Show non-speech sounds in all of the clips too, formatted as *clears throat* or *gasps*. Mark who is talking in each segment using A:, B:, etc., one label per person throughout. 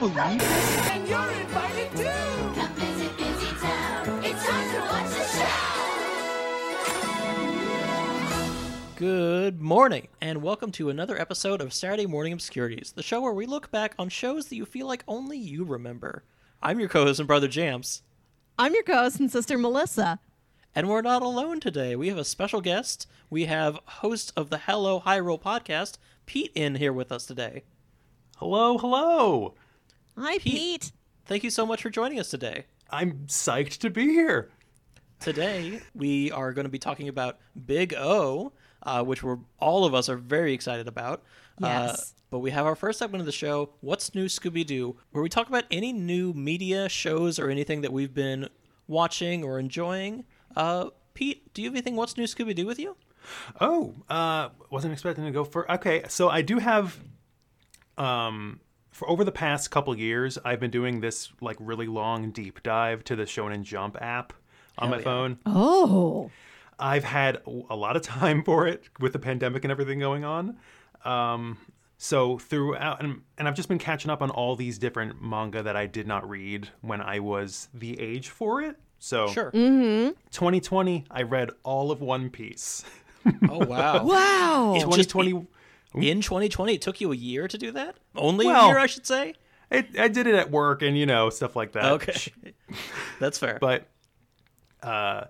A: believe this?
B: And you're invited too!
C: Come visit Busy Town. It's time to watch the show.
D: Good morning, and welcome to another episode of Saturday Morning Obscurities, the show where we look back on shows that you feel like only you remember. I'm your co host and brother Jams,
E: I'm your co-host and sister Melissa.
D: and we're not alone today. We have a special guest. We have host of the Hello High Roll podcast, Pete, in here with us today.
F: Hello, hello.
E: Hi, Pete.
D: Thank you so much for joining us today.
F: I'm psyched to be here.
D: Today, we are going to be talking about Big O, uh, which we're all of us are very excited about. Uh,
E: Yes.
D: but we have our first segment of the show, What's New Scooby Doo, where we talk about any new media, shows, or anything that we've been watching or enjoying. Uh, Pete, do you have anything What's New Scooby Doo with you?
F: Oh, uh, wasn't expecting to go for. Okay, so I do have. Um, for over the past couple years, I've been doing this like really long deep dive to the Shonen Jump app on
D: Hell
F: my
D: yeah.
F: phone.
E: Oh.
F: I've had a lot of time *laughs* for it with the pandemic and everything going on. Um, so throughout, and, and I've just been catching up on all these different manga that I did not read when I was the age for it. So
D: Sure.
F: 2020, I read all of One Piece. *laughs*
D: Oh, wow.
E: Wow.
D: It just-
F: 2020,
D: In 2020, it took you a year to do that? Only
F: Well-
D: a year, I should say?
F: it, I did it at work and you know stuff like that.
D: Okay. *laughs* That's fair.
F: but uh,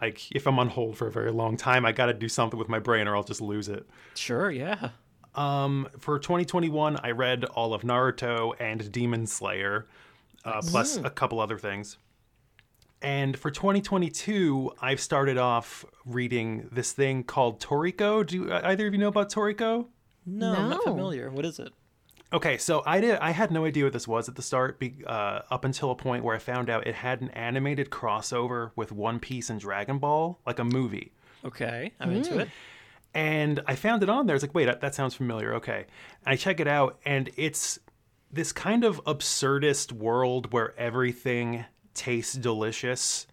F: like if I'm on hold for a very long time, I got to do something with my brain or I'll just lose it.
D: sure, yeah.
F: Um, for 2021, I read all of Naruto and Demon Slayer, uh, plus a couple other things. And for 2022, I've started off reading this thing called Toriko. Do either of you know about Toriko?
D: No, I'm not familiar. What is it?
F: Okay, so I did. I had no idea what this was at the start, be, uh, up until a point where I found out it had an animated crossover with One Piece and Dragon Ball, like a movie.
D: Okay, I'm into it.
F: And I found it on there. It's like, wait, that, that sounds familiar. Okay, I check it out, and it's this kind of absurdist world where everything tastes delicious,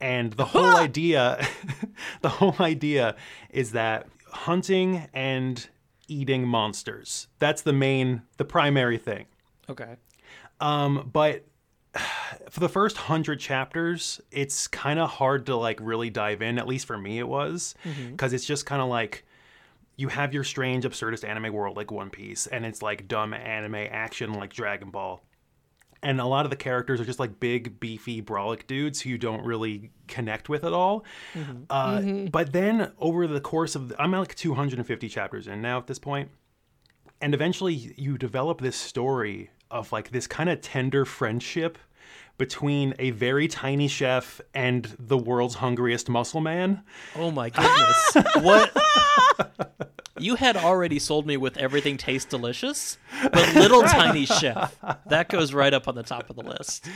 F: and the *laughs* whole idea, *laughs* the whole idea is that hunting and eating monsters. That's the main, the primary thing.
D: Okay.
F: Um, but *sighs* for the first hundred chapters, it's kind of hard to like really dive in. At least for me, it was because it's just kind of like you have your strange, absurdist anime world like One Piece, and it's like dumb anime action like Dragon Ball. And a lot of the characters are just like big, beefy, brolic dudes who you don't really connect with at all. Uh, But then over the course of, the, I'm at like 250 chapters in now at this point and eventually you develop this story of like this kind of tender friendship between a very tiny chef and the world's hungriest muscle man.
D: Oh my goodness. what? *laughs* You had already sold me with everything tastes delicious, but Little *laughs* Tiny Chef, that goes right up on the top of the list.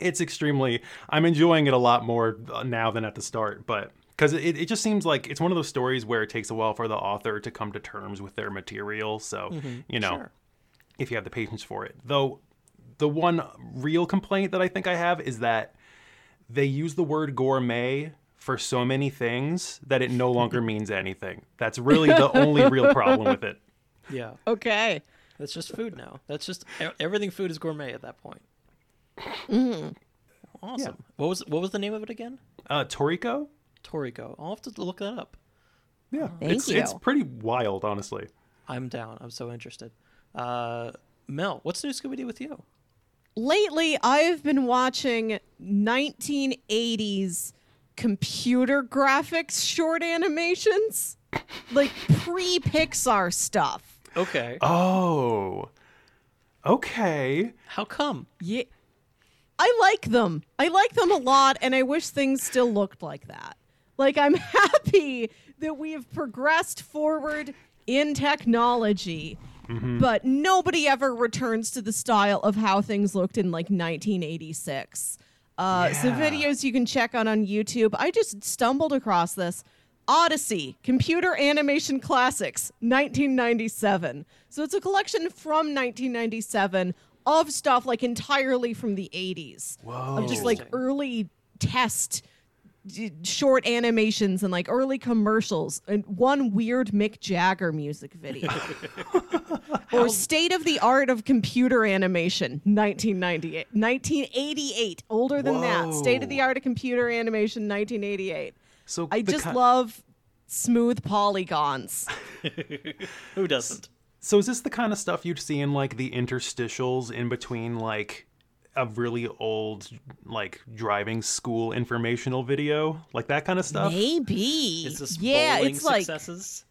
F: It's extremely I'm enjoying it a lot more uh, now than at the start, but because it, it just seems like it's one of those stories where it takes a while for the author to come to terms with their material. So, you know,
D: Sure.
F: if you have the patience for it. Though the one real complaint that I think I have is that they use the word gourmet for so many things that it no longer *laughs* means anything. That's really the only real problem with it. *laughs*
D: Yeah.
E: Okay.
D: That's just food now. That's just e- everything food is gourmet at that point. Awesome. What was what was the name of it again?
F: Uh, Toriko?
D: Toriko. I'll have to look that up.
F: Yeah,
E: Thank
F: it's it's pretty wild, honestly.
D: I'm down. I'm so interested. Uh, Mel, what's new Scooby Doo with you?
E: Lately, I've been watching 1980s computer graphics short animations, like pre Pixar stuff.
D: Okay.
F: Oh, okay.
D: How come?
E: Yeah. I like them. I like them a lot, and I wish things still looked like that. Like, I'm *laughs* happy that we have progressed forward in technology, mm-hmm. but nobody ever returns to the style of how things looked in like 1986. Uh, So,
F: Yeah.
E: videos you can check out on YouTube. I just stumbled across this. Odyssey, Computer Animation Classics, 1997. So it's a collection from 1997 of stuff like entirely from the 80s. Of just like early test short animations and like early commercials and one weird Mick Jagger music video. *laughs* or state of the art of computer animation 1998 1988 older than that state of the art of computer animation 1988
F: So
E: I just
F: ki-
E: love smooth polygons. *laughs*
D: Who doesn't?
F: So is this the kind of stuff you'd see in like the interstitials in between like a really old like driving school informational video, like that kind of stuff?
E: Maybe.
D: Is this
E: yeah,
D: bowling
E: it's like
D: successes?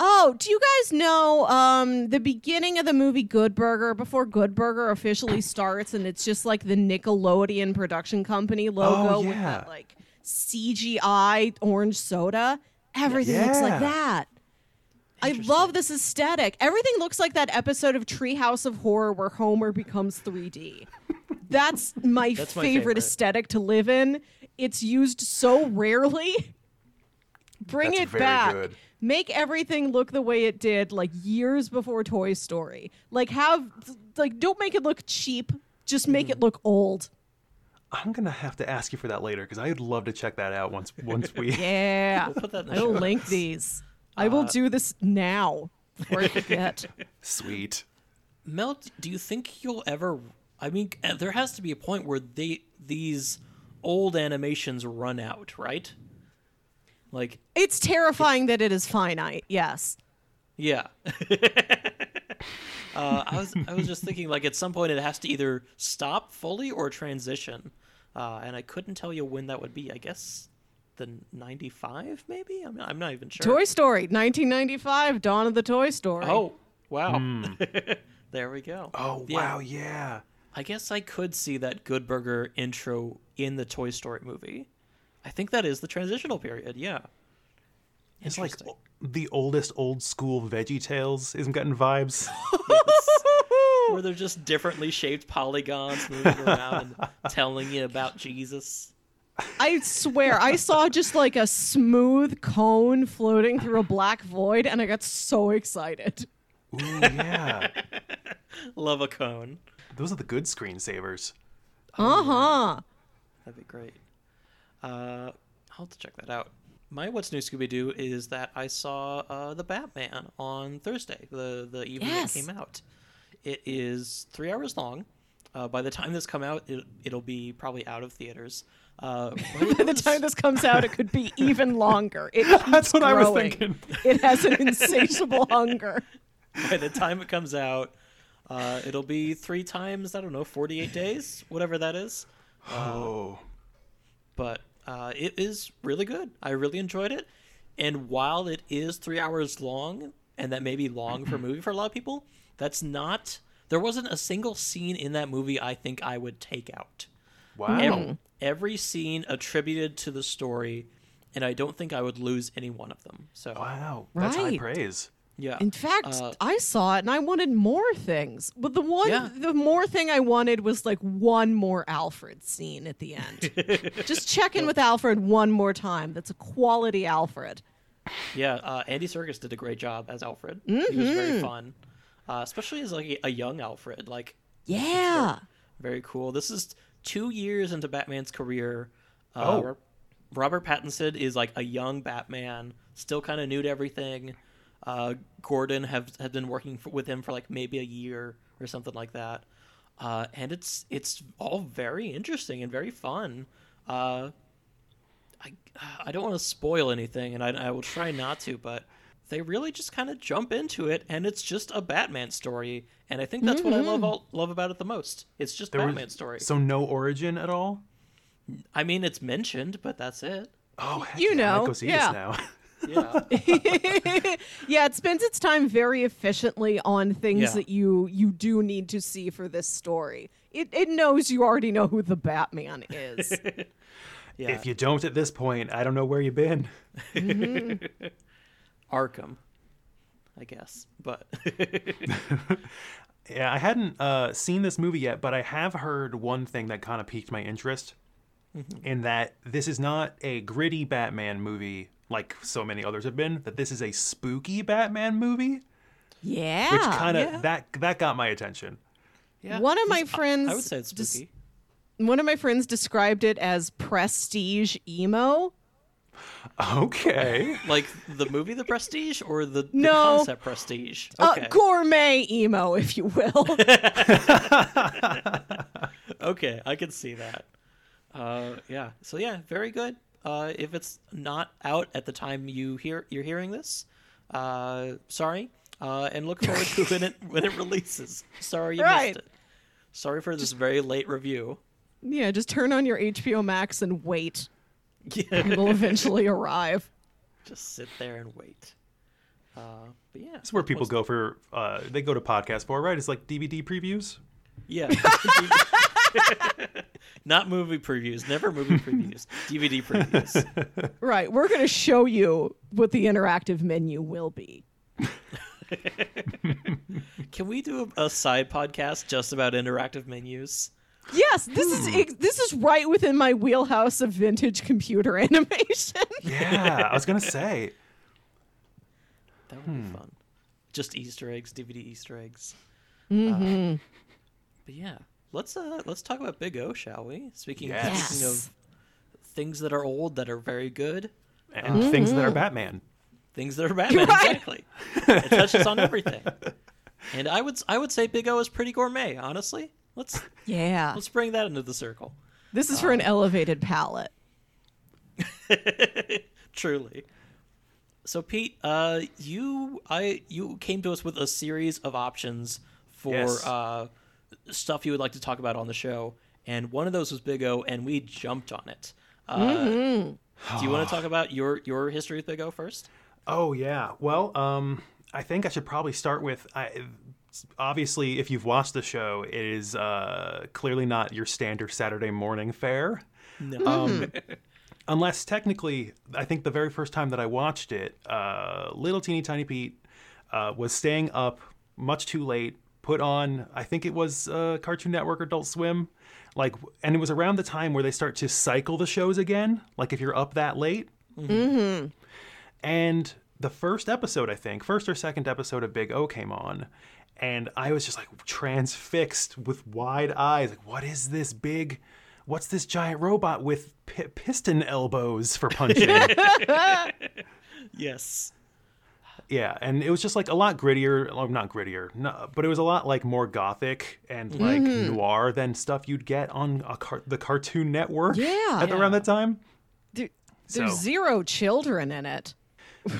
E: Oh, do you guys know um the beginning of the movie Good Burger before Good Burger officially starts and it's just like the Nickelodeon production company logo with
F: Oh, yeah.
E: that like CGI orange soda? Everything looks like that. I love this aesthetic. Everything looks like that episode of Treehouse of Horror where Homer becomes 3D. That's *laughs* my,
D: That's my
E: favorite,
D: favorite.
E: aesthetic to live in. It's used so rarely. *laughs* Bring
F: That's
E: it back.
F: good.
E: Make everything look the way it did like years before Toy Story. Like have like don't make it look cheap, just make
F: Mm-hmm.
E: it look old.
F: I'm gonna have to ask you for that later because I'd love to check that out once once we. *laughs*
E: Yeah.
D: We'll put that in the
E: I will link these. I will do this now before I forget. *laughs*
F: Sweet.
D: Mel, do you think you'll ever? I mean, uh, there has to be a point where they these old animations run out, right? Like,
E: It's terrifying that it is finite. Yes.
D: yeah. *laughs* uh, I was I was just thinking like at some point it has to either stop fully or transition, uh, and I couldn't tell you when that would be. I guess the '95 maybe. I'm I'm not even sure.
E: Toy Story, 1995, Dawn of the Toy Story.
D: Oh wow. Hmm. *laughs* there we go.
F: Oh
D: Yeah.
F: wow, yeah.
D: I guess I could see that Good Burger intro in the Toy Story movie. I think that is the transitional period. Yeah.
F: It's like the oldest old school Veggie Tales isn't getting vibes. *laughs* *laughs*
D: Where they're just differently shaped polygons moving around and telling you about Jesus.
E: I swear, I saw just like a smooth cone floating through a black void, and I got so excited.
F: Ooh, yeah. *laughs*
D: Love a cone.
F: Those are the good screensavers.
E: Uh huh.
D: That'd be great. Uh, I'll have to check that out. My what's new Scooby Doo is that I saw uh, the Batman on Thursday, the the evening
E: Yes.
D: it came out. It is three hours long. Uh, by the time this come out, it, it'll be probably out of theaters. Uh,
E: By the time this comes out, it could be even longer. It *laughs*
F: That's
E: keeps
F: what I was thinking.
E: It has an insatiable *laughs* hunger.
D: by the time it comes out, uh, it'll be three times I don't know, forty-eight days, whatever that is.
F: Oh.
D: but uh, it is really good. I really enjoyed it. And while it is three hours long, and that may be long for a movie for a lot of people, that's not. There wasn't a single scene in that movie I think I would take out.
F: Wow.
D: Every, every scene attributed to the story, and I don't think I would lose any one of them. So
F: Wow. That's high praise.
D: yeah.
E: In fact,
D: Uh,
E: I saw it and I wanted more things. But the one,
D: Yeah.
E: the more thing I wanted was like one more Alfred scene at the end. *laughs* Just check in with Alfred one more time. That's a quality Alfred.
D: Yeah, uh, Andy Serkis did a great job as Alfred. He was very fun, uh, especially as like a, a young Alfred. Like
E: Yeah.
D: Very cool. This is two years into Batman's career. Uh,
F: Oh.
D: Robert Pattinson is like a young Batman, still kind of new to everything. Uh, Gordon have had been working f with him for like maybe a year or something like that, uh, and it's it's all very interesting and very fun. Uh, I I don't want to spoil anything, and I, I will try not to, but they really just kind of jump into it, and it's just a Batman story, and I think that's what I love mm-hmm. all, love about it the most. It's just
F: There was-
D: Batman story.
F: So no origin at all?
D: I mean, it's mentioned, but that's it.
F: Oh, heck
E: You
F: yeah, I
E: know,
F: go see
E: yeah.
F: this now. *laughs*
D: Yeah, *laughs*
E: yeah, it spends its time very efficiently on things
D: Yeah.
E: that you you do need to see for this story. It it knows you already know who the Batman is. *laughs*
D: yeah.
F: If you don't at this point, I don't know where you've been. Mm-hmm.
D: Arkham, I guess, but *laughs*
F: Yeah, I hadn't uh, seen this movie yet, but I have heard one thing that kind of piqued my interest
D: Mm-hmm.
F: in that this is not a gritty Batman movie like so many others have been. That this is a spooky Batman movie,
E: yeah.
F: which kind of
D: yeah.
F: that that got my attention.
D: yeah.
E: One of my
D: he's- I-
E: friends
D: I would say it's
E: dis-
D: spooky.
E: one of my friends described it as prestige emo. *laughs*
F: Okay.
D: Like the movie The Prestige or the, the
E: No.
D: concept Prestige? Okay.
E: Uh, gourmet emo, if you will. *laughs* *laughs*
D: okay, I can see that. Uh, yeah. So yeah, very good. Uh, if it's not out at the time you hear you're hearing this, uh, sorry, uh, and look forward to when it when it releases. Sorry you
E: Right.
D: missed it. Sorry for this very late review.
E: yeah, just turn on your HBO Max and wait.
D: Yeah, *laughs*
E: It'll eventually arrive.
D: just sit there and wait. Uh, but yeah,
F: That's where people go for. Uh, they go to podcast for right. It's like DVD previews.
D: Yeah. *laughs* Not movie previews. Never movie previews. DVD previews. *laughs*
E: Right. We're going to show you what the interactive menu will be.
D: Can we do a, a side podcast just about interactive menus?
E: Yes, this is this is right within my wheelhouse of vintage computer *laughs* animation.
F: Yeah, I was gonna *laughs* say.
D: That would be fun. Just Easter eggs, DVD Easter eggs.
E: Mm-hmm.
D: Uh, but yeah, let's uh let's talk about Big O, shall we? Speaking,
F: Yes.
D: speaking of things that are old that are very good,
F: And things that are Batman.
D: things that are Batman. *laughs*
E: Right.
D: Exactly. It touches on everything. And I would I would say Big O is pretty gourmet. Honestly, let's *laughs*
E: yeah.
D: let's bring that into the circle.
E: This is for an elevated palette. *laughs*
D: Truly. So Pete, uh, you I you came to us with a series of options for
F: Yes.
D: uh, stuff you would like to talk about on the show, and one of those was Big O, and we jumped on it. Uh, Do you want to *sighs* talk about your your history with Big O first?
F: Oh yeah. Well, um, I think I should probably start with. I, obviously, if you've watched the show, it is uh, clearly not your standard Saturday morning fare.
D: No.
F: Um, unless technically, I think the very first time that I watched it, uh, little teeny tiny Pete uh, was staying up much too late. Put on, I think it was uh, Cartoon Network or Adult Swim, like, and it was around the time where they start to cycle the shows again. Like if you're up that late, and the first episode, I think, first or second episode of Big O came on, and I was just like transfixed with wide eyes. Like, what is this big? What's this giant robot with pi piston elbows for punching? *laughs*
D: yes.
F: yeah, and it was just like a lot grittier. Well, not grittier, no, but it was a lot like more gothic and mm-hmm. like noir than stuff you'd get on a car- the Cartoon Network.
E: Yeah.
F: at around that time.
E: There- There's
F: So-
E: zero children in it.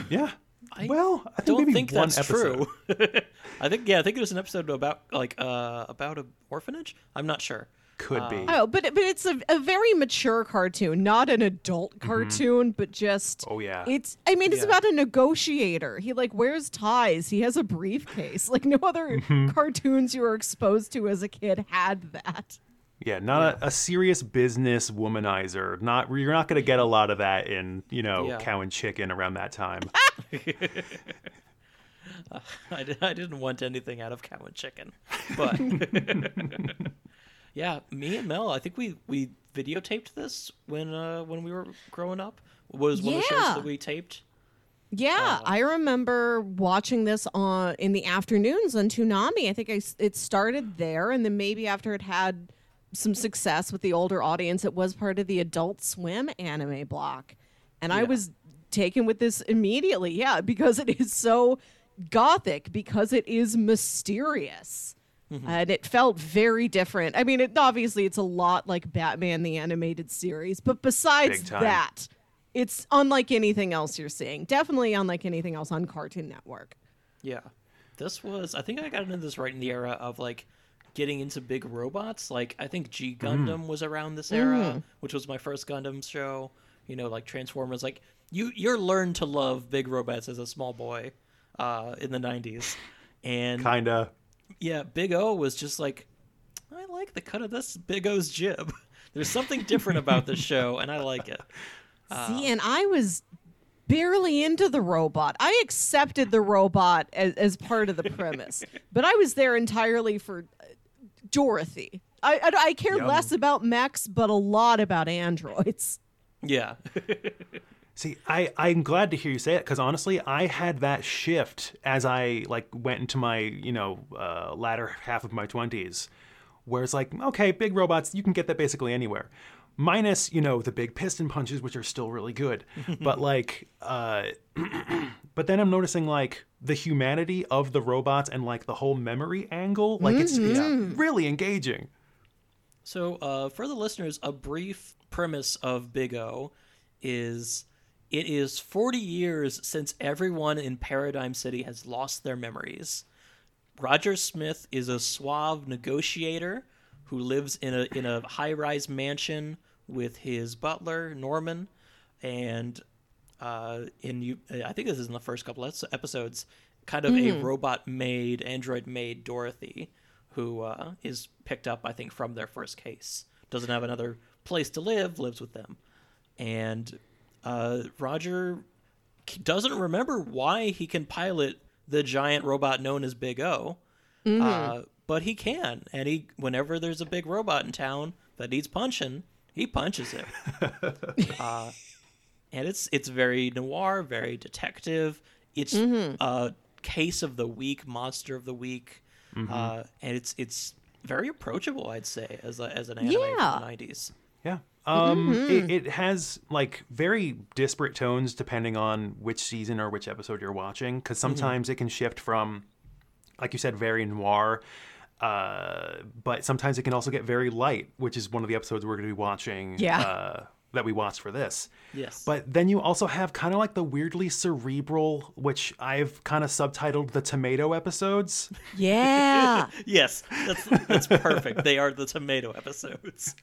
F: Yeah.
D: I
F: well, I think
D: Don't
F: maybe
D: think
F: one
D: that's
F: episode.
D: true. *laughs* I think yeah, I think it was an episode about like uh about a orphanage. I'm not sure.
F: Could be.
E: Oh, but but it's a, a very mature cartoon, not an adult cartoon, but just
F: Mm-hmm. Oh, yeah.
E: It's I mean, it's
D: Yeah.
E: about a negotiator. He like wears ties. He has a briefcase. *laughs* Like no other
F: Mm-hmm.
E: cartoons you were exposed to as a kid had that.
F: Yeah, not A, a serious business womanizer. Not you're not going to get a lot of that in you know
D: Yeah.
F: Cow and Chicken around that time. *laughs* *laughs*
D: I, di- I didn't want anything out of cow and chicken, but *laughs* yeah, me and Mel, I think we we videotaped this when uh when we were growing up. Was one of the shows that we taped.
E: Yeah, I remember watching this on in the afternoons on Toonami. I think I s it started there, and then maybe after it had some success with the older audience, it was part of the Adult Swim anime block, and I was taken with this immediately. Yeah, because it is so gothic, because it is mysterious. Mm-hmm. And it felt very different. I mean, it obviously it's a lot like Batman the animated series, but besides that, it's unlike anything else you're seeing. Definitely unlike anything else on Cartoon Network.
D: Yeah, this was. I think I got into this right in the era of like getting into big robots. Like I think G Gundam was around this era, which was my first Gundam show. You know, like Transformers. Like you, you're learned to love big robots as a small boy uh, in the '90s, and
F: Kinda.
D: yeah, Big O was just like, I like the cut of this Big O's jib. *laughs* There's something different about this *laughs* show, and I like it.
E: See, and I was barely into the robot. I accepted the robot as, as part of the premise, but I was there entirely for uh, Dorothy. I, I, I care
F: Yum.
E: less about mechs, but a lot about androids.
D: Yeah, *laughs*
F: See, I I'm glad to hear you say it because honestly, I had that shift as I like went into my you know uh, latter half of my twenties, where it's like, okay, big robots, you can get that basically anywhere. Minus, you know, the big piston punches, which are still really good. *laughs* but like, uh, *clears throat* but then I'm noticing like the humanity of the robots and like the whole memory angle. Like it's, it's really engaging.
D: So, uh, for the listeners, a brief premise of Big O is it is 40 years since everyone in Paradigm City has lost their memories. Roger Smith is a suave negotiator who lives in a in a high-rise mansion with his butler Norman, and uh, in you, I think this is in the first couple of episodes, kind of a robot made, android made Dorothy, who uh, is picked up, I think, from their first case. Doesn't have another place to live, lives with them, and uh, Roger doesn't remember why he can pilot the giant robot known as Big O, uh, but he can, and he whenever there's a big robot in town that needs punching, he punches it. *laughs* uh, and it's it's very noir, very detective. It's a case of the week, monster of the week, uh, and it's it's very approachable, I'd say, as a, as an anime
E: Yeah.
D: from the '90s.
F: Yeah. Um, it, it has like very disparate tones depending on which season or which episode you're watching. Because sometimes it can shift from, like you said, very noir, uh, but sometimes it can also get very light, which is one of the episodes we're going to be watching.
E: Yeah.
F: Uh, that we watched for this.
D: Yes,
F: But then you also have kind of like the weirdly cerebral, which I've kind of subtitled the tomato episodes. *laughs*
E: Yeah.
D: Yes, that's that's perfect. They are the tomato episodes.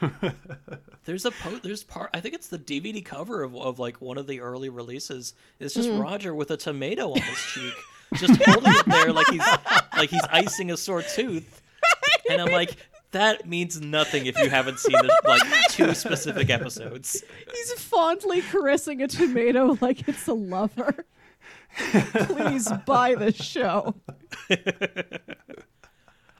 D: *laughs* There's a po- there's part I think it's the DVD cover of, of like one of the early releases. It's just mm. Roger with a tomato on his cheek, just holding it there like he's like he's icing a sore tooth. *laughs* And I'm like, that means nothing if you haven't seen the, like *laughs* two specific episodes.
E: He's fondly caressing a tomato like it's a lover. Please buy the show. *laughs*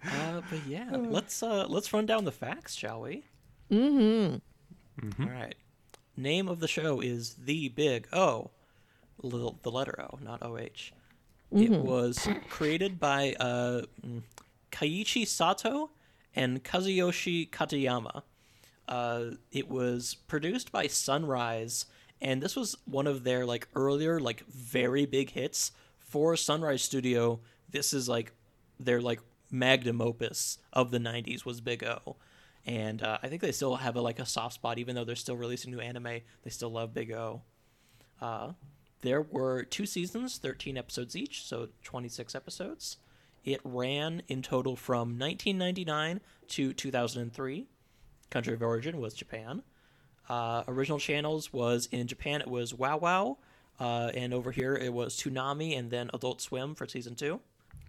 D: Uh, but yeah, let's uh, let's run down the facts, shall we? Mm-hmm. All right. Name of the show is The Big O, little the letter O, not O H. It was created by uh, mm, Keiichi Sato and Kazuyoshi Katayama. Uh, it was produced by Sunrise, and this was one of their like earlier, like very big hits for Sunrise Studio. This is like their like magnum opus of the '90s was Big O, and uh, I think they still have a, like a soft spot, even though they're still releasing new anime. They still love Big O. Uh, there were two seasons, 13 episodes each, so 26 episodes. It ran in total from 1999 to 2003. Country of origin was Japan. Uh, original channels was in Japan, it was WOWOW, uh, and over here it was Toonami and then Adult Swim for season two.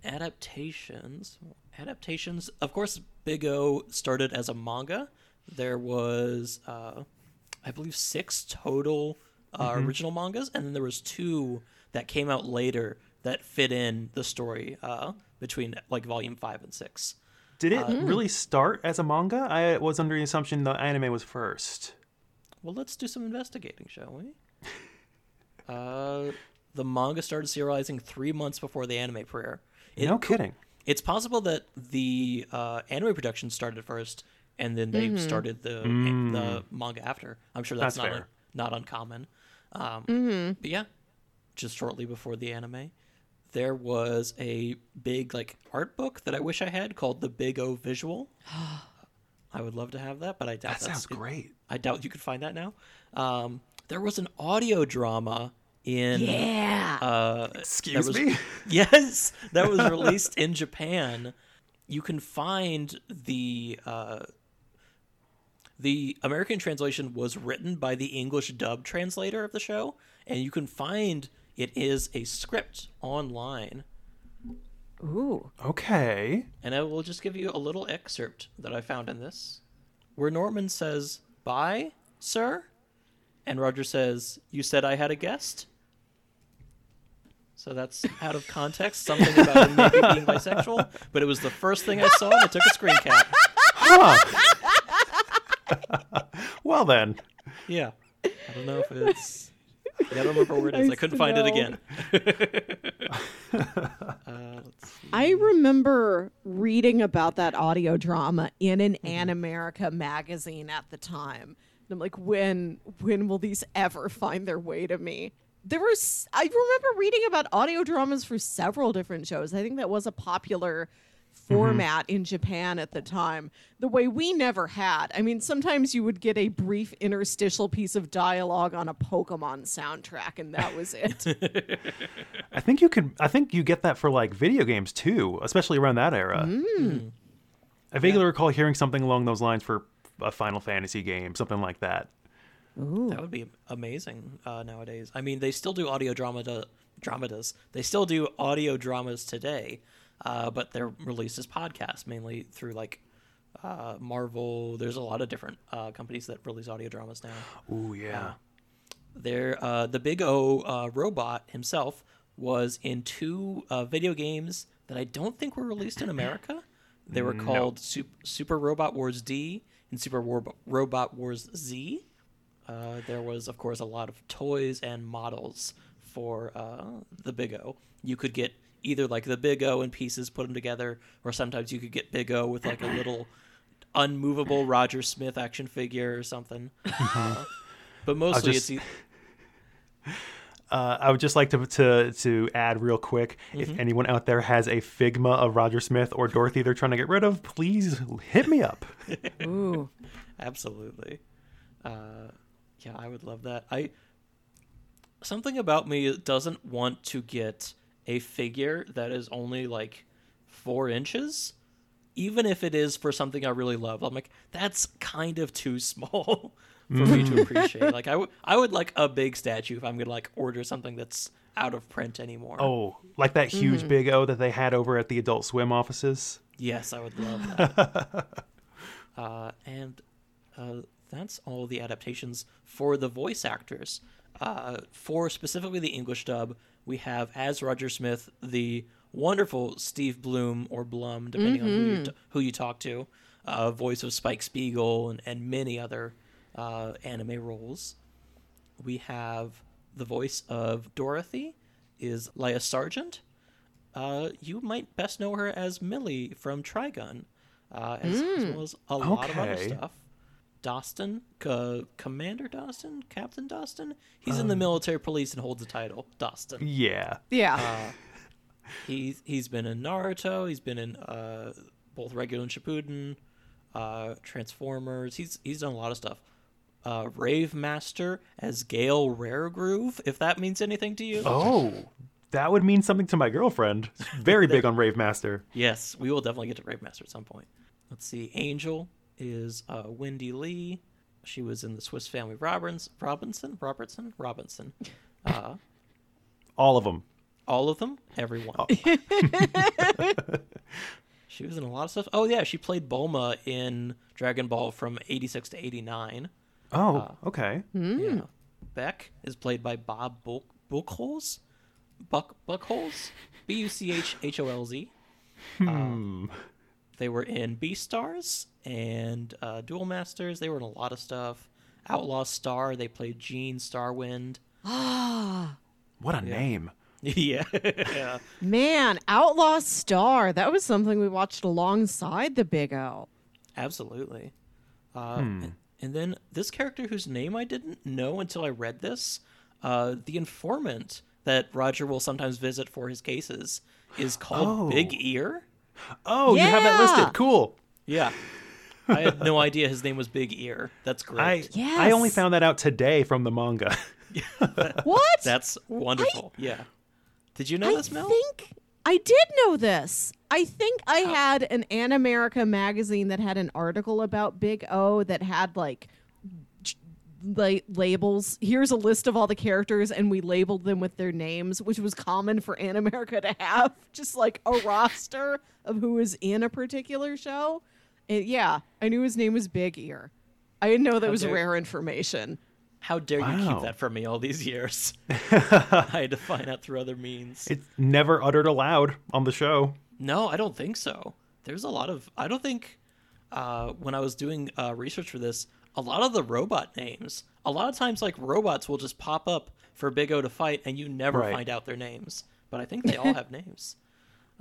D: Adaptations. Adaptations. Of course, Big O started as a manga. There was, uh, I believe, six total uh, original mangas, and then there was two that came out later that fit in the story uh, between like volume five and six.
F: Did it really start as a manga? I was under the assumption the anime was first.
D: Well, let's do some investigating, shall we? *laughs* uh, the manga started serializing three months before the anime premiere. It
F: no kidding.
D: It's possible that the uh, anime production started first, and then they started the the manga after. I'm sure that's,
F: That's
D: not
F: fair.
D: not uncommon. Um, But yeah, just shortly before the anime, there was a big like art book that I wish I had called the Big O Visual. *gasps* I would love to have that, but I doubt
F: That
D: that's
F: sounds
D: it-
F: great.
D: I doubt you could find that now. Um, there was an audio drama in
E: Yeah.
D: uh,
F: Excuse
D: was-
F: me? *laughs*
D: yes, that was released in Japan. You can find the uh, the American translation was written by the English dub translator of the show, and you can find it is a script online.
E: Ooh.
F: Okay.
D: And I will just give you a little excerpt that I found in this, where Norman says, "Bye, sir," and Roger says, "You said I had a guest." So that's out of context, something about him maybe being *laughs* bisexual, but it was the first thing I saw, and I took a screen cap. Huh. *laughs*
F: Well then,
D: Yeah, I don't know if it's I gotta remember where it is. I
E: Nice
D: couldn't
E: to
D: find it again. *laughs* uh, let's see.
E: I remember reading about that audio drama in an Animerica magazine at the time. And I'm like, when when will these ever find their way to me? There was I remember reading about audio dramas for several different shows. I think that was a popular format in Japan at the time. The way we never had. I mean, sometimes you would get a brief interstitial piece of dialogue on a Pokemon soundtrack and that was it. *laughs*
F: I think you could. I think you get that for like video games too, especially around that era.
E: Mm.
F: I vaguely recall hearing something along those lines for a Final Fantasy game, something like that.
D: That would be amazing uh, nowadays. I mean, they still do audio drama dramas. They still do audio dramas today, uh, but they're released as podcasts mainly through like uh, Marvel. There's a lot of different uh, companies that release audio dramas now.
F: Oh yeah.
D: There, uh, the Big O uh, robot himself was in two uh, video games that I don't think were released in America. They were called Sup- Super Robot Wars D and Super War- Robot Wars Z. Uh, there was, of course, a lot of toys and models for uh, the Big O. You could get either like the Big O and pieces, put them together, or sometimes you could get Big O with like a little unmovable Roger Smith action figure or something. Uh, but mostly
F: just-
D: it's. e-
F: Uh, I would just like to to to add real quick. If anyone out there has a Figma of Roger Smith or Dorothy they're trying to get rid of, please hit me up. *laughs*
E: Ooh.
D: Absolutely. Uh, yeah, I would love that. I something about me doesn't want to get a figure that is only like four inches, even if it is for something I really love. I'm like, that's kind of too *laughs* small for me to appreciate. Like, I *laughs* would, I would like a big statue if I'm gonna like order something that's out of print anymore.
F: Oh, like that huge Big O that they had over at the Adult Swim offices.
D: Yes, I would love *laughs* that. uh, and uh, that's all the adaptations for the voice actors. Uh, for specifically the English dub, we have as Roger Smith the wonderful Steve Bloom or Blum, depending on who you, t- who you talk to, uh, voice of Spike Spiegel and, and many other uh, anime roles. We have the voice of Dorothy is Lia Sargent. Uh, you might best know her as Millie from Trigun, uh, as, as well as a lot of other stuff. Dastun, C- Commander Dastun, Captain Dastun. He's in the military police and holds the title Dastun.
F: Yeah.
E: Yeah.
D: He's he's been in Naruto. He's been in uh, both regular and Shippuden, uh, Transformers. He's he's done a lot of stuff. Uh, Rave Master as Gale Raregroove, if that means anything to you.
F: Oh, that would mean something to my girlfriend. Very *laughs* big on Rave Master.
D: Yes, we will definitely get to Rave Master at some point. Let's see. Angel is uh, Wendee Lee. She was in the Swiss Family Robbins, Robinson, Robertson, Robinson. Uh,
F: All of them.
D: all of them, everyone. *laughs* she was in a lot of stuff. Oh yeah, she played Bulma in Dragon Ball from '86 to '89.
F: Oh, okay.
D: Yeah. Beck is played by Bob Buch- Buchholz. Buck Buchholz, B U C H H O L Z.
F: Hmm.
D: They were in Beastars and uh, Duel Masters. They were in a lot of stuff. Outlaw Star. They played Gene Starwind.
F: Ah, *gasps* What a name.
D: yeah. *laughs* yeah.
E: Man, Outlaw Star. That was something we watched alongside the Big O.
D: Absolutely. Uh, and, and then this character whose name I didn't know until I read this, uh, the informant that Roger will sometimes visit for his cases, is called
F: Oh.
D: Big Ear.
F: Oh, you have that listed. Cool.
D: Yeah. I had no idea his name was Big Ear. That's
F: I
D: great.
F: I only found that out today from the manga. *laughs*
E: What?
D: That's wonderful. yeah. Did you know
E: I
D: this, Mel?
E: I think I did know this. I think I had an Animerica magazine that had an article about Big O that had like j- like labels. Here's a list of all the characters, and we labeled them with their names, which was common for Animerica to have, *laughs* just like a roster of who was in a particular show. And yeah, I knew his name was Big Ear. I didn't know that was
D: dare-
E: rare information.
D: How dare you keep that from me all these years? *laughs* I had to find out through other means.
F: It's never uttered aloud on the show.
D: No, I don't think so. There's a lot of. I don't think uh, when I was doing uh, research for this, a lot of the robot names, a lot of times like robots will just pop up for Big O to fight, and you never
F: Right.
D: find out their names. But I think they all *laughs* have names.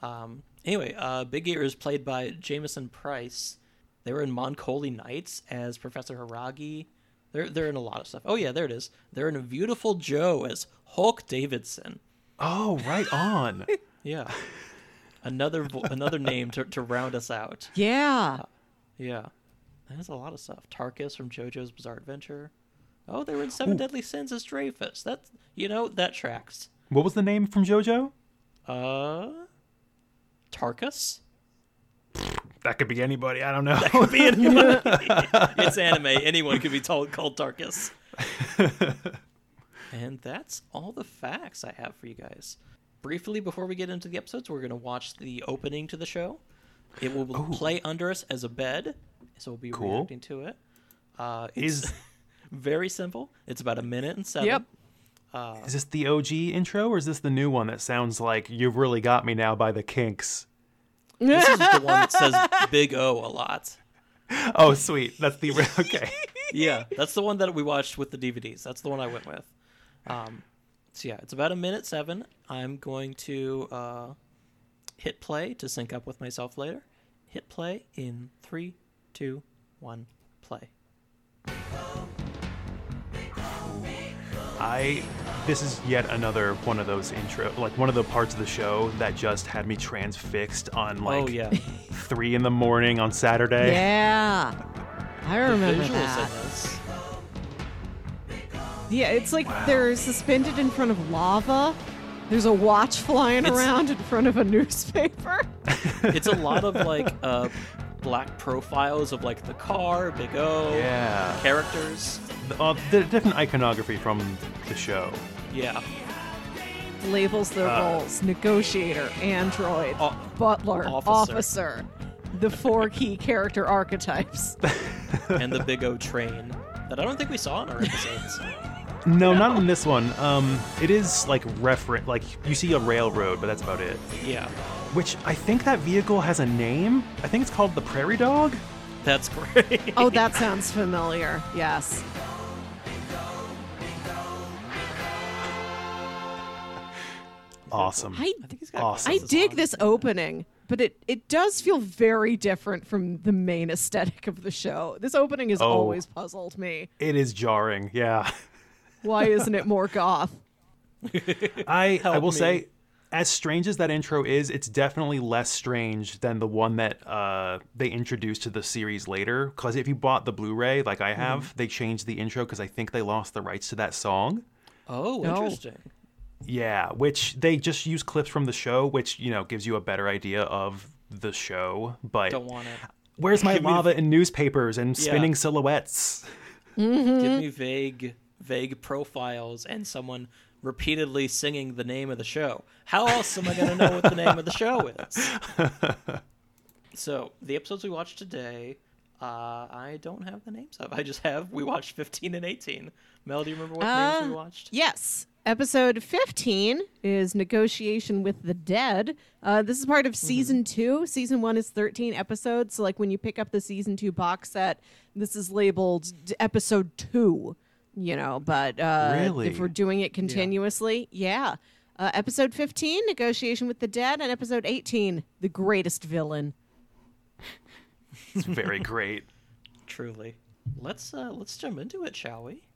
D: Um, anyway, uh, Big Ear is played by Jamieson Price. They were in Mon Colle Knights as Professor Haragi. They're they're in a lot of stuff. Oh yeah, there it is. They're in a Viewtiful Joe as Hulk Davidson.
F: Oh, right on. *laughs*
D: Yeah, another vo- another name to to round us out.
E: Yeah.
D: Yeah, there's a lot of stuff. Tarkus from JoJo's Bizarre Adventure. Oh, they were in Seven Deadly Sins as Dreyfus. That's you know that tracks.
F: what was the name from JoJo?
D: Uh, Tarkus.
F: That could be anybody. I don't know.
D: That could be anyone. *laughs* it's anime. Anyone could be told called Tarkus. *laughs* and that's all the facts I have for you guys. Briefly, before we get into the episodes, we're going to watch the opening to the show. It will play under us as a bed, so we'll be
F: Cool.
D: reacting to it. Uh, it's
F: Is *laughs*
D: very simple. It's about a minute and seven.
E: Yep.
F: is this the OG intro or is this the new one that sounds like you've really got me now by the Kinks?
D: This is the one that says *laughs* Big O a lot.
F: Oh, sweet. That's the *laughs* okay.
D: yeah, that's the one that we watched with the DVDs. That's the one I went with. Um, so yeah, it's about a minute seven. I'm going to uh, hit play to sync up with myself later. Hit play in three, two, one, play.
F: I this is yet another one of those intro like one of the parts of the show that just had me transfixed on like
D: oh yeah, *laughs*
F: three in the morning on Saturday.
E: Yeah. I remember
D: visuals
E: that.
D: in.
E: Yeah, it's like they're suspended in front of lava. There's a watch flying
D: It's-
E: around in front of a newspaper. *laughs*
D: It's a lot of *laughs* like uh, black profiles of like the car, Big O,
F: Yeah.
D: characters.
F: The, uh, the different iconography from the show.
D: Yeah,
E: Labels their
F: Uh,
E: roles negotiator, android,
D: O-
E: butler,
D: officer.
E: officer. The four *laughs* key character archetypes. *laughs*
D: and the Big O train that I don't think we saw in our episodes.
F: No, not in this one. Um, it is like referent, like you see a railroad, but that's about it.
D: yeah,
F: Which I think that vehicle has a name. I think it's called the Prairie Dog.
D: that's *laughs* great.
E: Oh, that sounds familiar. Yes.
F: Awesome.
E: I
D: I think he's got
F: Awesome.
E: I dig
D: on.
E: this opening, but it, it does feel very different from the main aesthetic of the show. This opening has
F: Oh.
E: always puzzled me.
F: It is jarring. Yeah.
E: Why isn't it more goth? *laughs*
F: I I will
D: me.
F: say, as strange as that intro is, it's definitely less strange than the one that uh, they introduced to the series later. Because if you bought the Blu-ray, like I have,
D: Mm-hmm.
F: they changed the intro because I think they lost the rights to that song.
D: Oh,
E: No.
D: interesting.
F: Yeah, which they just use clips from the show, which you know gives you a better idea of the show. But
D: Don't want it.
F: where's my *laughs*
D: Give me the-
F: lava in newspapers and
D: Yeah.
F: spinning silhouettes?
E: Mm-hmm.
D: Give me vague, vague profiles and someone repeatedly singing the name of the show. How else am I going to know what the name of the show *laughs* is? so the episodes we watched today, uh, I don't have the names of. I just have we watched 15 and 18. Mel, do you remember what names we
E: Uh,
D: watched?
E: Yes. Episode 15 is Negotiation with the Dead. Uh, this is part of season two. Season one is 13 episodes. So, like, when you pick up the season two box set, this is labeled d- episode two, you know, but uh,
F: Really?
E: if we're doing it continuously, yeah. Uh, episode 15, Negotiation with the Dead, and episode 18, The Greatest Villain.
F: It's very great. *laughs*
D: Truly. Let's uh, let's jump into it, shall we?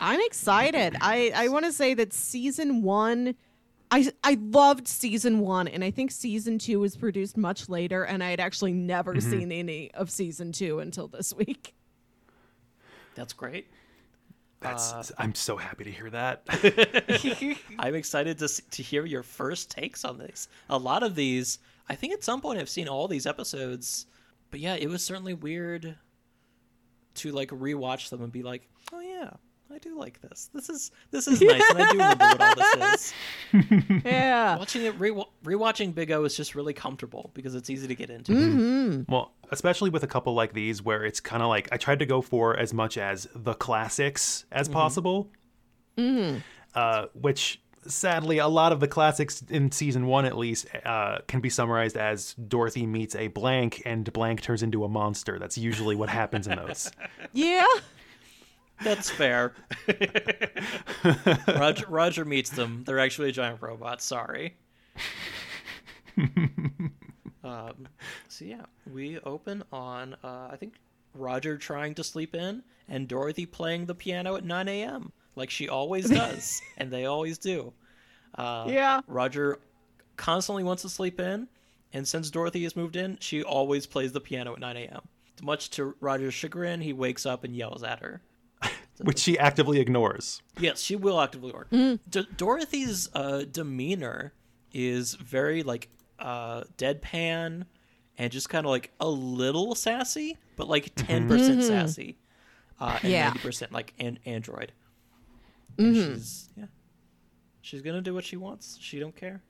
E: I'm excited. I, I want to say that season one, I I loved season one, and I think season two was produced much later, and I had actually never
F: Mm-hmm.
E: seen any of season two until this week.
D: That's great.
F: That's
D: Uh,
F: I'm so happy to hear that. *laughs* *laughs*
D: I'm excited to to hear your first takes on this. A lot of these, I think at some point I've seen all these episodes, but yeah, it was certainly weird to like rewatch them and be like, yeah, I do like this. This is this is nice, and I do remember what all this is. *laughs*
E: Yeah.
D: Watching it re- rewatching Big O is just really comfortable because it's easy to get into.
E: Mm-hmm.
F: Well, especially with a couple like these where it's kind of like I tried to go for as much as the classics as possible. Uh, which sadly, a lot of the classics in season one, at least, uh, can be summarized as Dorothy meets a blank and blank turns into a monster. That's usually what happens in those. *laughs*
E: Yeah.
D: That's fair. *laughs* Roger, Roger meets them. They're actually giant robots. Sorry. *laughs* um, so yeah, we open on uh, I think Roger trying to sleep in and Dorothy playing the piano at 9 a.m. like she always *laughs* does, and they always do. Uh,
E: Yeah.
D: Roger constantly wants to sleep in, and since Dorothy has moved in, she always plays the piano at 9 a.m. Much to Roger's chagrin, he wakes up and yells at her.
F: Which she actively ignores.
D: Yes, she will actively work. D- Dorothy's uh, demeanor is very like uh, deadpan and just kind of like a little sassy, but like 10% sassy, uh, and
E: Yeah.
D: ninety percent like an android. And She's yeah, she's gonna do what she wants. She don't care.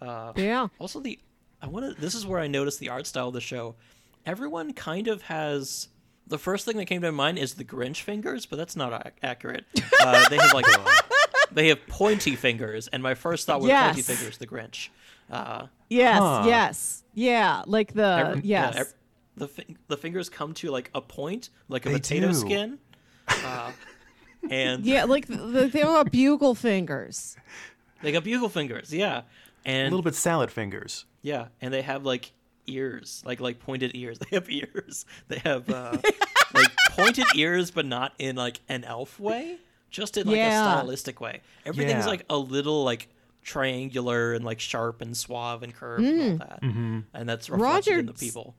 D: Uh,
E: Yeah.
D: also, the I want to. This is where I noticed the art style of the show. Everyone kind of has. The first thing that came to mind is the Grinch fingers, but that's not ac- accurate. Uh, they have like *laughs* they have pointy fingers, and my first thought was pointy fingers, the Grinch. Uh,
E: Yes,
F: Huh.
E: yes. Yeah, like the
D: every- yeah,
E: yes.
D: ev- the fi- the fingers come to like a point, like a
F: They
D: potato
F: do.
D: skin, *laughs* uh, and
E: yeah, like the, the, they all got bugle fingers.
D: they got bugle fingers. Yeah, and A
F: little bit salad fingers.
D: Yeah, and they have like ears, like like pointed ears. *laughs* They have ears. They have uh, like pointed *laughs* ears, but not in like an elf way, just in like
E: Yeah.
D: a stylistic way. Everything's
F: Yeah.
D: like a little like triangular and like sharp and suave and curved and all that, and that's reflected in the people.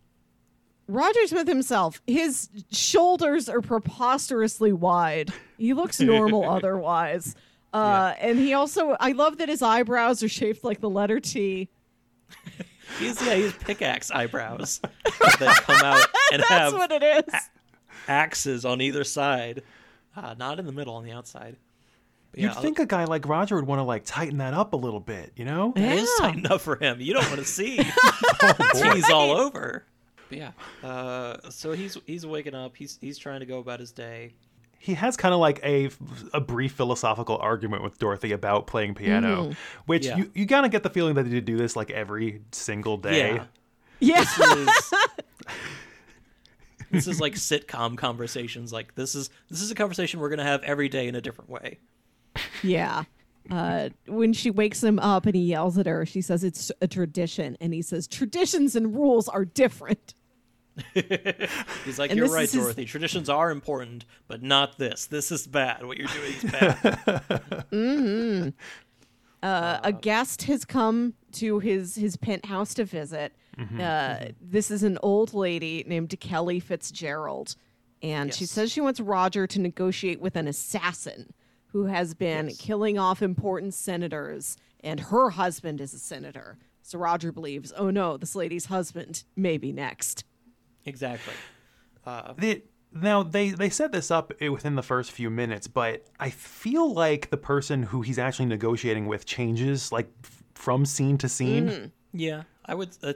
E: Roger Smith himself, his shoulders are preposterously wide. He looks normal *laughs* otherwise. Uh, And he also, I love that his eyebrows are shaped like the letter T.
D: He's yeah, he's pickaxe eyebrows *laughs* that come out and
E: That's
D: have
E: what it is.
D: axes on either side, uh, not in the middle, on the outside. But
F: You'd
D: yeah,
F: think a guy like Roger would want to like tighten that up a little bit, you know?
D: It is
E: Yeah.
D: tight enough for him. You don't want to see. *laughs* *laughs* oh, He's all over. But yeah. Uh, so he's he's waking up. He's he's trying to go about his day.
F: He has kind of like a a brief philosophical argument with Dorothy about playing piano, which
D: Yeah.
F: you you gotta get the feeling that they do this like every single day.
D: Yeah.
E: Yeah.
D: This is *laughs* this is like sitcom conversations. Like this is this is a conversation we're gonna have every day in a different way.
E: Yeah. Uh, when she wakes him up and he yells at her, she says it's a tradition. And he says, traditions and rules are different.
D: He's like,
E: And
D: "You're right,
E: is his-
D: Dorothy. Traditions are important, but not this. This is bad. What you're doing is bad." *laughs*
E: Uh, a guest has come to his, his penthouse to visit. Uh, this is an old lady named Kelly Fitzgerald. And she says she wants Roger to negotiate with an assassin who has been
D: Yes.
E: killing off important senators, and her husband is a senator. So Roger believes, oh no, this lady's husband may be next.
D: Exactly. Uh,
F: They, now they they set this up within the first few minutes, but I feel like the person who he's actually negotiating with changes like f- from scene to scene.
D: Yeah, I would. Uh,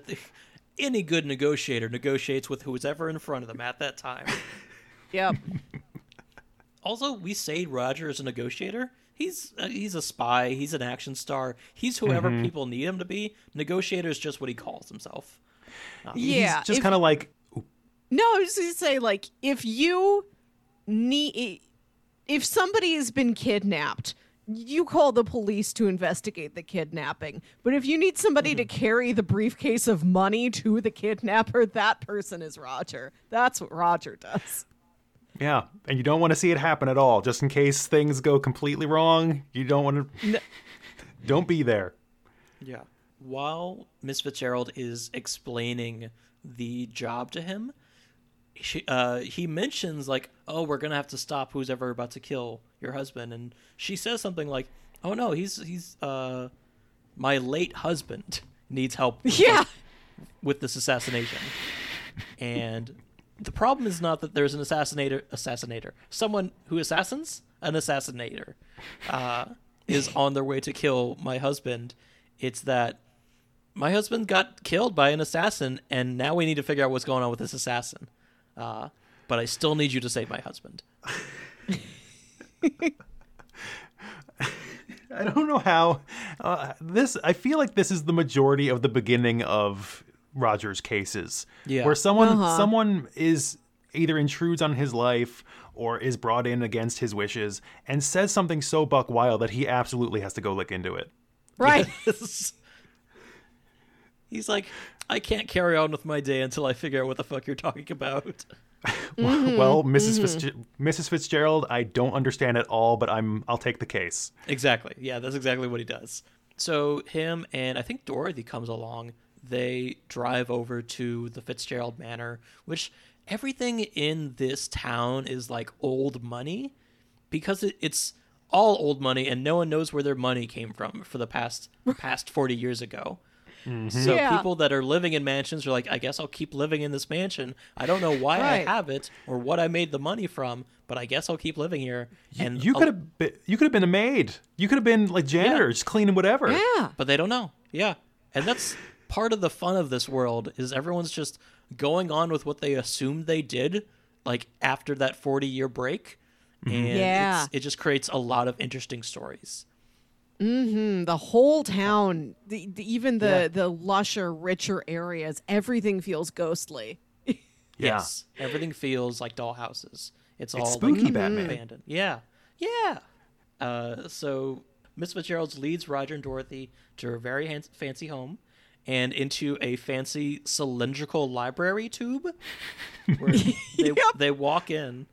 D: any good negotiator negotiates with who's ever in front of them at that time. *laughs*
E: Yep.
D: Also, we say Roger is a negotiator. He's uh, he's a spy. He's an action star. He's whoever people need him to be. Negotiator is just what he calls himself.
E: yeah.
F: he's just
E: if-
F: kind of like
E: No, I was just going to say, like, if you need, if somebody has been kidnapped, you call the police to investigate the kidnapping. But if you need somebody to mm-hmm. carry the briefcase of money to the kidnapper, that person is Roger. That's what Roger does.
F: yeah, and you don't want to see it happen at all, just in case things go completely wrong. You don't want to. *laughs* Don't be there.
D: Yeah. While Miss Fitzgerald is explaining the job to him, she, uh, he mentions like, "Oh, we're gonna have to stop who's ever about to kill your husband," and she says something like, "Oh no, he's he's uh, my late husband *laughs* needs help
E: Yeah. *laughs*
D: with this assassination." And the problem is not that there's an assassinator, assassinator, someone who assassins an assassinator, uh, is on their way to kill my husband. It's that my husband got killed by an assassin, and now we need to figure out what's going on with this assassin. Uh, but I still need you to save my husband. *laughs*
F: I don't know how uh, this. I feel like this is the majority of the beginning of Rogers cases,
D: Yeah.
F: where someone
E: Uh-huh.
F: someone is either intrudes on his life or is brought in against his wishes and says something so buck wild that he absolutely has to go look into it.
E: Right.
D: He's like, I can't carry on with my day until I figure out what the fuck you're talking about. *laughs* Mm-hmm.
F: Well, missus mm-hmm. Fitzger- Mrs. Fitzgerald, I don't understand at all, but I'm I'll take the case.
D: Exactly. Yeah, that's exactly what he does. So him and I think Dorothy comes along. They drive over to the Fitzgerald Manor, which everything in this town is like old money because it, it's all old money and no one knows where their money came from for the past past 40 years ago. Mm-hmm. So
E: Yeah.
D: people that are living in mansions are like, I guess I'll keep living in this mansion. I don't know why
E: Right.
D: I have it or what I made the money from, but I guess I'll keep living here. And
F: you
D: I'll-
F: could have been, you could have been a maid. You could have been like janitor, just cleaning whatever.
E: yeah.
D: but they don't know. Yeah, and that's part of the fun of this world is everyone's just going on with what they assumed they did, like after that forty year break, mm-hmm. and
E: Yeah.
D: it's, it just creates a lot of interesting stories.
E: Mm, the whole town, the, the, even the
F: Yeah.
E: the lusher, richer areas, everything feels ghostly.
F: Yeah.
D: Yes, everything feels like dollhouses. It's, all
F: spooky
D: like,
F: Batman.
D: abandoned. Yeah, yeah. Uh, so Miss Fitzgerald leads Roger and Dorothy to her very han- fancy home and into a fancy cylindrical library tube where *laughs* they, they walk in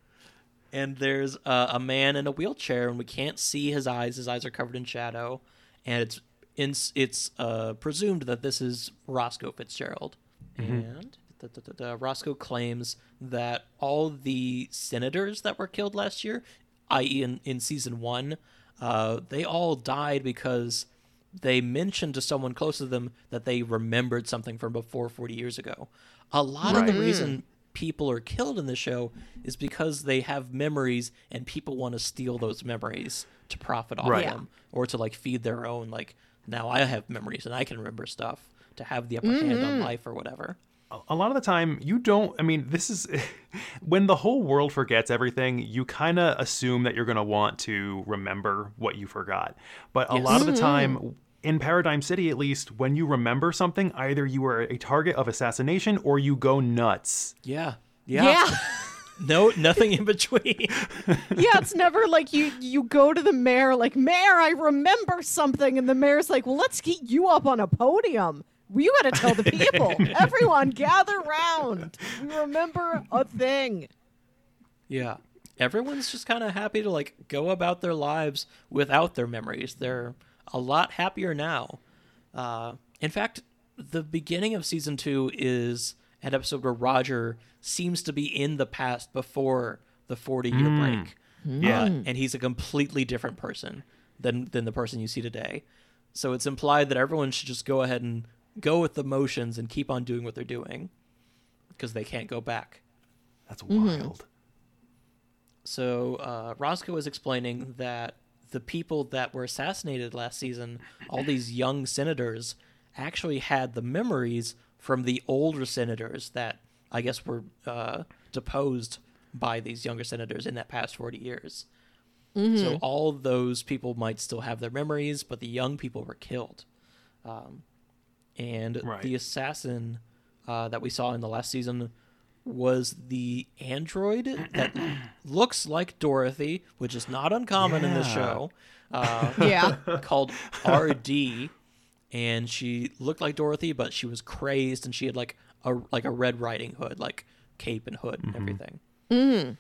D: and there's uh, a man in a wheelchair and we can't see his eyes. His eyes are covered in shadow and it's in, it's uh, presumed that this is roscoe fitzgerald. And da, da, da, da, roscoe claims that all the senators that were killed last year i.e in, in season one uh, they all died because they mentioned to someone close to them that they remembered something from before 40 years ago. A lot of the
F: Right.
D: reason people are killed in the show is because they have memories and people want to steal those memories to profit off
F: Right.
D: them or to like feed their own like now I have memories and I can remember stuff to have the upper hand on mm-hmm. life or whatever.
F: a lot of the time you don't i mean this is *laughs* when the whole world forgets everything you kind of assume that you're going to want to remember what you forgot but a
D: Yes.
F: lot of the mm-hmm. time in paradigm city at least when you remember something either you are a target of assassination or you go nuts
D: Yeah. Yeah.
E: Yeah. *laughs*
D: No nothing in between.
E: yeah, it's never like you you go to the mayor like, "Mayor, I remember something." And the mayor's like, "Well, let's get you up on a podium. Well, you got to tell the people. *laughs* Everyone gather round. We remember a thing."
D: Yeah. Everyone's just kind of happy to like go about their lives without their memories. They're a lot happier now. Uh, in fact, the beginning of season two is an episode where Roger seems to be in the past before the 40 year break.
F: yeah
D: Uh, and he's a completely different person than than the person you see today. So it's implied that everyone should just go ahead and go with the motions and keep on doing what they're doing because they can't go back.
F: that's wild
D: So uh, Roscoe is explaining that the people that were assassinated last season, all these young senators, actually had the memories from the older senators that I guess were uh, deposed by these younger senators in that past 40 years. So all those people might still have their memories, but the young people were killed. Um, and
F: Right.
D: the assassin uh, that we saw in the last season was the android that *clears throat* looks like Dorothy, which is not uncommon in this
F: Yeah.
D: show, uh, *laughs*
E: Yeah. *laughs*
D: called RD. And she looked like Dorothy, but she was crazed, and she had like a like a Red Riding Hood, like cape and hood and everything.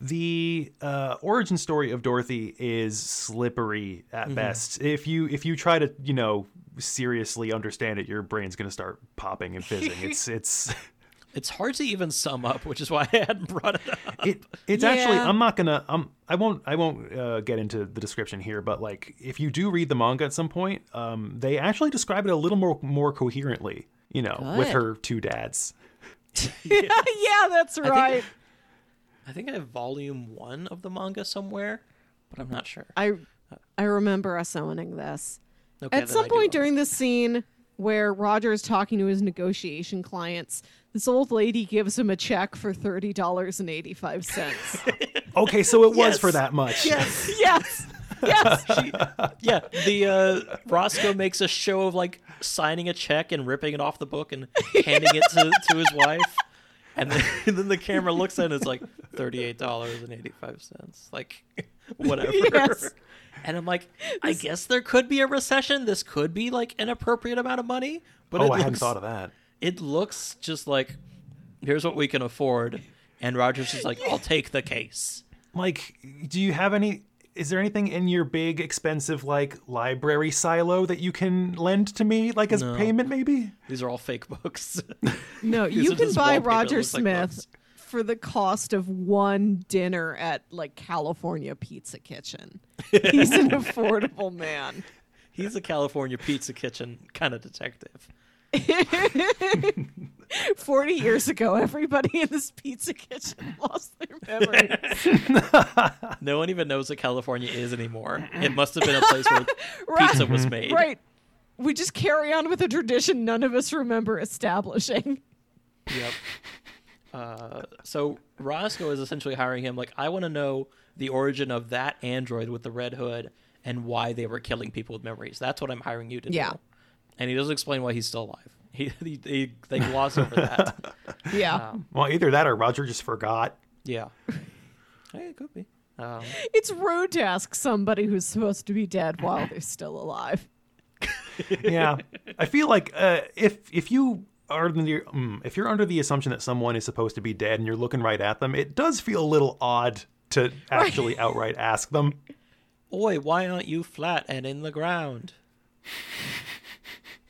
F: the uh, origin story of Dorothy is slippery at best. If you if you try to you know seriously understand it, your brain's gonna start popping and fizzing. It's *laughs* it's
D: It's hard to even sum up, which is why *laughs* I hadn't brought it up.
F: it it's actually I'm not gonna um I won't I won't uh, get into the description here, but like if you do read the manga at some point, um they actually describe it a little more more coherently. You know, with her two dads. *laughs* *laughs*
E: yeah, that's right.
D: I think I have volume one of the manga somewhere, but I'm not sure.
E: I I remember us owning this.
D: Okay,
E: At some point during this scene where Roger is talking to his negotiation clients, this old lady gives him a check for thirty dollars and eighty five cents. *laughs*
F: Okay, so it was for that much.
D: Yes. *laughs*
E: yes. Yes. *laughs*
D: yeah, the uh, Roscoe makes a show of like signing a check and ripping it off the book and handing it to, to his wife. and then, and then the camera looks at it and it's like thirty-eight dollars and eighty-five cents. Like, whatever.
E: Yes.
D: And I'm like, I guess there could be a recession. This could be like an appropriate amount of money. But
F: oh,
D: it
F: I hadn't thought of that.
D: It looks just like, here's what we can afford, and Rogers is like, I'll take the case.
F: Like, do you have any? Is there anything in your big, expensive, like library silo that you can lend to me, like as
D: No.
F: payment, maybe?
D: These are all fake books.
E: No, *laughs* you can buy
D: wallpaper
E: Roger
D: looks like
E: Smith
D: books.
E: For the cost of one dinner at like California Pizza Kitchen. *laughs* He's an affordable man.
D: He's a California pizza kitchen kind of detective. *laughs*
E: 40 years ago, everybody in this pizza kitchen *laughs* lost their memories.
D: No one even knows what California is anymore. It must have been a place where
E: Right.
D: pizza was made.
E: right. We just carry on with a tradition none of us remember establishing.
D: Yep. Uh, so Roscoe is essentially hiring him. Like, I want to know the origin of that android with the red hood and why they were killing people with memories. That's what I'm hiring you to
E: Yeah.
D: do. And he doesn't explain why he's still alive. *laughs* He, he, he they gloss over that. *laughs*
E: Yeah.
D: Um,
F: Well, either that or Roger just forgot.
D: yeah. *laughs* Hey, it could be. Um,
E: It's rude to ask somebody who's supposed to be dead while they're still alive.
F: yeah, I feel like uh, if if you are under the, mm, if you're under the assumption that someone is supposed to be dead and you're looking right at them, it does feel a little odd to *laughs* actually outright ask them.
D: Oi, why aren't you flat and in the ground?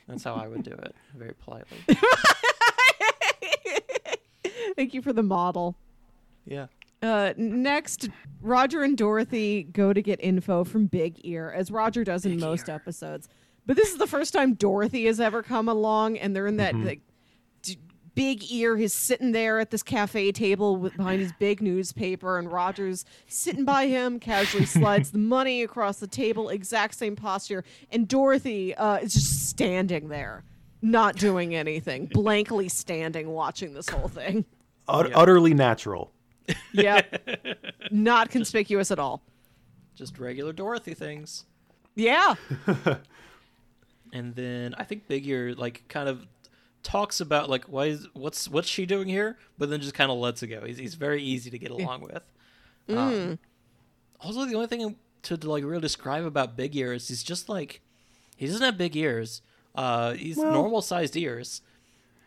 D: That's how I would do it, very politely. *laughs*
E: Thank you for the model.
D: Yeah.
E: Uh, next, Roger and Dorothy go to get info from Big Ear, as Roger does in most episodes. But this is the first time Dorothy has ever come along, and they're in that like, d- Big Ear is sitting there at this cafe table with, behind his big newspaper, and Roger's sitting by him, casually slides the money across the table, exact same posture, and Dorothy uh, is just standing there, not doing anything, blankly standing, watching this whole thing.
F: Ut- Utterly natural.
E: Yep. *laughs* Not conspicuous at all.
D: Just regular Dorothy things.
E: Yeah. *laughs*
D: and then I think Big Ear like kind of talks about like why is what's what's she doing here, but then just kind of lets it go. He's he's very easy to get along with. Um, also, the only thing to, to like really describe about Big Ear is he's just like he doesn't have big ears. Uh, he's normal sized ears,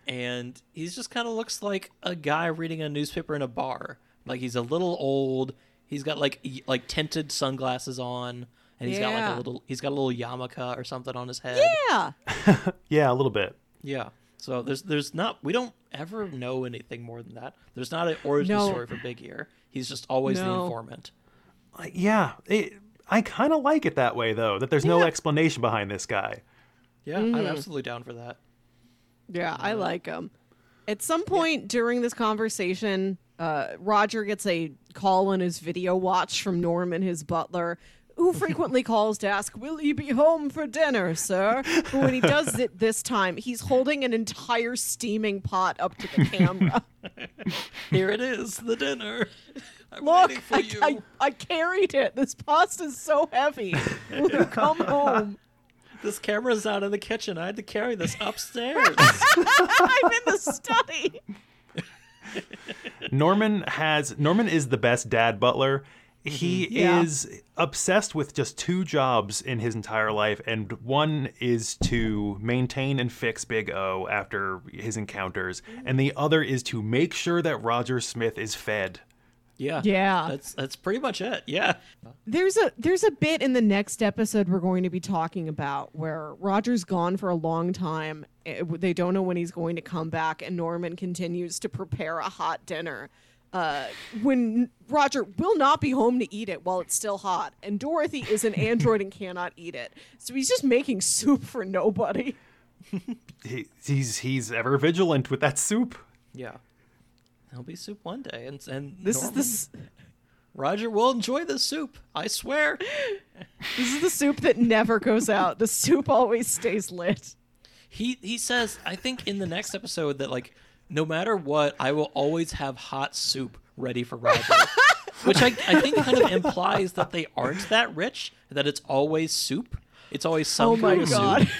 D: and he's just kind of looks like a guy reading a newspaper in a bar. Like he's a little old. He's got like y- like tinted sunglasses on, and he's got like a little he's got a little yarmulke or something on his head.
E: Yeah. *laughs*
F: Yeah, a little bit.
D: Yeah. So there's there's not we don't ever know anything more than that. There's not an origin
E: No.
D: story for Big Ear. He's just always the informant.
F: Like, yeah, it, I kind of like it that way though. That there's no explanation behind this guy.
D: Yeah, I'm absolutely down for that.
E: Yeah, I like him. At some point during this conversation, uh, Roger gets a call on his video watch from Norman, his butler, who frequently calls to ask, Will you be home for dinner, sir? But when he does *laughs* it this time, he's holding an entire steaming pot up to the camera. *laughs*
D: Here it is, the dinner. I'm
E: Look,
D: for
E: I,
D: you.
E: I, I carried it. This pasta's so heavy. Will you come *laughs* home?
D: This camera's out in the kitchen. I had to carry this upstairs.
E: I'm in the study.
F: Norman has Norman is the best dad butler. He
E: Yeah.
F: is obsessed with just two jobs in his entire life, and one is to maintain and fix Big O after his encounters, and the other is to make sure that Roger Smith is fed.
D: yeah.
E: Yeah.
D: That's that's pretty much it. Yeah.
E: There's a there's a bit in the next episode we're going to be talking about where Roger's gone for a long time. Eh, They don't know when he's going to come back, and Norman continues to prepare a hot dinner. Uh, when Roger will not be home to eat it while it's still hot, and Dorothy is an android and cannot eat it, so he's just making soup for nobody. *laughs*
F: He, he's he's ever vigilant with that soup.
D: Yeah. There'll be soup one day, and and
E: This
D: Norman-
E: is the s-
D: Roger will enjoy the soup. I swear. *laughs*
E: this is the soup that never goes out. The soup always stays lit.
D: He he says I think in the next episode that like no matter what I will always have hot soup ready for Roger. *laughs* Which I, I think kind of implies that they aren't that rich, that it's always soup. It's always some
E: Oh my
D: kind of
E: god.
D: soup. *laughs*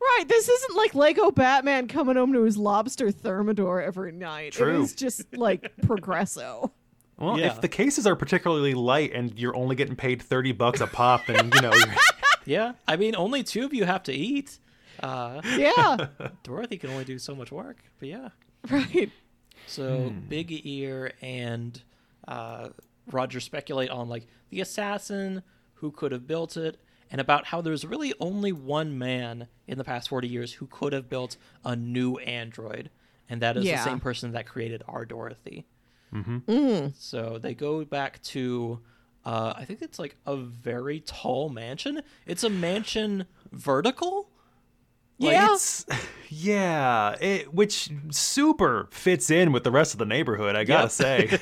E: Right, this isn't like Lego Batman coming home to his lobster thermidor every night.
F: True.
E: It is just like Progresso.
F: Well,
D: Yeah.
F: if the cases are particularly light and you're only getting paid 30 bucks a pop, and you know, *laughs*
D: Yeah, I mean, only two of you have to eat. Uh,
E: Yeah, *laughs*
D: Dorothy can only do so much work, but yeah. *laughs*
E: right.
D: So Big Ear and uh, Roger speculate on like the assassin, who could have built it, and about how there's really only one man in the past 40 years who could have built a new android, and that is
E: Yeah.
D: the same person that created our Dorothy.
E: Mm.
D: So they go back to, uh, I think it's like a very tall mansion. It's a mansion vertical.
F: Like,
E: Yeah.
F: it's- *laughs* yeah, it, which super fits in with the rest of the neighborhood, I gotta
D: Yep.
F: say.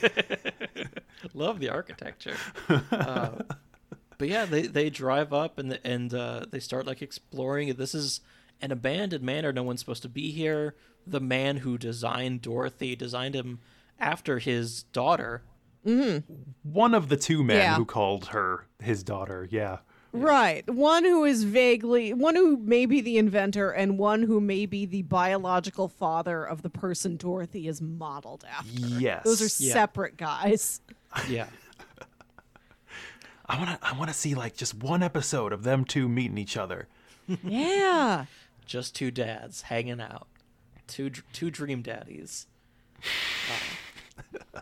F: *laughs* *laughs*
D: Love the architecture. uh, but yeah, they, they drive up and and uh, they start like exploring. This is an abandoned manor. No one's supposed to be here. The man who designed Dorothy designed him after his daughter.
F: One of the two men
E: Yeah.
F: who called her his daughter, yeah.
E: Right. One who is vaguely, one who may be the inventor, and one who may be the biological father of the person Dorothy is modeled after.
F: Yes.
E: Those are
D: Yeah.
E: separate guys. *laughs*
D: Yeah,
F: I wanna I wanna see like just one episode of them two meeting each other.
E: yeah. *laughs*
D: just two dads hanging out, two two dream daddies. *laughs* Uh,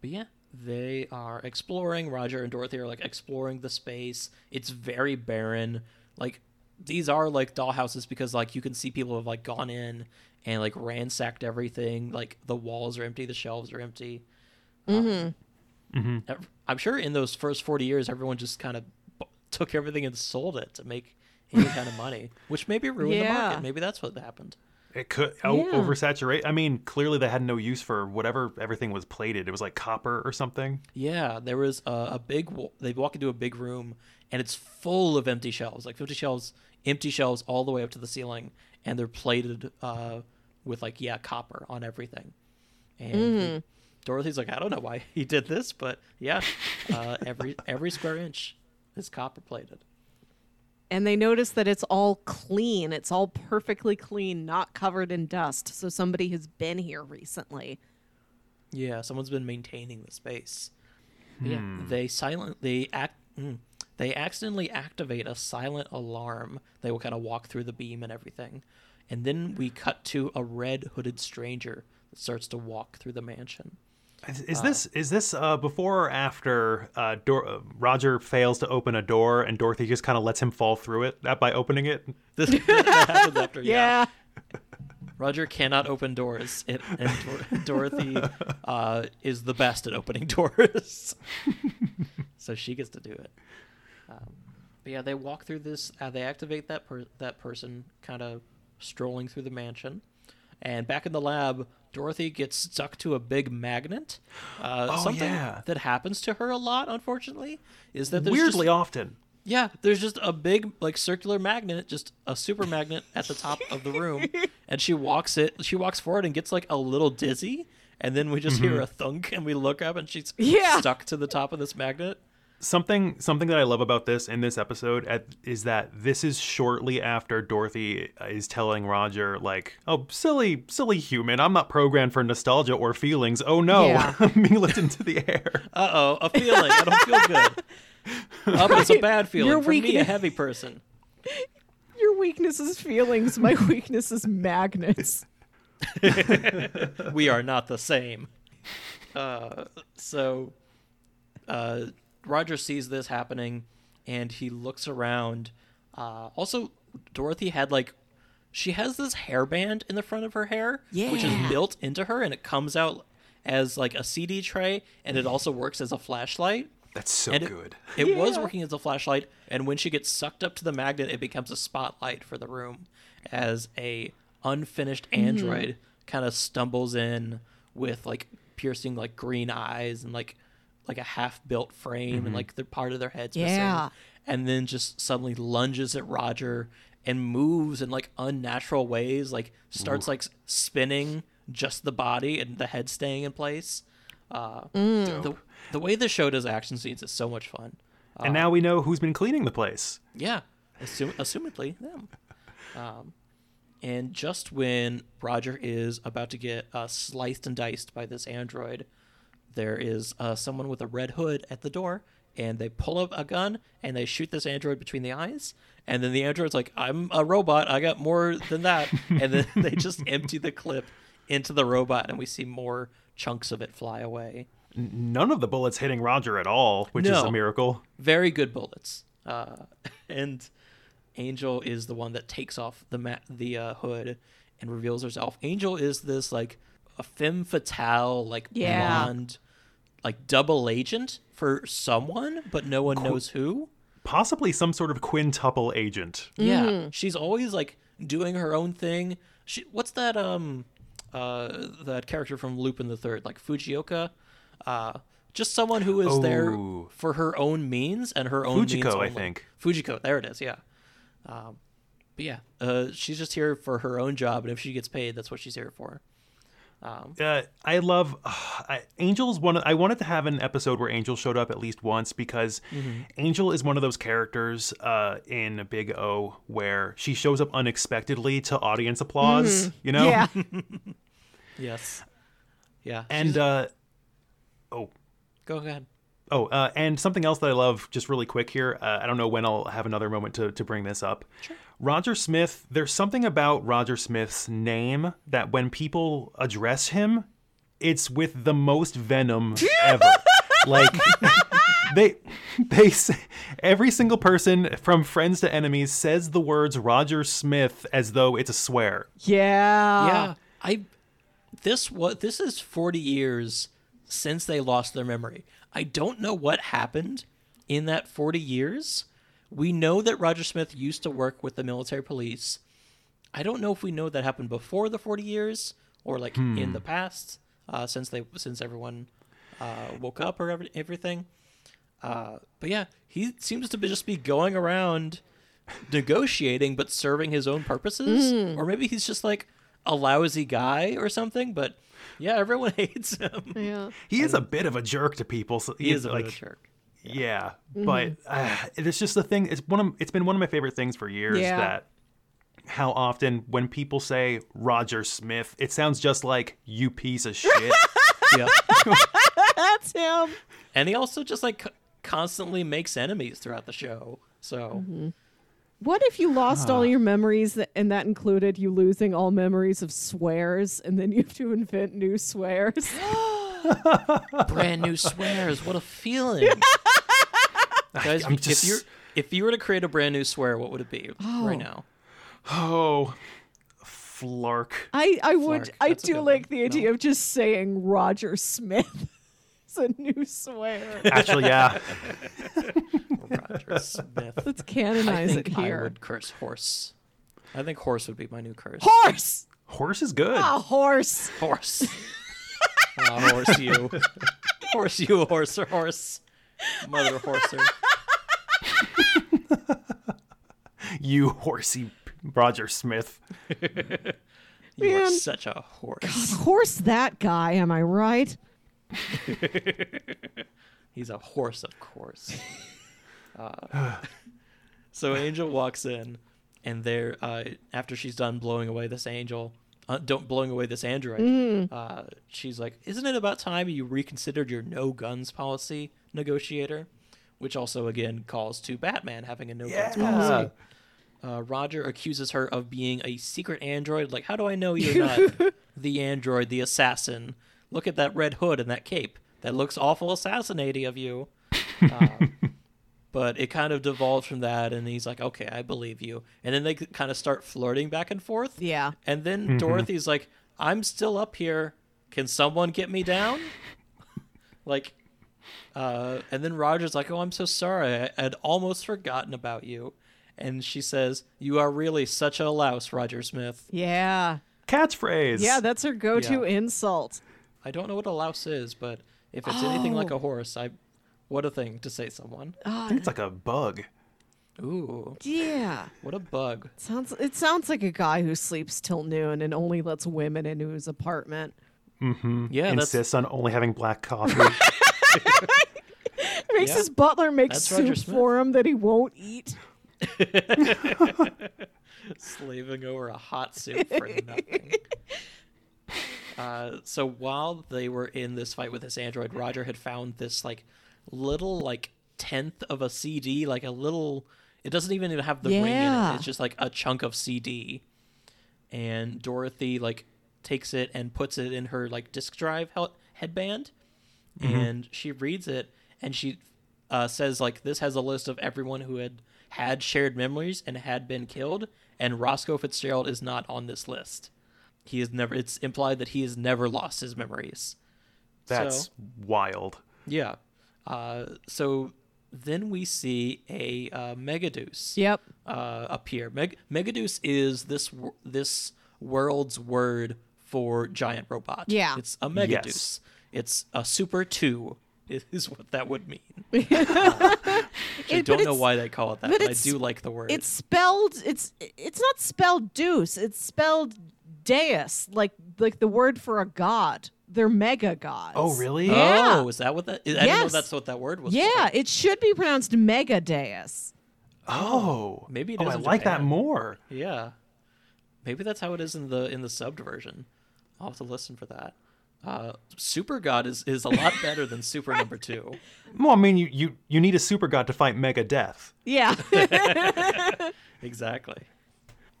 D: but yeah, they are exploring. Roger and Dorothy are like exploring the space. It's very barren. Like these are like dollhouses because like you can see people have like gone in and like ransacked everything. Like the walls are empty, the shelves are empty. Mm-hmm. mm-hmm I'm sure in those first 40 years, everyone just kind of b- took everything and sold it to make any kind of money, which maybe ruined the market. Maybe that's what happened.
F: It could
E: Yeah.
F: oversaturate. I mean, clearly they had no use for whatever everything was plated. It was like copper or something.
D: Yeah, there was a, a big. They walk into a big room, and it's full of empty shelves, like 50 shelves, empty shelves all the way up to the ceiling, and they're plated uh, with like yeah copper on everything. And he- Dorothy's like, I don't know why he did this, but yeah, uh, every every square inch is copper plated.
E: And they notice that it's all clean. It's all perfectly clean, not covered in dust. So somebody has been here recently.
D: Yeah, someone's been maintaining the space. Yeah, they silently act. Mm, they accidentally activate a silent alarm. They will kind of walk through the beam and everything, and then we cut to a red hooded stranger that starts to walk through the mansion.
F: Is, is this is this uh, before or after uh, Dor- uh, Roger fails to open a door and Dorothy just kind of lets him fall through it uh, by opening it?
D: This *laughs* that happens after.
E: Yeah. *laughs*
D: Roger cannot open doors, and, and Dor- Dorothy uh, is the best at opening *laughs* doors, so she gets to do it. Um, but yeah, they walk through this. Uh, they activate that per- that person, kind of strolling through the mansion, and back in the lab, Dorothy gets stuck to a big magnet. Uh,
F: Oh,
D: something
F: yeah.
D: that happens to her a lot, unfortunately, is that there's
F: Weirdly
D: just,
F: often.
D: yeah, there's just a big like circular magnet, just a super magnet at the top of the room, *laughs* and she walks it. She walks forward and gets like a little dizzy, and then we just hear a thunk, and we look up, and she's
E: Yeah.
D: stuck to the top of this magnet.
F: Something something that I love about this in this episode at, is that this is shortly after Dorothy is telling Roger like, "Oh, silly silly human, I'm not programmed for nostalgia or feelings. Oh no,
E: Yeah. *laughs*
F: I'm being lifted into the air."
D: Uh oh, a feeling. I don't feel good. Up is a bad feeling
E: Your
D: for me, a heavy person. *laughs*
E: Your weakness is feelings. My *laughs* weakness is magnets.
D: we are not the same. Uh, so uh, Roger sees this happening and he looks around. Uh, also, Dorothy had like she has this hairband in the front of her hair, which is built into her, and it comes out as like a CD tray, and it also works as a flashlight.
F: That's so
D: And
F: good.
D: It *laughs* was
E: Yeah.
D: working as a flashlight, and when she gets sucked up to the magnet, it becomes a spotlight for the room as a unfinished android kind of stumbles in with like piercing like green eyes and like like a half built frame and like the part of their heads
E: Yeah.
D: missing, and then just suddenly lunges at Roger and moves in like unnatural ways, like starts like spinning just the body and the head staying in place. Uh, the, the way the show does action scenes is so much fun.
F: and now we know who's been cleaning the place.
D: Yeah, assum- assumedly them. Um, and just when Roger is about to get uh, sliced and diced by this android, there is uh, someone with a red hood at the door, and they pull up a gun and they shoot this android between the eyes. And then the android's like, "I'm a robot. I got more than that." *laughs* and then they just empty the clip into the robot, and we see more chunks of it fly away.
F: None of the bullets hitting Roger at all, which is a miracle.
D: very good bullets. Uh, *laughs* and Angel is the one that takes off the ma- the uh, hood and reveals herself. Angel is this like a femme fatale, like
E: Yeah.
D: blonde, like double agent for someone, but no one knows who.
F: Possibly some sort of quintuple agent.
D: Yeah, she's always like doing her own thing. She, what's that um uh that character from Lupin the Third, like Fujioka? Uh just someone who is there
F: Oh.
D: for her own means and her own means
F: Fujiko, I think.
D: Fujiko, there it is, yeah. Um but yeah, uh she's just here for her own job and if she gets paid, that's what she's here for.
F: Uh, I love *sighs* I, Angel's one. Of, I wanted to have an episode where Angel showed up at least once because Angel is one of those characters uh, in Big O where she shows up unexpectedly to audience applause. You know,
E: Yeah. *laughs*
D: Yes. Yeah.
F: and uh, oh,
D: go ahead.
F: Oh, uh, and something else that I love, just really quick here. Uh, I don't know when I'll have another moment to, to bring this up. Roger Smith, there's something about Roger Smith's name that when people address him, it's with the most venom ever. *laughs* like *laughs* they they say, every single person from friends to enemies says the words Roger Smith as though it's a swear.
E: Yeah.
D: yeah i this what this is 40 years since they lost their memory i don't know what happened in that 40 years we know that roger smith used to work with the military police. I don't know if we know that happened before the 40 years or like in the past uh, since they since everyone uh, woke up or every, everything. Uh, but yeah he seems to be just be going around negotiating but serving his own purposes. Or maybe he's just like a lousy guy or something but yeah everyone *laughs* hates him.
E: Yeah.
F: He is a bit of a jerk to people. So
D: he is a
F: like
D: like, jerk
F: Yeah, but mm-hmm. uh, it's just the thing. It's one of it's been one of my favorite things for years
E: Yeah.
F: that how often when people say Roger Smith, it sounds just like you piece of shit. *laughs*
D: yeah
E: That's him.
D: and he also just like constantly makes enemies throughout the show so mm-hmm.
E: What if you lost all ah. your memories and that included you losing all memories of swears and then you have to invent new swears? *gasps* *laughs*
D: brand new swears what a feeling *laughs* guys
F: I'm
D: if
F: just-
D: you if you were to create a brand new swear what would it be oh. right now
F: oh, flark.
E: I, I would
D: Flark,
E: I
D: that's
E: do like
D: one.
E: the idea of just saying Roger Smith. *laughs* it's a new swear.
F: Actually, yeah.
D: roger smith
E: Let's
D: i
E: canonize
D: think
E: it
D: i
E: here.
D: would curse horse i think horse would be my new curse
E: Horse.
F: Horse is good.
E: A horse.
D: Horse. *laughs* Ah, horse you. *laughs* Horse you, horse or horse. Mother horser. *laughs*
F: You horsey Roger Smith. *laughs*
D: You are such a horse.
E: Horse that guy, am I right?
D: He's a horse, of course. Uh, so Angel walks in, and there, uh, after she's done blowing away this angel, uh, don't blowing away this android, uh, she's like, "Isn't it about time you reconsidered your no guns policy, negotiator?" Which also again calls to Batman having a no guns policy. Uh, Roger accuses her of being a secret android. Like, how do I know you're *laughs* not the android, the assassin? Look at that red hood and that cape. That looks awful assassinating of you. Um, *laughs* but it kind of devolved from that, and he's like, okay, I believe you. And then they kind of start flirting back and forth.
E: Yeah.
D: And then Dorothy's like, I'm still up here. Can someone get me down? *laughs* like, uh, and then Roger's like, oh, I'm so sorry. I had almost forgotten about you. And she says, You are really such a louse, Roger Smith.
E: Yeah.
F: Catchphrase.
E: Yeah, that's her go-to
D: Yeah.
E: insult.
D: I don't know what a louse is, but if it's anything like
E: Oh.
D: a horse, I what a thing to say someone.
F: I think it's like a bug.
D: Ooh,
E: Yeah.
D: what a bug.
E: Sounds it sounds like a guy who sleeps till noon and only lets women into his apartment. Mm-hmm.
D: Yeah, that's
F: Insists on only having black coffee. *laughs*
E: Makes
D: Yeah.
E: his butler make
D: That's
E: soup
D: Smith.
E: for him that he won't eat. *laughs* *laughs*
D: Slaving over a hot soup for nothing. Uh, so while they were in this fight with this android, Roger had found this like little like tenth of a CD, like a little. It doesn't even have the ring in
E: Yeah.
D: it. It's just like a chunk of CD. And Dorothy like takes it and puts it in her like disk drive hel- headband, and she reads it and she uh, says like this has a list of everyone who had had shared memories and had been killed, and Roscoe Fitzgerald is not on this list. He is never. It's implied that he has never lost his memories.
F: That's
D: So-
F: wild.
D: Yeah. Uh, so then we see a uh, Megadeus
E: Yep.
D: uh, appear. Meg- Megadeus is this wor- this world's word for giant robot.
E: Yeah.
D: It's a Megadeus.
F: Yes.
D: It's a Super 2 is, is what that would mean. *laughs*
E: It-
D: I don't know why they call it that,
E: but
D: but, I do like the word.
E: It's spelled. It's it's not spelled deuce. It's spelled deus, like like the word for a god. They're mega gods.
F: Oh, really?
E: Yeah.
D: Oh, is that what that? I didn't know
E: Yes.
D: that's what that word was.
E: Yeah,
D: for.
E: it should be pronounced mega deus.
F: Oh,
D: Maybe it
F: oh,
D: is
F: I
D: in
F: like that more.
D: Yeah. Maybe that's how it is in the in the subbed version. I'll have to listen for that. Uh, Super God is, is a lot *laughs* better than Super Number Two.
F: Well, I mean, you you you need a super god to fight Mega Death.
E: Yeah. *laughs* *laughs*
D: Exactly.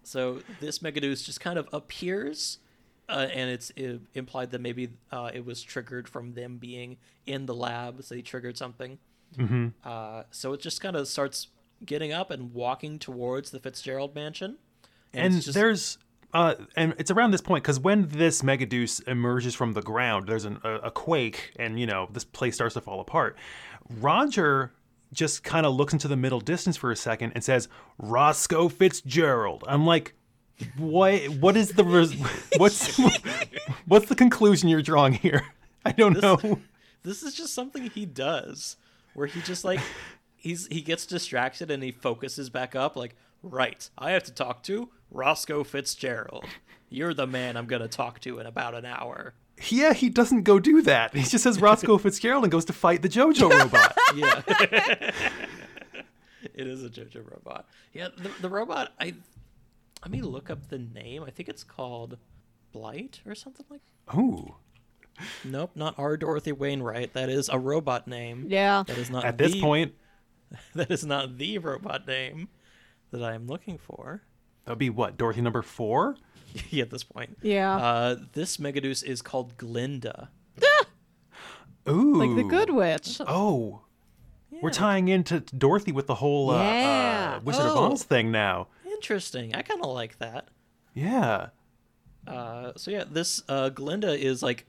D: So this Megadeus just kind of appears, uh, and it's uh, implied that maybe uh, it was triggered from them being in the lab, so they triggered something. Mm-hmm. Uh, so it just kind of starts getting up and walking towards the Fitzgerald mansion.
F: And
D: it's just-
F: there's uh, and it's around this point because when this Megadeus emerges from the ground, there's an, a, a quake, and you know this place starts to fall apart. Roger just kind of looks into the middle distance for a second and says, "Roscoe Fitzgerald." I'm like, what? What is the res- *laughs* what's what's the conclusion you're drawing here? I don't know.
D: this is just something he does where he just like he's he gets distracted and he focuses back up like right i have to talk to roscoe fitzgerald you're the man i'm gonna talk to in about an hour
F: Yeah, he doesn't go do that. He just says Roscoe *laughs* Fitzgerald and goes to fight the JoJo *laughs* robot.
D: yeah it is a jojo robot yeah the, the robot i let me look up the name i think it's called blight or something like
F: Ooh.
D: nope not r dorothy Wayneright that is a robot name
E: yeah.
D: that is not
F: At this point, *laughs*
D: that is not the robot name that I am looking for.
F: that'd be what Dorothy number four. *laughs*
D: yeah, at this point.
E: Yeah.
D: Uh, this Megadeus is called Glinda. *gasps*
F: Ooh.
E: like the good witch.
F: Oh, we're tying into Dorothy with the whole uh,
E: Yeah.
F: uh, Wizard of
D: Oh.
F: Oz thing now.
D: Interesting. I kind of like that.
F: Yeah.
D: Uh, so yeah, this uh, Glinda is like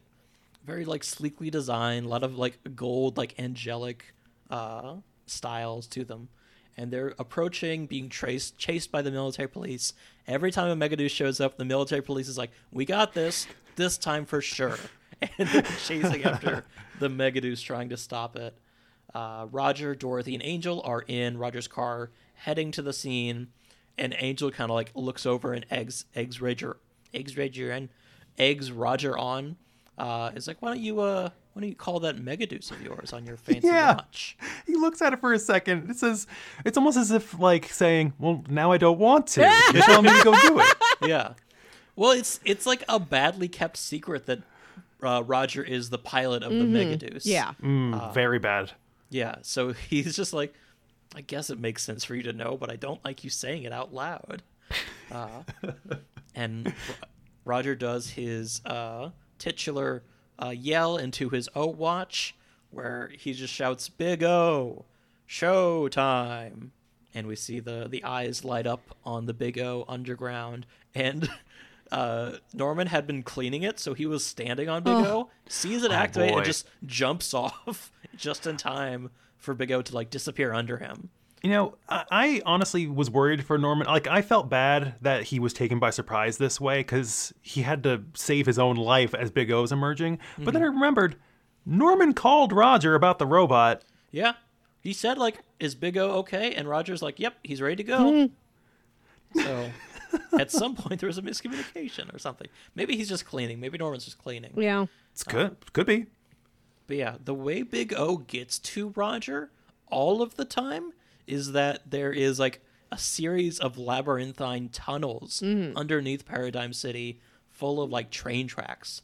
D: very like sleekly designed, a lot of like gold, like angelic uh, styles to them, and they're approaching, being traced, chased by the military police. Every time a Megadeus shows up, the military police is like, "We got this, this time for sure," *laughs* and they're chasing after *laughs* the Megadeus, trying to stop it. Uh, Roger, Dorothy, and Angel are in Roger's car, heading to the scene, and Angel kind of like looks over and eggs eggs Roger, eggs Roger, and eggs Roger on. Uh, is like, why don't you uh, why don't you call that Megadeus of yours on your fancy
F: Yeah.
D: watch?
F: He looks at it for a second. It says, it's almost as if like saying, "Well, now I don't want to. *laughs* You're telling me to go do it."
D: yeah. Well, it's it's like a badly kept secret that uh, Roger is the pilot of the Megadeus.
E: Yeah.
F: Mm, very bad.
D: Yeah, so *laughs* he's just like, I guess it makes sense for you to know, but I don't like you saying it out loud. *laughs* Uh, and Ro- Roger does his uh, titular uh, yell into his O watch, where he just shouts, "Big O, show time!" And we see the the eyes light up on the Big O underground, and. *laughs* Uh, Norman had been cleaning it, so he was standing on Big O, sees it activate,
F: boy.
D: and just jumps *laughs* off just in time for Big O to like disappear under him.
F: You know, I, I honestly was worried for Norman. Like, I felt bad that he was taken by surprise this way because he had to save his own life as Big O's emerging. But then I mm-hmm. remembered Norman called Roger about the robot.
D: Yeah, he said like, "Is Big O okay?" And Roger's like, "Yep, he's ready to go." Hmm. so, at some point, there was a miscommunication or something. Maybe he's just cleaning. Maybe Norman's just cleaning.
E: Yeah.
F: It's good. Could be.
D: But yeah, the way Big O gets to Roger all of the time is that there is like a series of labyrinthine tunnels underneath Paradigm City, full of like train tracks.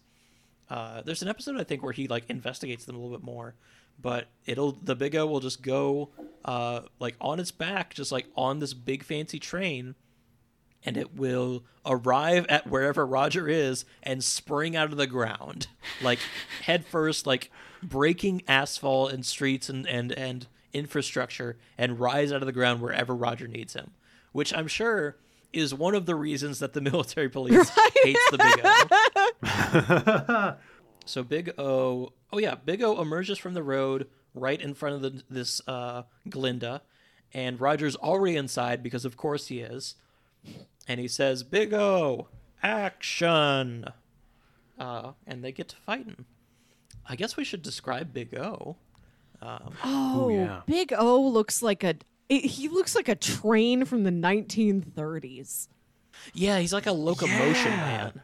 D: Uh, there's an episode I think where he like investigates them a little bit more, but it'll the Big O will just go uh, like on its back, just like on this big fancy train, and it will arrive at wherever Roger is and spring out of the ground, like head first, like breaking asphalt and streets and and and infrastructure, and rise out of the ground wherever Roger needs him, which I'm sure is one of the reasons that the *laughs* military police *laughs* hates the Big O. *laughs* So Big O, oh yeah, Big O emerges from the road right in front of the, this uh, Glinda, and Roger's already inside because of course he is, and he says, "Big O, action!" Uh, and they get to fighting. I guess we should describe Big O.
E: Oh,
F: yeah.
E: Big O looks like a. It, he looks like a train from the 1930s.
D: Yeah, he's like a locomotion
F: Yeah.
D: man.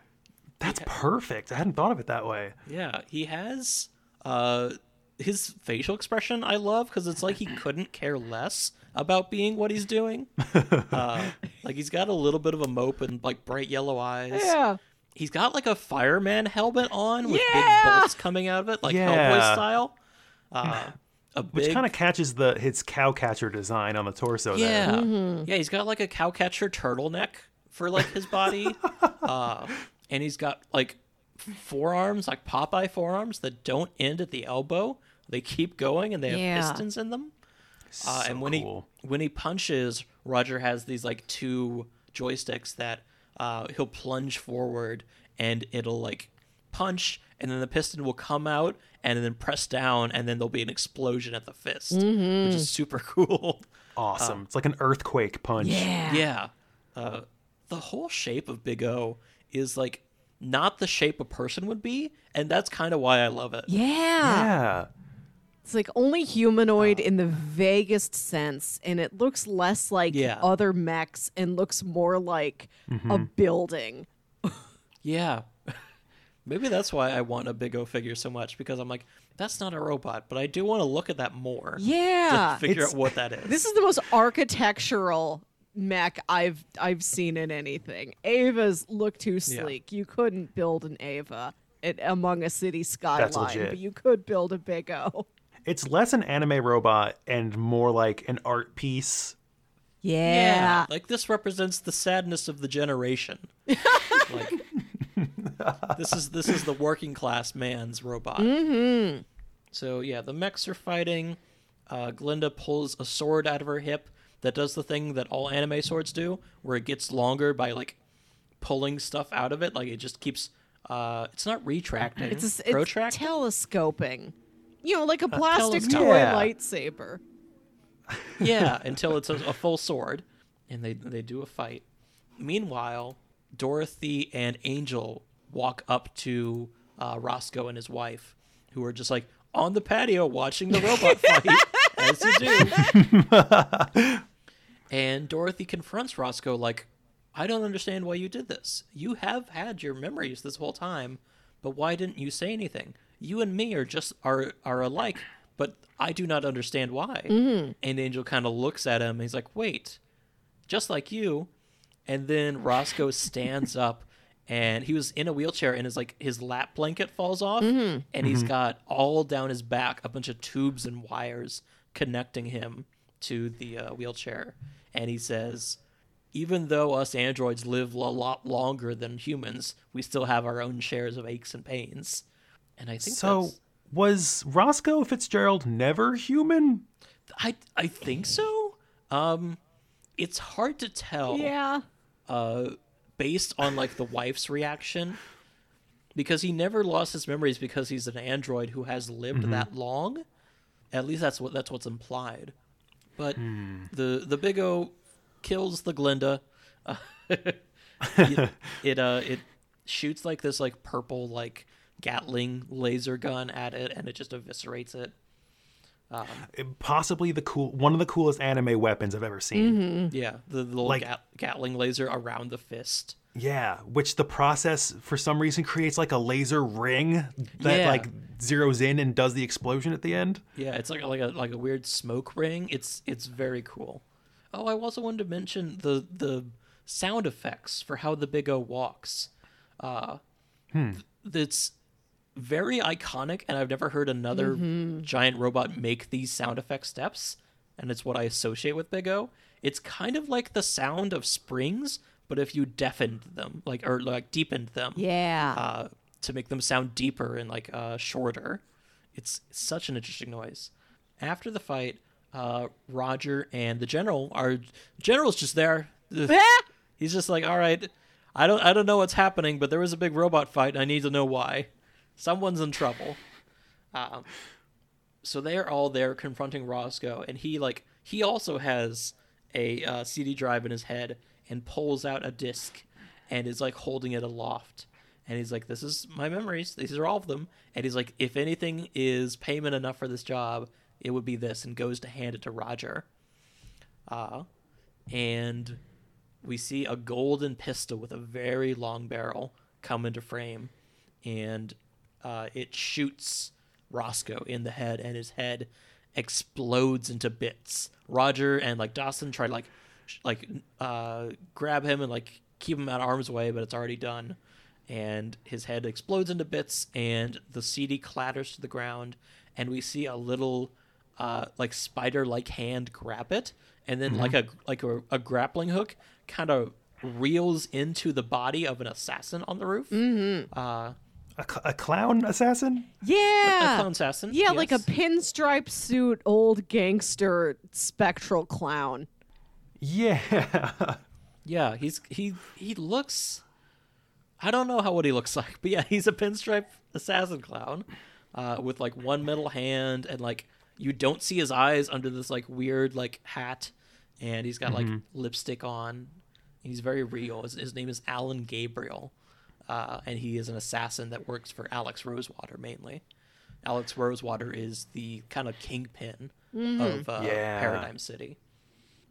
F: That's perfect. I hadn't thought of it that way.
D: Yeah, he has uh his facial expression I love because it's like he *coughs* couldn't care less about being what he's doing. *laughs* Uh, like he's got a little bit of a mope and like bright yellow eyes.
E: Yeah.
D: He's got like a fireman helmet on with
E: Yeah.
D: big bolts coming out of it, like
F: Yeah.
D: Hellboy style. Uh, a
F: Which kind of catches the his cow catcher design on the torso there.
D: yeah,
E: Mm-hmm.
D: yeah. He's got like a cowcatcher turtleneck for like his body, *laughs* uh, and he's got like forearms, like Popeye forearms that don't end at the elbow. They keep going, and they have
E: Yeah.
D: pistons in them. Uh,
F: So
D: and when
F: cool.
D: he when he punches, Roger has these like two joysticks that uh, he'll plunge forward, and it'll like punch, and then the piston will come out, and then press down, and then there'll be an explosion at the fist, which is super *laughs* cool.
F: Awesome. it's like an earthquake punch.
E: Yeah.
D: Yeah. Uh, the whole shape of Big O is like not the shape a person would be, and that's kind of why I love it.
E: Yeah.
F: Yeah.
E: It's like only humanoid oh. in the vaguest sense, and it looks less like
D: Yeah.
E: other mechs and looks more like a mm-hmm. building.
D: Yeah. *laughs* Maybe that's why I want a Big O figure so much because I'm like, that's not a robot, but I do want to look at that more.
E: Yeah.
D: To figure
F: It's-
D: out what that is. *laughs*
E: This is the most architectural mech I've I've seen in anything. Eva's look too sleek. You couldn't build an Eva it, among a city skyline, but you could build a Big O.
F: It's less an anime robot and more like an art piece.
E: Yeah.
D: Like this represents the sadness of the generation. *laughs* like this is this is the working class man's robot. Mm-hmm. So yeah, the mechs are fighting. Uh, Glinda pulls a sword out of her hip that does the thing that all anime swords do, where it gets longer by like pulling stuff out of it. Like it just keeps. Uh, it's not retracting.
E: It's, a, s- it's
D: protracting.
E: telescoping. You know, like a plastic
D: telescope.
E: toy
F: Yeah.
E: lightsaber. *laughs*
D: yeah, until it's a, a full sword, and they they do a fight. Meanwhile, Dorothy and Angel walk up to uh, Roscoe and his wife, who are just like on the patio watching the robot *laughs* fight, as you do. *laughs* and Dorothy confronts Roscoe like, "I don't understand why you did this. You have had your memories this whole time, but why didn't you say anything? You and me are just are are alike." But I do not understand why. Mm-hmm. And Angel kind of looks at him. And he's like, "Wait, just like you." And then Roscoe *laughs* stands up, and he was in a wheelchair, and his like his lap blanket falls off, mm-hmm. and he's mm-hmm. got all down his back a bunch of tubes and wires connecting him to the uh, wheelchair. And he says, "Even though us androids live a lot longer than humans, we still have our own shares of aches and pains." And I think
F: So
D: that's,
F: was Roscoe Fitzgerald never human?
D: I I think so. Um, it's hard to tell.
E: Yeah.
D: uh, based on like the wife's reaction because he never lost his memories because he's an android who has lived that long at least that's what that's what's implied but the the big o kills the glinda uh, *laughs* it, *laughs* it uh it shoots like this like purple like gatling laser gun at it and it just eviscerates um, it
F: Possibly the cool one of the coolest anime weapons I've ever seen. Mm-hmm.
D: yeah the, the little
F: Like-
D: gat, gatling laser around the fist
F: Yeah, which the process for some reason creates like a laser ring that
D: Yeah.
F: like zeroes in and does the explosion at the end.
D: Yeah, it's like a, like a like a weird smoke ring. It's it's very cool. Oh, I also wanted to mention the the sound effects for how the Big O walks. Uh, hmm. That's very iconic, and I've never heard another giant robot make these sound effect steps, and it's what I associate with Big O. It's kind of like the sound of springs, but if you deafened them, like or like deepened them,
E: Yeah.
D: uh, to make them sound deeper and like uh, shorter. It's such an interesting noise. After the fight, uh, Roger and the general are general's just there. *laughs* *laughs* He's just like, all right, I don't I don't know what's happening, but there was a big robot fight. And I need to know why. Someone's in trouble. Um, so they're all there confronting Roscoe, and he like he also has a uh, CD drive in his head and pulls out a disc and is like holding it aloft. And he's like, "This is my memories. These are all of them." And he's like, "If anything is payment enough for this job, it would be this." And goes to hand it to Roger. Uh, and we see a golden pistol with a very long barrel come into frame, and uh, it shoots Roscoe in the head, and his head explodes into bits. Roger and like Dawson try to like sh- like uh, grab him and like keep him out of harm's way, but it's already done. And his head explodes into bits, and the CD clatters to the ground, and we see a little uh, like spider-like hand grab it, and then like a like a, a grappling hook kind of reels into the body of an assassin on the roof. Uh,
F: A, cl- a clown assassin?
E: yeah.
D: a clown assassin.
E: Yeah, like a
D: yes.
E: pinstripe suit, old gangster, spectral clown.
F: Yeah.
D: Yeah, he's he he looks. I don't know how what he looks *laughs* like, but yeah, he's a pinstripe assassin clown, uh, with like one metal hand and like you don't see his eyes under this like weird like hat, and he's got like lipstick on. And he's very real. His, his name is Alan Gabriel, uh, and he is an assassin that works for Alex Rosewater mainly. Alex Rosewater is the kind of kingpin of uh,
F: Yeah.
D: Paradigm City.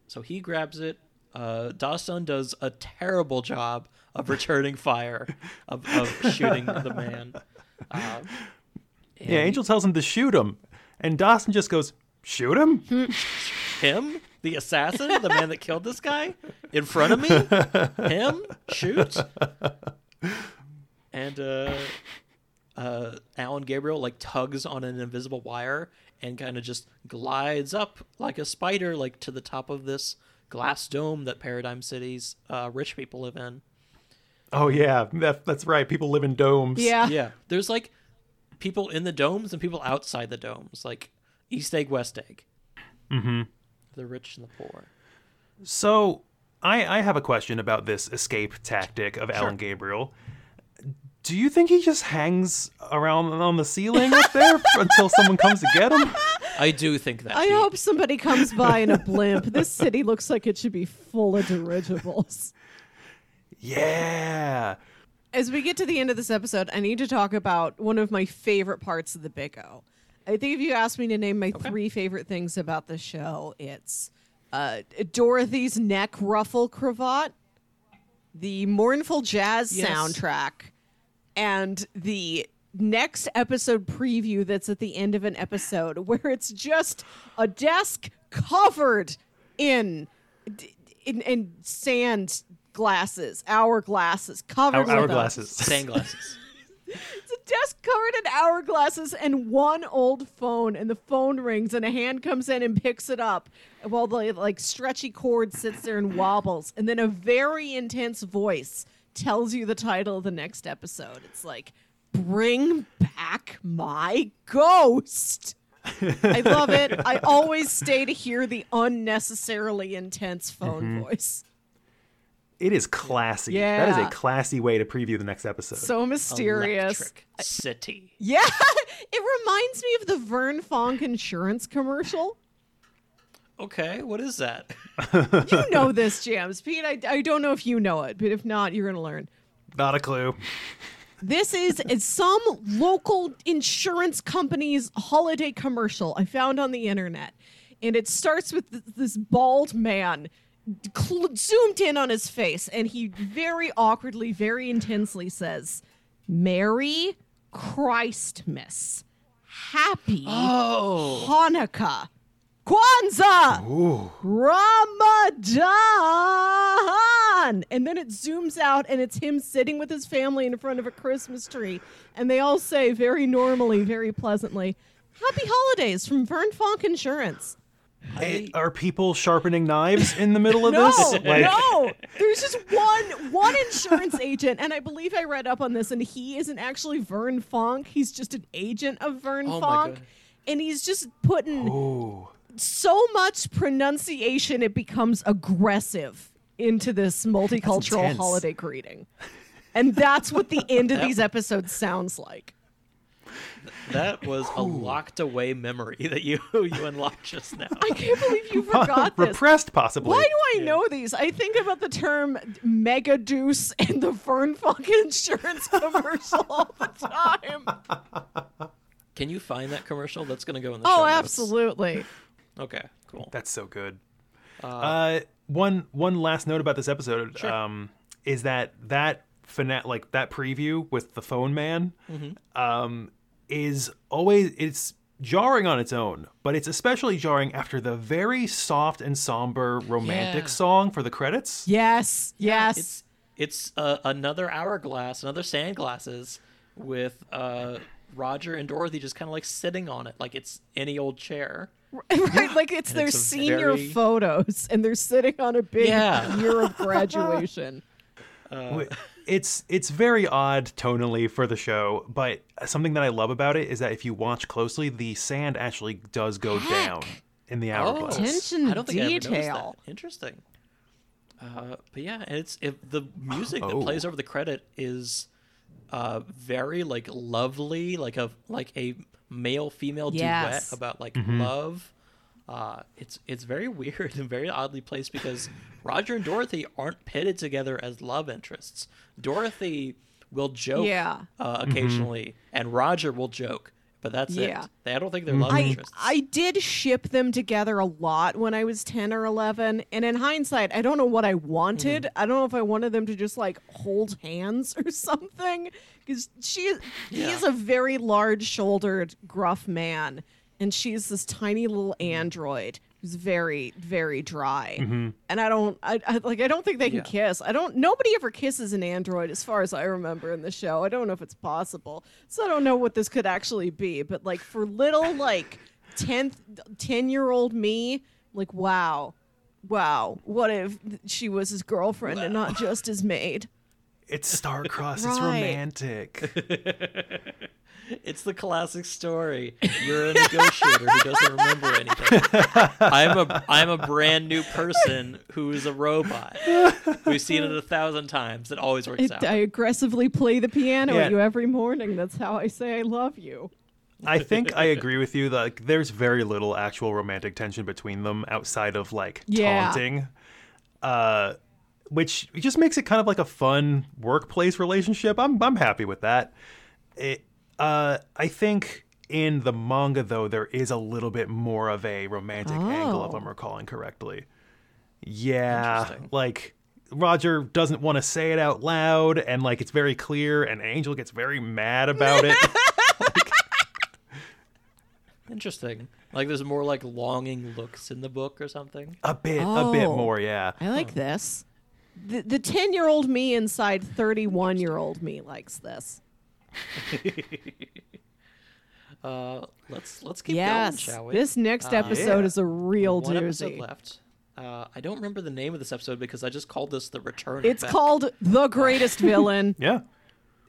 D: So he grabs it. Uh, Dawson does a terrible job of returning fire, of, of *laughs* shooting the man. Um,
F: Yeah, Angel tells him to shoot him. And Dawson just goes, Shoot him? *laughs*
D: him, the assassin, the man that killed this guy, in front of me, *laughs* him shoot, *laughs* and uh, uh, Alan Gabriel like tugs on an invisible wire and kind of just glides up like a spider, like to the top of this glass dome that Paradigm City's uh, rich people live in.
F: Oh, yeah. That, that's right. People live in domes.
E: Yeah.
D: yeah there's like people in the domes and people outside the domes like east egg west egg mm-hmm the rich and the poor
F: So I, I have a question about this escape tactic of Alan Gabriel. Do you think he just hangs around on the ceiling up there *laughs* until someone comes to get him?
D: i do think that
E: I
D: Pete.
E: hope somebody comes by in a blimp. This city looks like it should be full of dirigibles.
F: Yeah.
E: As we get to the end of this episode, I need to talk about one of my favorite parts of the Big O. I think if you asked me to name my three favorite things about the show, it's uh, Dorothy's neck ruffle cravat, the mournful jazz
D: Yes.
E: soundtrack, and the next episode preview that's at the end of an episode *laughs* where it's just a desk covered in in, in sand glasses, hourglasses covered
F: Hour,
E: with them.
F: hourglasses.
E: It's a desk covered in hourglasses and one old phone, and the phone rings, and a hand comes in and picks it up while the like stretchy cord sits there and wobbles, and then a very intense voice tells you the title of the next episode. It's like, "Bring back my ghost." I love it. I *laughs* always stay to hear the unnecessarily intense phone mm-hmm. voice.
F: It is classy. Yeah. That is a classy way to preview the next episode.
E: So mysterious.
D: Electric city
E: Yeah, *laughs* it reminds me of the Vern Fonk insurance commercial.
D: okay what is that *laughs*
E: You know this, Jams. Pete, I, I don't know if you know it, but if not, you're going to learn.
F: Not a clue.
E: This is, is some local insurance company's holiday commercial I found on the internet. And it starts with th- this bald man cl- zoomed in on his face, and he very awkwardly, very intensely says, Merry Christmas. Happy
D: oh
E: Hanukkah. Kwanzaa,
F: Ooh.
E: Ramadan. And then it zooms out and it's him sitting with his family in front of a Christmas tree. And they all say very normally, very pleasantly, Happy Holidays from Vern Fonk Insurance.
F: Eh, Are people sharpening knives in the middle of *laughs*
E: No,
F: this? Like,
E: no. There's just one one *laughs* insurance agent, and I believe I read up on this, and he isn't actually Vern Fonk. He's just an agent of Vern
D: Oh my
E: Fonk, and he's just putting
F: Ooh.
E: so much pronunciation it becomes aggressive into this multicultural holiday greeting. And that's what the end of *laughs* these episodes sounds like.
D: That was a locked away memory that you *laughs* you unlocked just now.
E: I can't believe you *laughs* forgot this.
F: Repressed, possibly.
E: Why do I know these? I think about the term Megadeus *laughs* and the Fern fucking insurance commercial all the time.
D: Can you find that commercial? That's gonna go in the show
E: Oh,
D: notes.
E: absolutely.
D: Okay, cool.
F: That's so good. Uh, one one last note about this episode um, is that that fina- like that preview with the phone man um, is always it's jarring on its own, but it's especially jarring after the very soft and somber romantic
D: Yeah.
F: song for the credits.
E: Yes, yes.
D: It's it's uh, another hourglass, another sandglasses with uh, Roger and Dorothy just kind of like sitting on it, like it's any old chair. *laughs*
E: right, like it's their
D: it's
E: senior
D: very-
E: photos, and they're sitting on a big
D: Yeah.
E: year of graduation. *laughs*
F: Wh- it's it's very odd tonally for the show, but something that I love about it is that if you watch closely, the sand actually does go down in the hourglass.
E: Attention
D: Oh, I don't think I ever noticed
E: detail.
D: that. Interesting. Uh, but yeah, it's if the music that
F: Oh.
D: plays over the credit is uh, very like lovely, like a like a male female
E: Yes.
D: duet about like
F: Mm-hmm.
D: love. Uh, it's it's very *laughs* weird and very oddly placed because Roger and Dorothy aren't pitted together as love interests. Dorothy will joke
E: Yeah.
D: uh,
F: Mm-hmm.
D: occasionally, and Roger will joke, but that's
E: Yeah.
D: it. They, I don't think they're love
E: I,
D: interests.
E: I did ship them together a lot when I was 10 or 11. And in hindsight, I don't know what I wanted.
D: Mm-hmm.
E: I don't know if I wanted them to just like hold hands *laughs* or something. Because she, he
D: Yeah.
E: is a very large shouldered, gruff man. And she's this tiny little mm-hmm. android who's very, very dry. Mm-hmm. And I don't, I, I like, I don't think they can
D: Yeah.
E: kiss. I don't, nobody ever kisses an android as far as I remember in the show. I don't know if it's possible. So I don't know what this could actually be. But like for little, like *laughs* 10th 10 year old me, like, wow. Wow. What if she was his girlfriend and not just his maid?
F: It's star-crossed. It's romantic. *laughs* *laughs*
D: It's the classic story. You're a negotiator who doesn't remember anything. *laughs* I'm a I'm a brand new person who is a robot. We've seen it a thousand times. It always works
E: It,
D: out.
E: I aggressively play the piano
F: Yeah.
E: at you every morning. That's how I say I love you.
F: I think I agree with you. that, Like, there's very little actual romantic tension between them outside of like
E: Yeah.
F: taunting, uh, which just makes it kind of like a fun workplace relationship. I'm I'm happy with that. It, uh, I think in the manga though there is a little bit more of a romantic angle, if
E: Oh.
F: I'm recalling correctly. Yeah, like. Roger doesn't want to say it out loud, and like it's very clear, and Angel gets very mad about it. *laughs*
D: Interesting. Like there's more like longing looks in the book or something.
F: A bit, a bit
E: Oh.
F: more, yeah.
E: I like this. The the ten year old me inside thirty one year old me likes this. *laughs*
D: Uh, let's let's keep
E: yes,
D: going, shall we?
E: this next
D: Uh,
E: episode
F: Yeah.
E: is a real
D: One episode
E: doozy.
D: left. Uh, I don't remember the name of this episode because I just called this the return.
E: It's
D: Beck.
E: called The Greatest *laughs* Villain.
F: Yeah.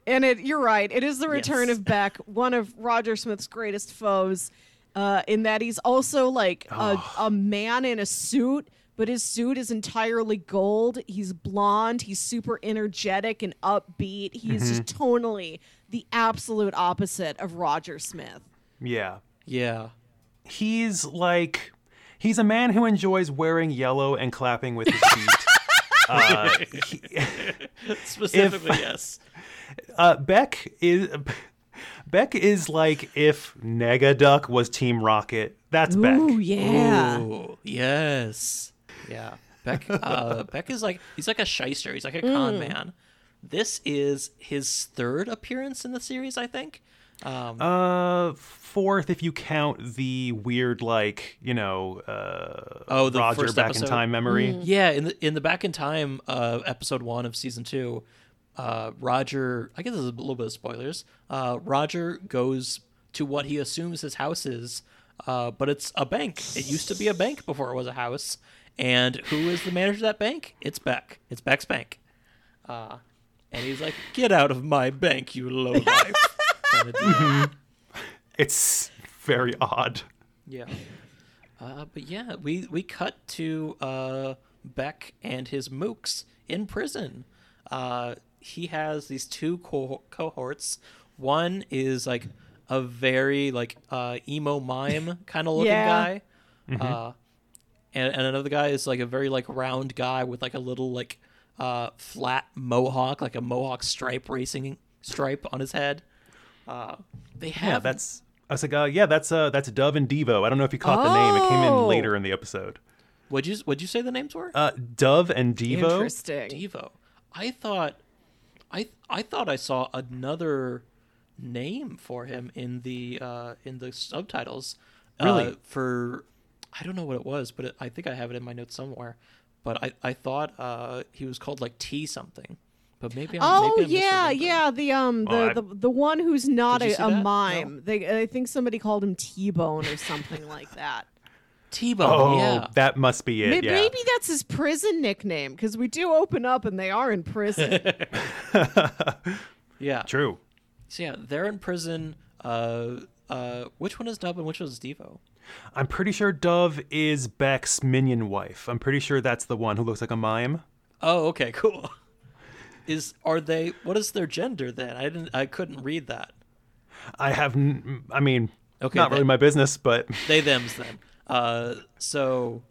E: And it, you're right. It is the return
D: Yes.
E: of Beck, one of Roger Smith's greatest foes. Uh, in that he's also like a, a man in a suit, but his suit is entirely gold. He's blonde. He's super energetic and upbeat. He's just tonally the absolute opposite of Roger Smith.
F: Yeah.
D: Yeah.
F: He's like he's a man who enjoys wearing yellow and clapping with his feet. *laughs* uh, he- *laughs*
D: Specifically, yes. *laughs*
F: uh, Beck is Beck is like if Negaduck was Team Rocket. That's Beck.
E: Yeah.
D: Ooh, yes. Yeah. Beck uh Beck is like he's like a shyster. He's like a con
E: Mm.
D: man. This is his third appearance in the series, I think. Um,
F: Uh, fourth if you count the weird, like you know, uh,
D: Oh, the
F: Roger
D: first
F: back
D: episode?
F: in time memory.
D: Yeah, in the in the back in time uh, episode one of season two, uh, Roger. I guess this is a little bit of spoilers. Uh, Roger goes to what he assumes his house is, uh, but it's a bank. It used to be a bank before it was a house. And who is the manager of that bank? It's Beck. It's Beck's bank. Uh, and he's like, "Get out of my bank, you lowlife." *laughs* Kinda deal.
F: It's very odd.
D: Yeah. Uh, but yeah, we we cut to uh, Beck and his mooks in prison. Uh, he has these two co- cohorts. One is like a very like uh, emo mime *laughs* kind of looking
E: Yeah.
D: guy, uh, and, and another guy is like a very like round guy with like a little like uh, flat mohawk, like a mohawk stripe racing stripe on his head. Uh, they have
F: Yeah, that's. I was like, uh, yeah, that's uh, that's Dove and Devo. I don't know if you caught the name. It came in
E: Oh.
F: later in the episode.
D: What'd you What'd you say the names were?
F: Uh, Dove and Devo.
E: Interesting.
D: Devo. I thought, I I thought I saw another name for him in the uh, in the subtitles. Uh,
F: Really?
D: for I don't know what it was, but it, I think I have it in my notes somewhere. But I I thought uh, he was called like T something. But maybe I'm,
E: Oh
D: maybe I'm
E: yeah, yeah. The um the,
F: Oh, I-
E: the the one who's not a, a
D: that?
E: mime. They I think somebody called him T Bone or something *laughs* like that.
D: T-Bone.
F: Oh,
D: yeah.
F: that must be it.
E: May-
F: yeah.
E: Maybe that's his prison nickname because we do open up and they are in prison. *laughs* *laughs*
D: Yeah.
F: True.
D: So yeah, they're in prison. Uh, uh, which one is Dove and which one is Devo?
F: I'm pretty sure Dove is Beck's minion wife. I'm pretty sure that's the one who looks like a mime.
D: Oh, okay, *laughs* cool. Is are they? What is their gender then? I didn't. I couldn't read that.
F: I have, n- I mean,
D: Okay,
F: not really my business, but *laughs*
D: They them's then. Uh, so,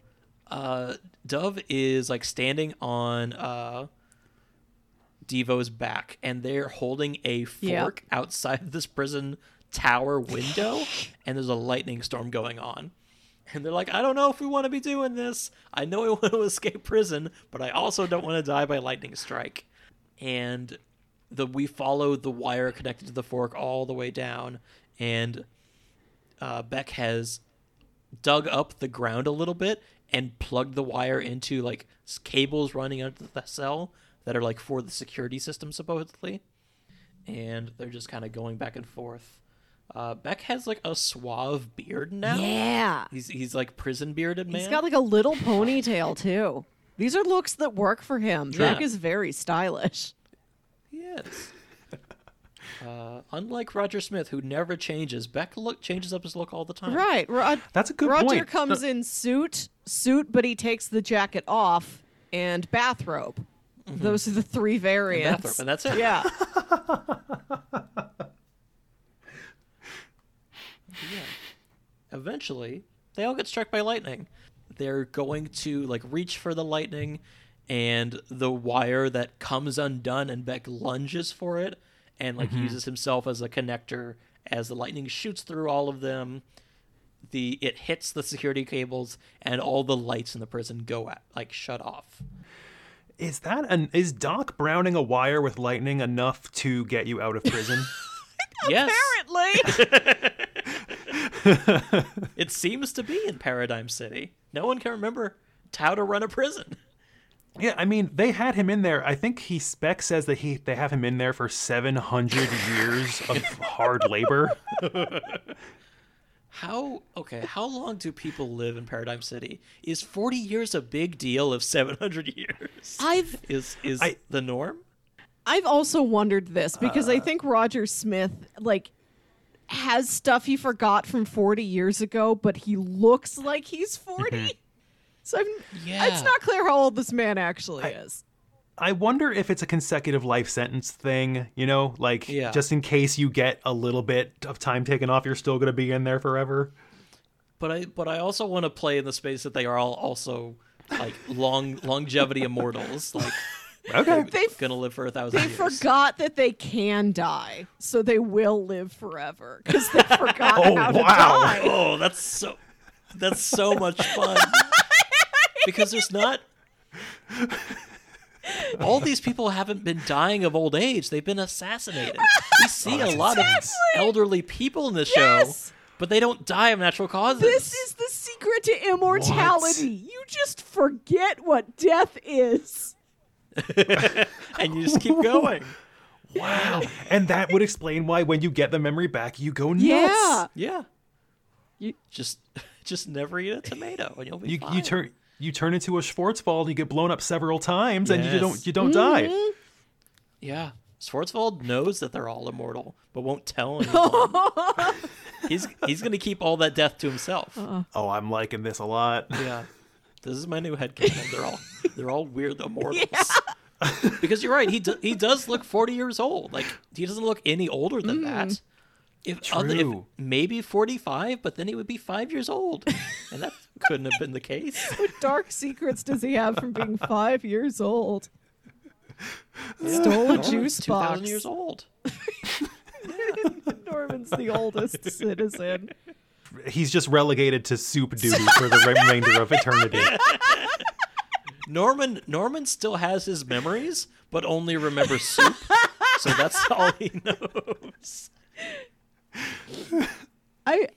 D: uh, Dove is like standing on uh, Devo's back, and they're holding a
E: Yeah.
D: fork outside of this prison tower window, and there's a lightning storm going on. And they're like, I don't know if we want to be doing this. I know we want to escape prison, but I also don't want to die by lightning strike. And the we follow the wire connected to the fork all the way down, and uh, Beck has dug up the ground a little bit and plugged the wire into like cables running under the cell that are like for the security system supposedly and they're just kind of going back and forth uh, beck has like a suave beard now
E: yeah.
D: he's, he's like prison bearded man
E: He's got like a little ponytail *laughs* too. These are looks that work for him.
D: Yeah.
E: Beck is very stylish.
D: Yes. *laughs* Uh, unlike Roger Smith, who never changes, Beck look changes up his look all the time.
E: Right. Rod- *laughs*
F: that's a good
E: Roger
F: point.
E: Roger comes in suit, suit, but he takes the jacket off and bathrobe. Those are the three variants.
D: bathrobe, and that's it.
E: Yeah.
D: Eventually they all get struck by lightning. They're going to like reach for the lightning and the wire that comes undone and beck lunges for it and like mm-hmm. uses himself as a connector as the lightning shoots through all of them. The it hits the security cables and all the lights in the prison go at like shut off.
F: Is that an is Doc browning a wire with lightning enough to get you out of prison? *laughs*
D: yes
E: Apparently. *laughs*
D: it seems to be in paradigm city no one can remember how to run a prison
F: yeah, I mean, they had him in there. I think he spec says that he they have him in there for 700 years of hard labor. *laughs*
D: How okay? How long do people live in Paradigm City? Is forty years a big deal? of seven hundred years
E: I've
D: is is
F: I-
D: the norm?
E: I've also wondered this because I uh. think Roger Smith like has stuff he forgot from 40 years ago, but he looks like he's 40. Mm-hmm. So I'm,
D: Yeah.
E: it's not clear how old this man actually is.
F: I wonder if it's a consecutive life sentence thing, you know, like
D: Yeah.
F: just in case you get a little bit of time taken off, you're still going to be in there forever.
D: But I but I also want to play in the space that they are all also like long longevity immortals, like
F: Okay.
E: They're
D: gonna live for a thousand
E: they
D: years.
E: forgot that they can die, so they will live forever because they *laughs* forgot
F: Oh,
E: how to die.
D: Oh, that's so that's so much fun. *laughs* because there's not all these people haven't been dying of old age. They've been assassinated. we see a lot of elderly people in the show, but they don't die of natural causes.
E: This is the secret to immortality. You just forget what death is. *laughs*
D: and you just keep going.
F: Wow. and that would explain why when you get the memory back, you go nuts.
E: Yeah.
D: Yeah.
E: You-
D: just *laughs* just never eat a tomato and you'll be
F: You
D: fine.
F: you turn you turn into a Schwarzwald, you get blown up several times, and you don't you don't die. Mm-hmm.
D: Yeah. Schwarzwald knows that they're all immortal, but won't tell *laughs* anyone. he's he's gonna keep all that death to himself. Uh-uh.
F: Oh, I'm liking this a lot.
D: Yeah. This is my new headcanon. They're all *laughs* they're all weird immortals. *laughs* because you're right, he do, he does look 40 years old. Like he doesn't look any older than mm. that. If, other, if maybe 45, but then he would be 5 years old. And that *laughs* couldn't have been the case.
E: What dark secrets does he have from being five years old? Stole a
D: Norman's
E: juice
D: 2000
E: box.
D: years old.
E: Norman's the oldest citizen.
F: He's just relegated to soup *laughs* duty for the remainder of eternity. *laughs*
D: Norman Norman still has his memories, but only remembers soup. so that's *laughs* all he knows.
E: I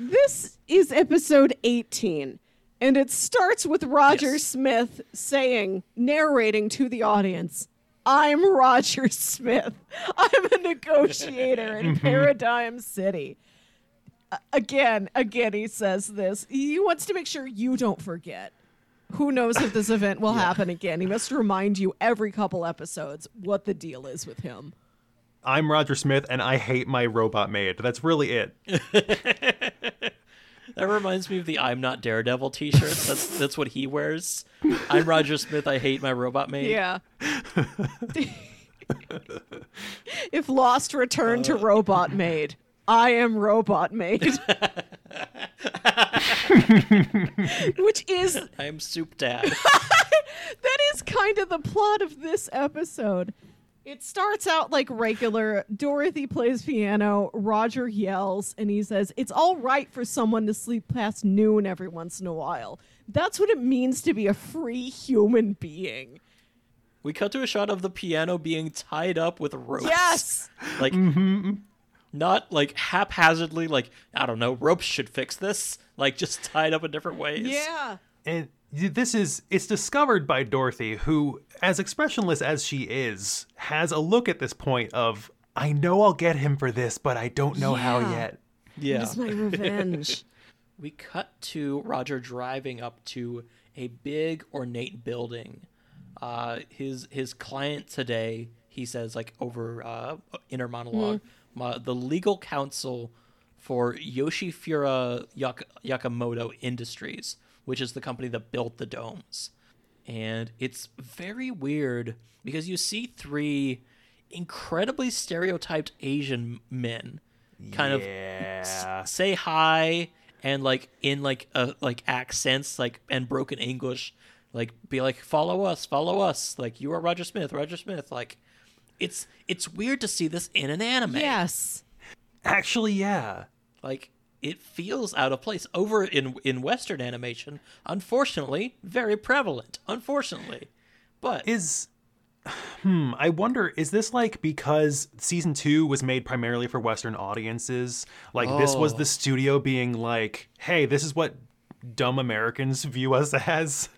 E: this is episode 18 and it starts with Roger
D: Yes.
E: Smith saying narrating to the audience I'm Roger Smith. I'm a negotiator in Paradigm City. A- Again, again he says this. He wants to make sure you don't forget. Who knows if this event will *laughs* happen again? He must remind you every couple episodes what the deal is with him.
F: I'm Roger Smith, and I hate my robot maid. That's really it. *laughs*
D: That reminds me of the "I'm not Daredevil" T-shirts. That's that's what he wears. I'm Roger Smith. I hate my robot maid.
E: Yeah. *laughs* if Lost returned to uh. Robot Maid, I am Robot made. *laughs* *laughs* Which is
D: I am Soup Dad. *laughs*
E: that is kind of the plot of this episode. It starts out like regular. Dorothy plays piano, Roger yells, and he says, It's all right for someone to sleep past noon every once in a while. That's what it means to be a free human being.
D: We cut to a shot of the piano being tied up with ropes.
E: Yes!
D: Like, mm-hmm. Not like haphazardly. Like I don't know. Ropes should fix this. Like just *laughs* tied up in different ways.
E: Yeah.
F: And this is it's discovered by Dorothy, who, as expressionless as she is, has a look at this point of I know I'll get him for this, but I don't know how yet.
D: Yeah.
E: It's *laughs* my revenge.
D: we cut to Roger driving up to a big ornate building. Uh, his his client today, he says, like over uh, inner monologue, ma- the legal counsel for Yoshifura Yak- Yakamoto Industries, which is the company that built the domes. And it's very weird because you see three incredibly stereotyped Asian men kind of
F: Yeah.
D: say hi and like in like a like accents like and broken english like be like follow us follow us like you are roger smith roger smith like it's it's weird to see this in an anime
E: yes.
F: Actually, yeah.
D: like it feels out of place over in in western animation unfortunately very prevalent unfortunately but
F: Is hmm, I wonder is this like because season 2 was made primarily for western audiences? Like this was
D: Oh.
F: the studio being like, "Hey, this is what dumb Americans view us *laughs* as."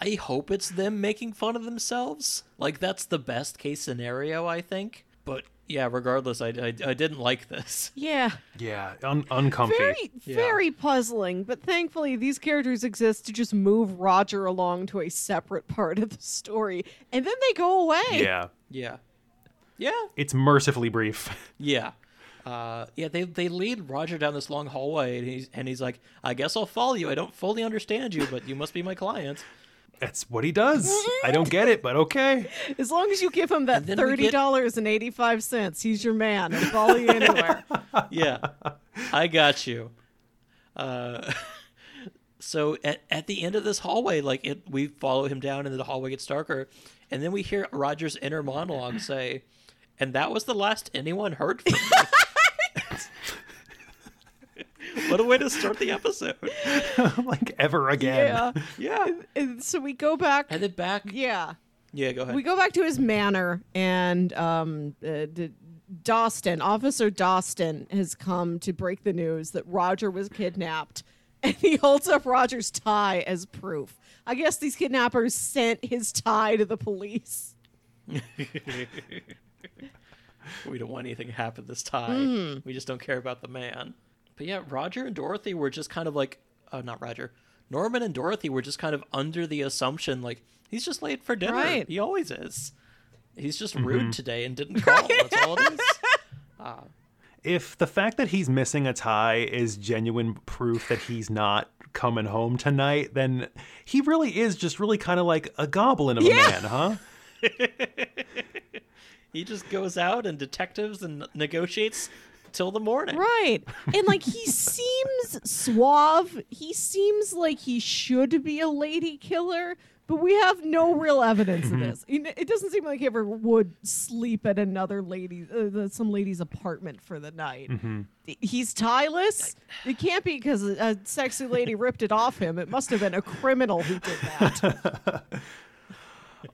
D: I hope it's them making fun of themselves like that's the best case scenario i think but yeah regardless i i, I didn't like this *laughs*
E: Yeah.
F: Yeah, un- uncomfy.
E: Very,
D: Yeah.
E: very puzzling, but thankfully these characters exist to just move Roger along to a separate part of the story, and then they go away.
F: yeah.
D: yeah yeah
F: It's mercifully brief. *laughs*
D: Yeah. Uh, yeah, they they lead Roger down this long hallway, and he's and he's like, "I guess I'll follow you. I don't fully understand you, but you must be my client."
F: That's what he does. I don't get it, but okay. *laughs*
E: As long as you give him that
D: And then
E: thirty
D: get-
E: dollars and eighty five cents, he's your man. He'll follow you anywhere. *laughs*
D: Yeah, I got you. Uh, *laughs* so at at the end of this hallway, like it, we follow him down, and the hallway gets darker, and then we hear Roger's inner monologue say, "And that was the last anyone heard from me." *laughs* what a way to start the episode! *laughs*
F: like ever again.
E: yeah.
D: Yeah,
E: And so we go back.
D: headed back.
E: Yeah.
D: Yeah, go ahead.
E: We go back to his manor, and um, uh, d- Dastun, Officer Dawson, has come to break the news that Roger was kidnapped, *laughs* and he holds up Roger's tie as proof. I guess these kidnappers sent his tie to the police.
D: We don't want anything to happen this time.
E: Mm-hmm.
D: We just don't care about the man. But yeah, Roger and Dorothy were just kind of like, oh, not Roger. Norman and Dorothy were just kind of under the assumption like he's just late for dinner.
E: Right.
D: He always is. He's just
F: Mm-hmm.
D: rude today and didn't call. That's all it is. *laughs*
F: If the fact that he's missing a tie is genuine proof that he's not coming home tonight, then he really is just really kind of like a goblin of a
E: Yeah.
F: man, huh? *laughs*
D: He just goes out and detectives and negotiates till the morning.
E: Right. And like he *laughs* seems suave. He seems like he should be a lady killer, but we have no real evidence of this. It doesn't seem like he ever would sleep at another lady, uh, some lady's apartment for the night. He's tieless. It can't be because a sexy lady ripped it off him. It must have been a criminal who did that. *laughs*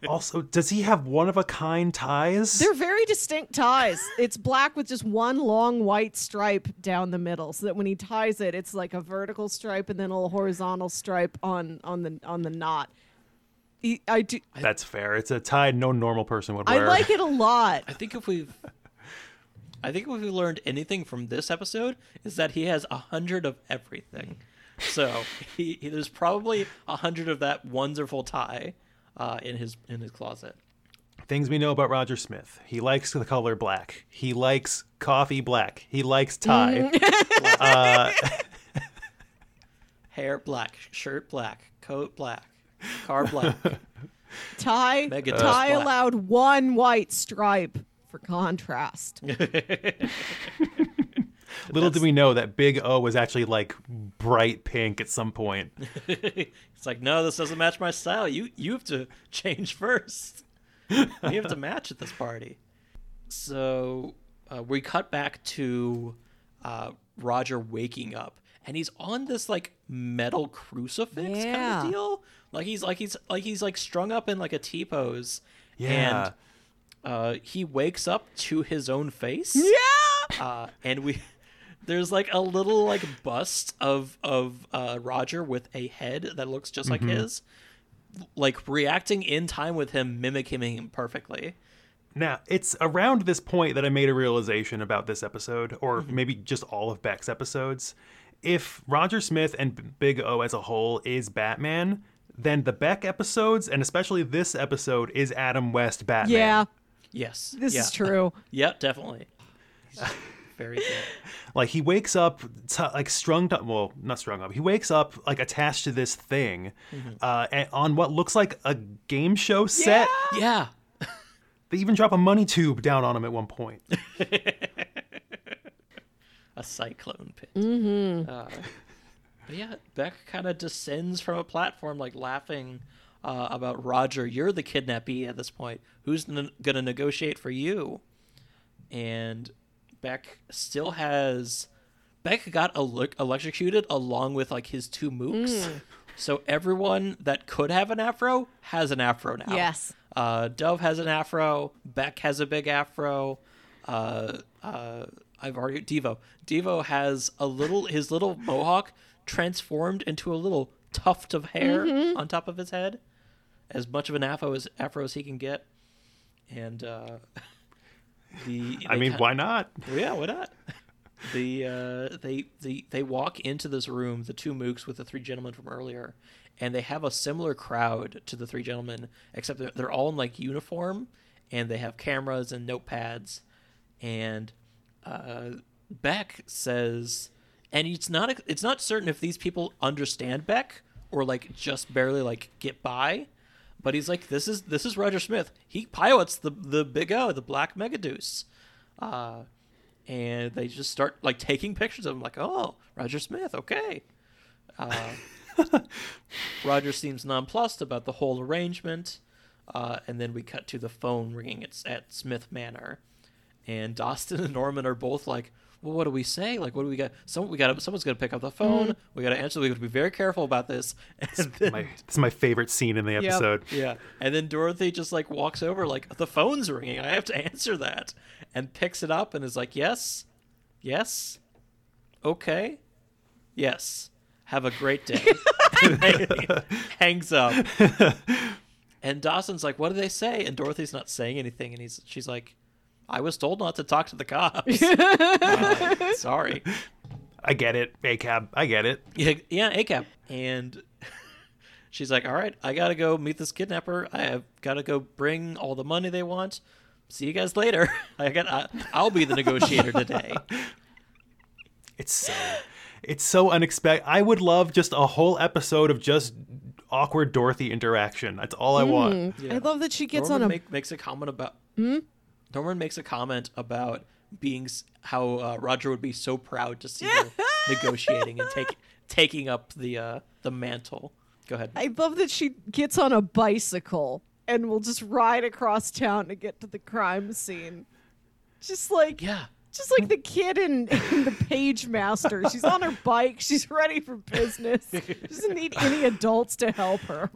F: Also, does he have one of a kind ties?
E: They're very distinct ties. It's black with just one long white stripe down the middle, so that when he ties it, it's like a vertical stripe and then a little horizontal stripe on on the on the knot. He, I do.
F: That's fair. It's a tie no normal person would wear.
E: I like it a lot.
D: I think if we've I think if we learned anything from this episode is that he has a hundred of everything. So he, he there's probably a hundred of that wonderful tie uh, in his in his closet.
F: Things we know about Roger Smith. He likes the color black. He likes coffee black. He likes tie. *laughs* *laughs*
D: Hair black, shirt black, coat black, car black. *laughs*
E: Tie
D: Mega
E: tie
D: Black.
E: allowed one white stripe for contrast.
F: Little did we know that Big O was actually like bright pink at some point. *laughs*
D: it's like, no, this doesn't match my style. You you have to *laughs* change first. you have to *laughs* match at this party. So uh, we cut back to uh, Roger waking up, and he's on this like metal crucifix kind of deal. Like he's like he's like he's like strung up in like a T pose.
F: Yeah.
D: And uh, he wakes up to his own face
E: Yeah.
D: uh, and we there's like a little like bust of of uh, Roger with a head that looks just like his, like reacting in time with him, mimicking him perfectly.
F: Now, it's around this point that I made a realization about this episode, or maybe just all of Beck's episodes. If Roger Smith and Big O as a whole is Batman, then the Beck episodes, and especially this episode, is Adam West Batman.
E: Yeah.
D: Yes,
E: This
D: yeah.
E: is *laughs* true.
D: yep, definitely. *laughs* Very good.
F: Like he wakes up, t- like strung up. Well, not strung up. He wakes up like attached to this thing, uh, and on what looks like a game show set.
D: Yeah, *laughs*
F: They even drop a money tube down on him at one point. *laughs*
D: a cyclone pit. Mm-hmm. Uh, but yeah, Beck kind of descends from a platform, like laughing uh, about Roger. You're the kidnappee at this point. Who's n- gonna negotiate for you? And Beck still has. Beck got ele- electrocuted along with like his two mooks. So everyone that could have an afro has an afro now.
E: Yes.
D: Uh, Dove has an afro. Beck has a big afro. Uh, uh, I've already Devo. Devo has a little his little mohawk transformed into a little tuft of hair on top of his head, as much of an afro as afro as he can get. And uh, *laughs* the
F: I mean, why not?
D: yeah, why not? *laughs* The uh, they they they walk into this room, the two mooks with the three gentlemen from earlier, and they have a similar crowd to the three gentlemen, except they're, they're all in like uniform, and they have cameras and notepads, and uh, Beck says, and it's not it's not certain if these people understand Beck or like just barely like get by, but he's like, this is this is Roger Smith. He pilots the the Big O, the Black Megadeus. Uh, and they just start like taking pictures of him, like, oh, Roger Smith, okay. Uh, *laughs* Roger seems nonplussed about the whole arrangement, uh, and then we cut to the phone ringing at, at Smith Manor, and Dastun and Norman are both like, well, what do we say? Like, what do we got? Some we got. Someone's gonna pick up the phone. Mm-hmm. We got to answer. We got to be very careful about this. *laughs* And then,
F: My, this is my favorite scene in the episode.
D: yeah, and then Dorothy just like walks over, like the phone's ringing. I have to answer that, and picks it up and is like, "Yes, yes, okay, yes. Have a great day." *laughs* Hangs up. *laughs* And Dawson's like, "What do they say?" And Dorothy's not saying anything, and he's she's like, "I was told not to talk to the cops. Uh, *laughs* *laughs* sorry."
F: I get it. A cab. I get it.
D: Yeah, yeah, ACAB. And *laughs* she's like, "All right, I gotta go meet this kidnapper. I have gotta go bring all the money they want. See you guys later. I got. I, I'll be the negotiator today."
F: It's so it's so unexpected. I would love just a whole episode of just awkward Dorothy interaction. That's all I want.
E: I love that she gets
D: Norman
E: on a.
D: make, makes a comment about. Norman makes a comment about being how uh, Roger would be so proud to see her *laughs* negotiating and take, taking up the uh, the mantle. Go ahead.
E: I love that she gets on a bicycle and will just ride across town to get to the crime scene. Just like
D: yeah.
E: just like the kid in, in the Pagemaster. She's on her bike. She's ready for business. She doesn't need any adults to help her.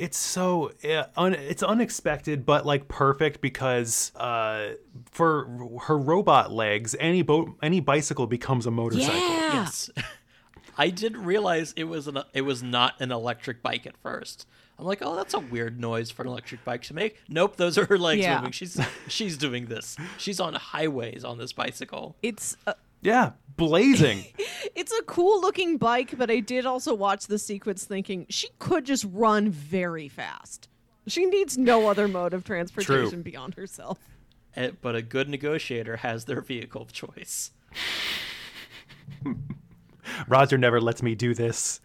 F: It's so yeah, un, it's unexpected, but like perfect because uh, for her robot legs, any boat, any bicycle becomes a motorcycle.
D: Yes. *laughs* I didn't realize it was an it was not an electric bike at first. I'm like, oh, that's a weird noise for an electric bike to make. Nope, those are her legs
E: Yeah.
D: moving. She's she's doing this. She's on highways on this bicycle.
E: It's a,
F: Yeah, blazing. *laughs*
E: it's a cool looking bike, but I did also watch the sequence thinking she could just run very fast. She needs no other mode of transportation beyond herself.
D: Eh, But a good negotiator has their vehicle of choice. *laughs*
F: Roger never lets me do this.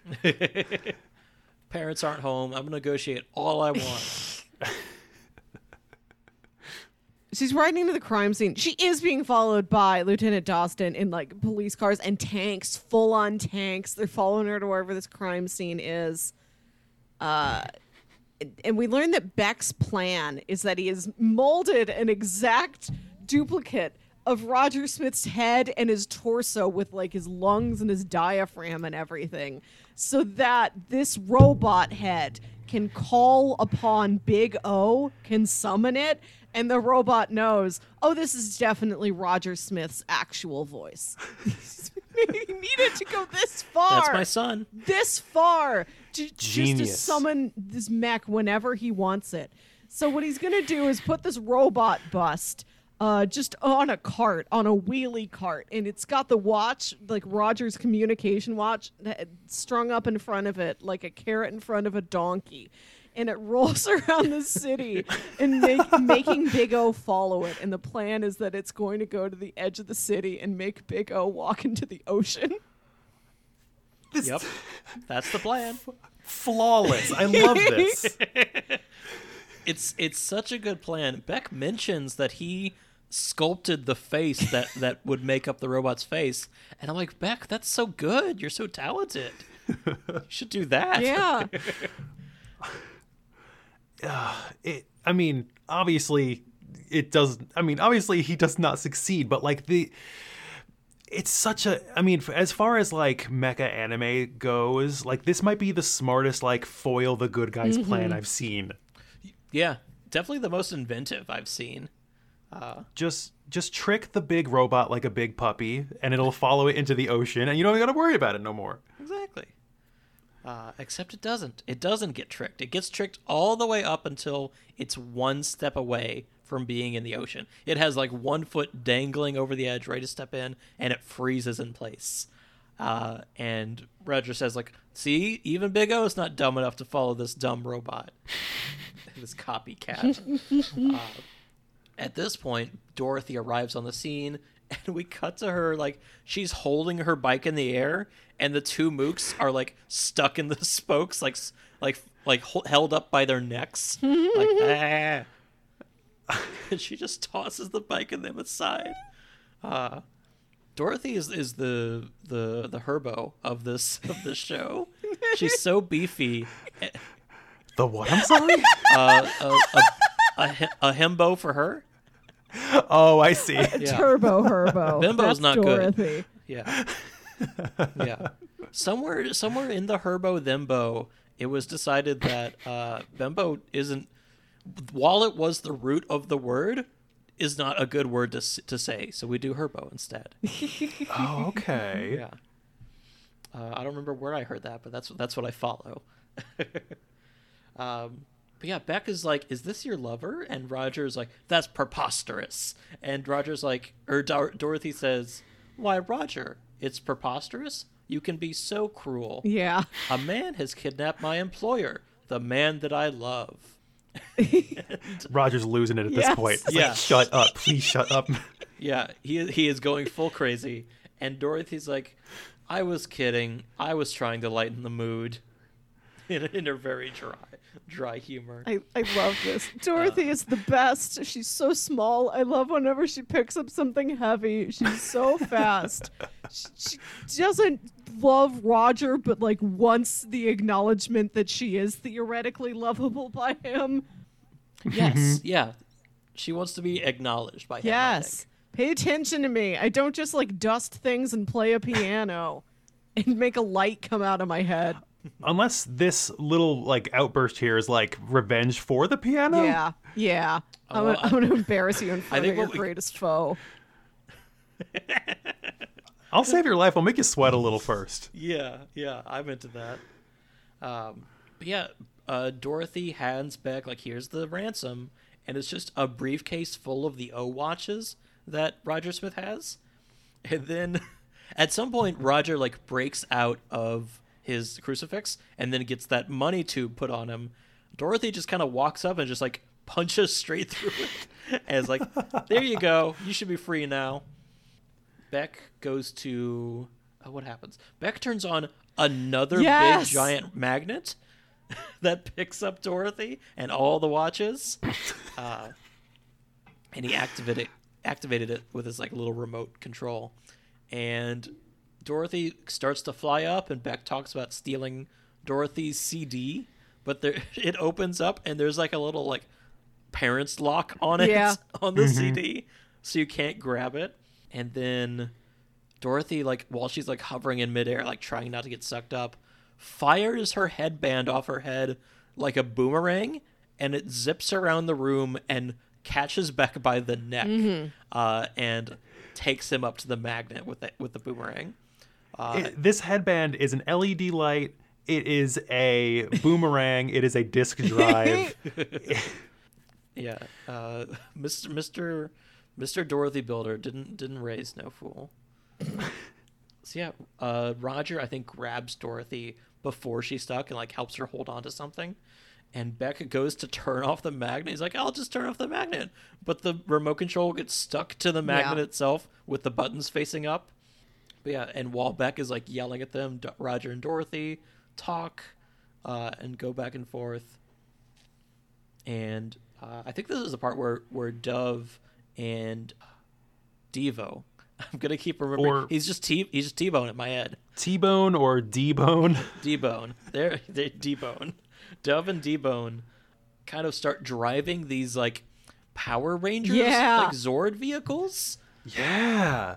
F: *laughs*
D: Parents aren't home. I'm gonna negotiate all I want.
E: She's riding to the crime scene. She is being followed by Lieutenant Dastun in like police cars and tanks, full on tanks. They're following her to wherever this crime scene is. Uh, and we learn that Beck's plan is that he has molded an exact duplicate of Roger Smith's head and his torso with like his lungs and his diaphragm and everything, so that this robot head can call upon Big O, can summon it, and the robot knows, oh, this is definitely Roger Smith's actual voice. *laughs* he needed to go this far
D: That's my son.
E: this far to, just to summon this mech whenever he wants it. So what he's gonna do is put this robot bust uh, just on a cart, on a wheelie cart, and it's got the watch, like Roger's communication watch, strung up in front of it, like a carrot in front of a donkey. And it rolls *laughs* around the city and make, making Big O follow it. And the plan is that it's going to go to the edge of the city and make Big O walk into the ocean.
F: This
D: Yep, *laughs* that's the plan.
F: flawless. I love this. *laughs*
D: It's it's such a good plan. Beck mentions that he sculpted the face that that would make up the robot's face, and I'm like, Beck, that's so good. You're so talented. You should do that.
E: Yeah.
F: It i mean obviously it does i mean obviously he does not succeed but like the it's such a i mean as far as like mecha anime goes like this might be the smartest like foil the good guys mm-hmm. plan i've seen
D: Yeah, definitely the most inventive I've seen.
F: Uh, just just trick the big robot like a big puppy and it'll follow it into the ocean and you don't even gotta worry about it no more
D: Exactly. Uh, except it doesn't. It doesn't get tricked. It gets tricked all the way up until it's one step away from being in the ocean. It has like one foot dangling over the edge, ready to step in, and it freezes in place. Uh, and Roger says, like, see, even Big O is not dumb enough to follow this dumb robot. *laughs* this copycat. *laughs* uh, at this point, Dorothy arrives on the scene, and we cut to her like she's holding her bike in the air, and the two mooks are like stuck in the *laughs* spokes, like like like held up by their necks, like *laughs* ah. and *laughs* she just tosses the bike in them aside. Uh, Dorothy is, is the the the herbo of this of this show. She's so beefy.
F: the what i'm sorry
D: Uh, a, a, a, a himbo for her.
F: Oh, I see.
D: Yeah.
E: Turbo Herbo. *laughs*
D: Bimbo's
E: That's
D: not good. Yeah. yeah. Somewhere somewhere in the Herbo Thembo, it was decided that uh Bembo isn't while it was the root of the word is not a good word to to say. So we do Herbo instead. *laughs*
F: Oh, okay.
D: Yeah. Uh, I don't remember where I heard that, but that's that's what I follow. *laughs* um, but yeah, Beck is like, "Is this your lover?" And Roger's like, "That's preposterous." And Roger's like, or Dor- Dorothy says, "Why, Roger? It's preposterous. You can be so cruel.
E: Yeah.
D: A man has kidnapped my employer, the man that I love." *laughs*
F: Roger's losing it at this point. It's
D: Yeah.
F: like, shut up. Please shut up. *laughs*
D: Yeah, he he is going full crazy, and Dorothy's like, "I was kidding. I was trying to lighten the mood." *laughs* In, in her very dry, dry humor.
E: I, I love this. *laughs* Dorothy uh. is the best. She's so small. I love whenever she picks up something heavy. She's so fast. she, she doesn't love Roger, but like wants the acknowledgement that she is theoretically lovable by him.
D: Yes, mm-hmm. yeah. She wants to be acknowledged by him.
E: Yes. Pay attention to me. I don't just like dust things and play a piano and make a light come out of my head.
F: Unless this little like outburst here is like revenge for the piano.
E: Yeah. Yeah. I'm, gonna, I'm gonna embarrass you in *laughs* front of your
D: we-
E: greatest foe.
F: I'll save your life. I'll make you sweat a little first.
D: Yeah, yeah, I'm into that. Um, but yeah, uh, Dorothy hands back like, "Here's the ransom," and it's just a briefcase full of the O watches that Roger Smith has. And then, *laughs* at some point, Roger like breaks out of his crucifix and then gets that money tube put on him. Dorothy just kind of walks up and just like punches *laughs* straight through it, and is like, "There you go. You should be free now." Beck goes to oh, what happens? Beck turns on another
E: Yes!
D: big giant magnet *laughs* that picks up Dorothy and all the watches, *laughs* uh, and he activated activated it with his like little remote control, and Dorothy starts to fly up, and Beck talks about stealing Dorothy's CD, but there *laughs* it opens up and there's like a little like parents lock on it
E: Yeah. *laughs*
D: on the CD, so you can't grab it. And then Dorothy, like while she's like hovering in midair, like trying not to get sucked up, fires her headband off her head like a boomerang, and it zips around the room and catches Beck by the neck, uh, and takes him up to the magnet with it with the boomerang.
F: It- this headband is an LED light. It is a *laughs* boomerang. it is a disk drive. *laughs* *laughs*
D: Yeah, uh, Mr. Mr. Mr. Dorothy Builder didn't didn't raise no fool. so yeah, uh, Roger I think grabs Dorothy before she's stuck and like helps her hold on to something. And Beck goes to turn off the magnet. He's like, "I'll just turn off the magnet," but the remote control gets stuck to the magnet
E: Yeah.
D: itself with the buttons facing up. But yeah, and while Beck is like yelling at them, Do- Roger and Dorothy talk uh, and go back and forth and uh, I think this is the part where where Dove and Devo. *laughs* I'm gonna keep remembering.
F: Or-
D: he's just T. He's just T-Bone in my head.
F: T-bone or D-bone. *laughs*
D: D-Bone. They're they D-Bone. Dove and D-Bone kind of start driving these like Power Rangers,
E: Yeah.
D: like Zord vehicles.
F: Yeah.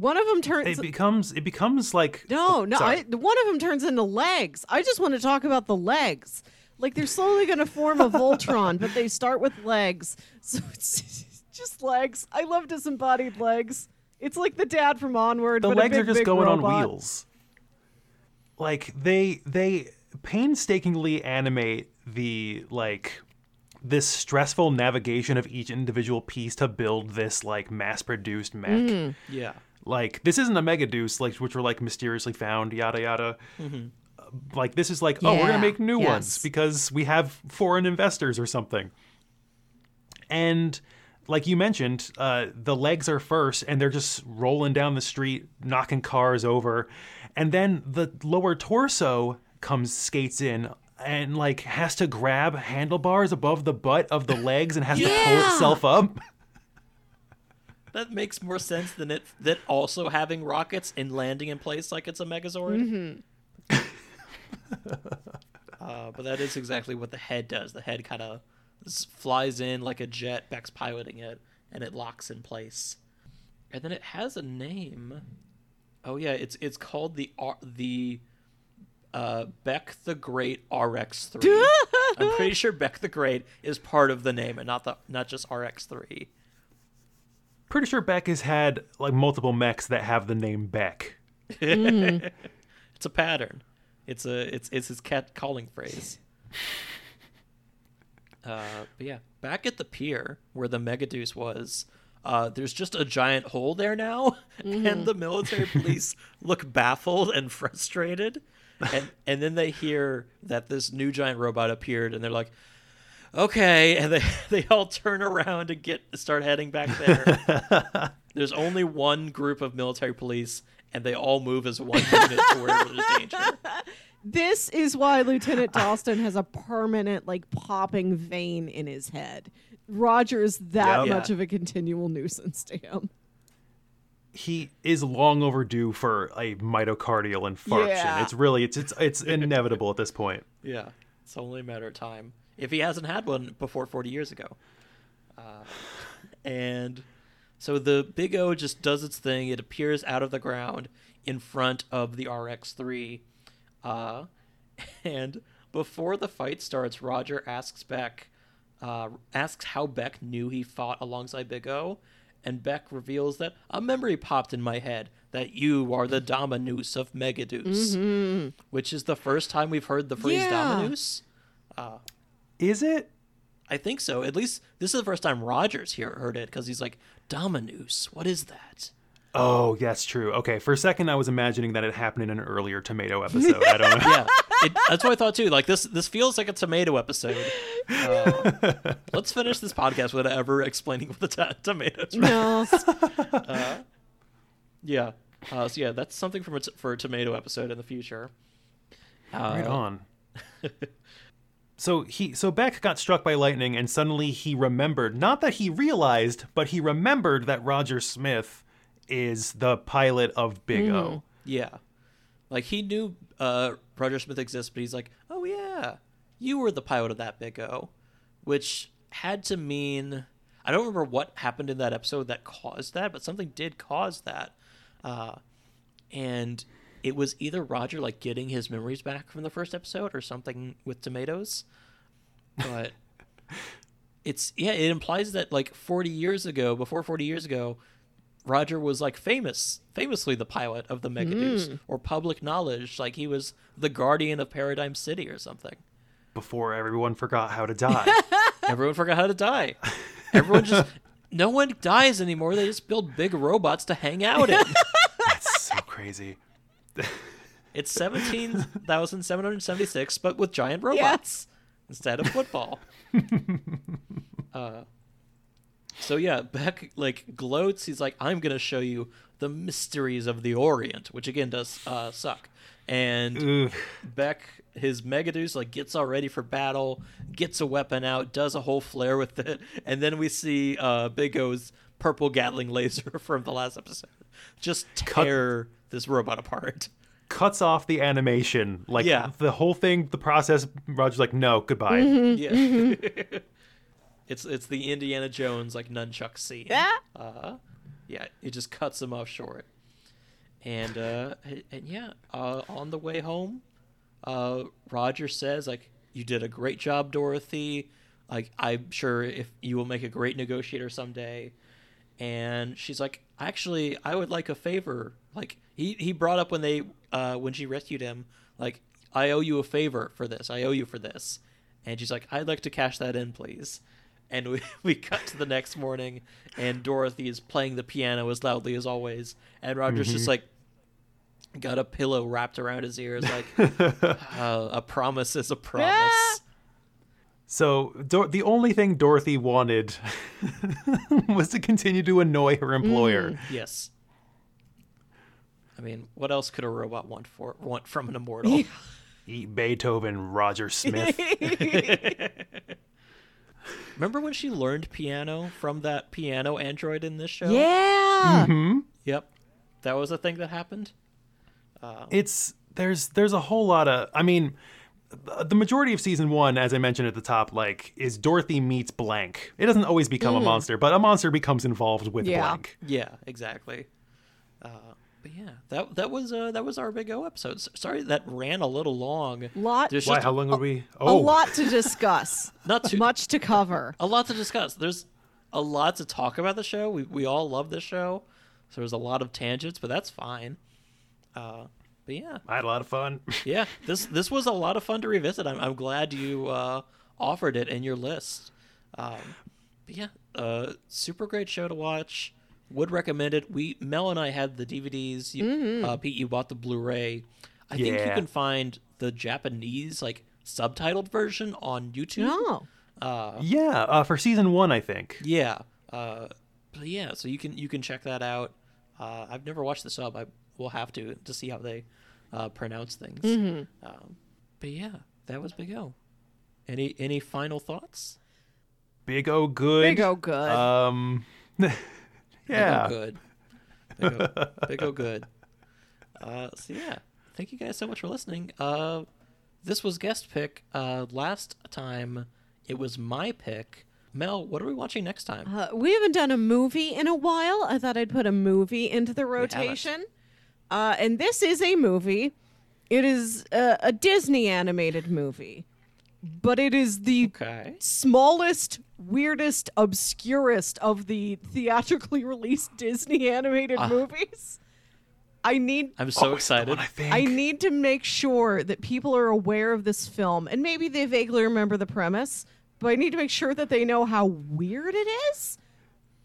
E: One of them turns.
F: It becomes it becomes like
E: no,
F: oh,
E: no. I, one of them turns into legs. I just want to talk about the legs. Like they're slowly going to form a Voltron, but they start with legs. *laughs* So it's *laughs* just legs. I love disembodied legs. It's like the dad from Onward.
F: the
E: but a
F: legs
E: big,
F: are just
E: big
F: going on wheels. Like they they painstakingly animate the like this stressful navigation of each individual piece to build this like mass-produced mech.
E: Mm.
D: Yeah.
F: Like this isn't a Megadeus like which were like mysteriously found yada yada. Uh, Like this is like oh we're gonna make new
E: yes.
F: ones because we have foreign investors or something. And like you mentioned, uh, the legs are first, and they're just rolling down the street, knocking cars over, and then the lower torso comes skates in and like has to grab handlebars above the butt of the legs and has to pull itself up.
D: That makes more sense than it that also having rockets and landing in place like it's a Megazord. *laughs* uh, but that is exactly what the head does. The head kind of flies in like a jet. Beck's piloting it, and it locks in place. And then it has a name. Oh yeah, it's it's called the R- the uh, Beck the Great RX three. *laughs* I'm pretty sure Beck the Great is part of the name and not the not just RX three.
F: Pretty sure Beck has had like multiple mechs that have the name Beck. *laughs*
D: It's a pattern. It's a it's it's his cat calling phrase. *laughs* Uh, but yeah, back at the pier where the Megadeus was, uh, there's just a giant hole there now, *laughs* and the military police look baffled and frustrated, and and then they hear that this new giant robot appeared, and they're like, "Okay," and they *laughs* they all turn around and get start heading back there. *laughs* there's only one group of military police, and they all move as one unit to wherever there's danger. *laughs*
E: This is why Lieutenant Dastun has a permanent, like, popping vein in his head. Roger is that
F: Yep.
E: much
D: Yeah.
E: of a continual nuisance to him.
F: He is long overdue for a myocardial infarction.
E: Yeah.
F: It's really it's it's it's inevitable at this point.
D: Yeah, it's only a matter of time if he hasn't had one before 40 years ago. Uh, and so the Big O just does its thing. It appears out of the ground in front of the RX3. Uh, *laughs* and before the fight starts, Roger asks Beck, uh, asks how Beck knew he fought alongside Big O. And Beck reveals that a memory popped in my head that you are the Dominus of Megadeus, which is the first time we've heard the phrase
E: Yeah.
D: Dominus.
F: Is it?
D: I think so. At least this is the first time Rogers here heard it because he's like, Dominus, what is that?
F: Oh, that's true. Okay, for a second I was imagining that it happened in an earlier tomato episode. I don't know. *laughs*
D: Yeah, it, that's what I thought too. Like this, this feels like a tomato episode. Uh, let's finish this podcast without ever explaining what the t- tomatoes.
E: No. *laughs*
D: Yeah. Uh, so yeah, that's something from a t- for a tomato episode in the future. Uh,
F: Right on. *laughs* so he so Beck got struck by lightning and suddenly he remembered not that he realized, but he remembered that Roger Smith is the pilot of Big O.
D: Yeah. Like he knew uh, Roger Smith exists, but he's like, oh yeah, you were the pilot of that Big O, which had to mean I don't remember what happened in that episode that caused that, but something did cause that, uh, and it was either Roger like getting his memories back from the first episode or something with tomatoes, but. *laughs* It's yeah. It implies that like 40 years ago, before 40 years ago, Roger was like famous, famously the pilot of the Megadeus, hmm. or public knowledge, like he was the guardian of Paradigm City or something.
F: Before everyone forgot how to die. *laughs*
D: Everyone forgot how to die. Everyone just, *laughs* no one dies anymore. They just build big robots to hang out in.
F: That's so crazy.
D: It's 17,776, but with giant robots instead of football. *laughs* uh, so yeah, Beck like gloats. He's like, "I'm gonna show you the mysteries of the Orient," which again does uh, suck. And
F: Ugh.
D: Beck, his Megadeus, like gets all ready for battle, gets a weapon out, does a whole flare with it, and then we see uh, Big O's purple Gatling laser *laughs* from the last episode just tear this robot apart.
F: Cuts off the animation. Like
D: Yeah.
F: the whole thing, the process, Roger's like, no, goodbye.
D: Yeah. *laughs* it's it's the Indiana Jones like nunchuck scene.
E: Yeah.
D: Uh, yeah, it just cuts him off short. And uh and, and yeah, uh on the way home, uh Roger says like you did a great job, Dorothy. Like I'm sure if you will make a great negotiator someday. And she's like, actually, I would like a favor. Like he he brought up when they uh when she rescued him, like I owe you a favor for this. I owe you for this. And she's like, I'd like to cash that in, please. And we, *laughs* we cut to the next morning, and Dorothy is playing the piano as loudly as always. And Roger's just like, got a pillow wrapped around his ears, like, *laughs* uh, a promise is a promise.
F: So Dor- the only thing Dorothy wanted *laughs* was to continue to annoy her employer.
D: Yes. I mean, what else could a robot want for want from an immortal? *laughs*
F: Eat Beethoven, Roger Smith. *laughs* *laughs*
D: Remember when she learned piano from that piano android in this show?
E: Yeah. Hmm.
D: Yep. That was a thing that happened.
F: it's there's there's a whole lot of I mean the- the majority of season one, as I mentioned at the top, like is Dorothy meets blank. It doesn't always become a monster, but a monster becomes involved with
E: Yeah.
F: blank.
D: Yeah, exactly. Uh, but yeah, that that was uh, that was our big O episode. Sorry that ran a little long.
E: Lot-
D: There's
F: Why?
D: just
F: How long would we? Oh, A
E: lot to discuss. *laughs*
D: Not too-
E: much to cover.
D: a lot to discuss. There's a lot to talk about the show. We we all love this show, so there's a lot of tangents, but that's fine. Uh, but yeah,
F: I had a lot of fun. *laughs*
D: yeah, this this was a lot of fun to revisit. I'm I'm glad you uh, offered it in your list. Um, but yeah, uh, super great show to watch. Would recommend it. We Mel and I had the DVDs. You, uh, Pete, you bought the Blu-ray. I think you can find the Japanese like subtitled version on YouTube.
E: No.
F: yeah, uh, for season one, I think.
D: Yeah. Uh, but yeah, so you can you can check that out. Uh, I've never watched the sub. I will have to to see how they uh, pronounce things. Um, but yeah, that was Big O. Any any final thoughts?
F: Big O good.
E: Big O good.
F: Um, *laughs* yeah.
D: Big O good. Big go, Big O good. *laughs* Uh, so yeah, thank you guys so much for listening. Uh, this was guest pick. Uh, last time it was my pick. Mel, what are we watching next time?
E: Uh, we haven't done a movie in a while. I thought I'd put a movie into the rotation. Uh, and this is a movie. It is a, a Disney animated movie, but it is the
D: Okay.
E: smallest, weirdest, obscurest of the theatrically *laughs* released Disney animated
D: Ah.
E: movies. I need
D: I'm so
F: Oh,
D: excited.
F: I think.
E: I need to make sure that people are aware of this film, and maybe they vaguely remember the premise, but I need to make sure that they know how weird it is.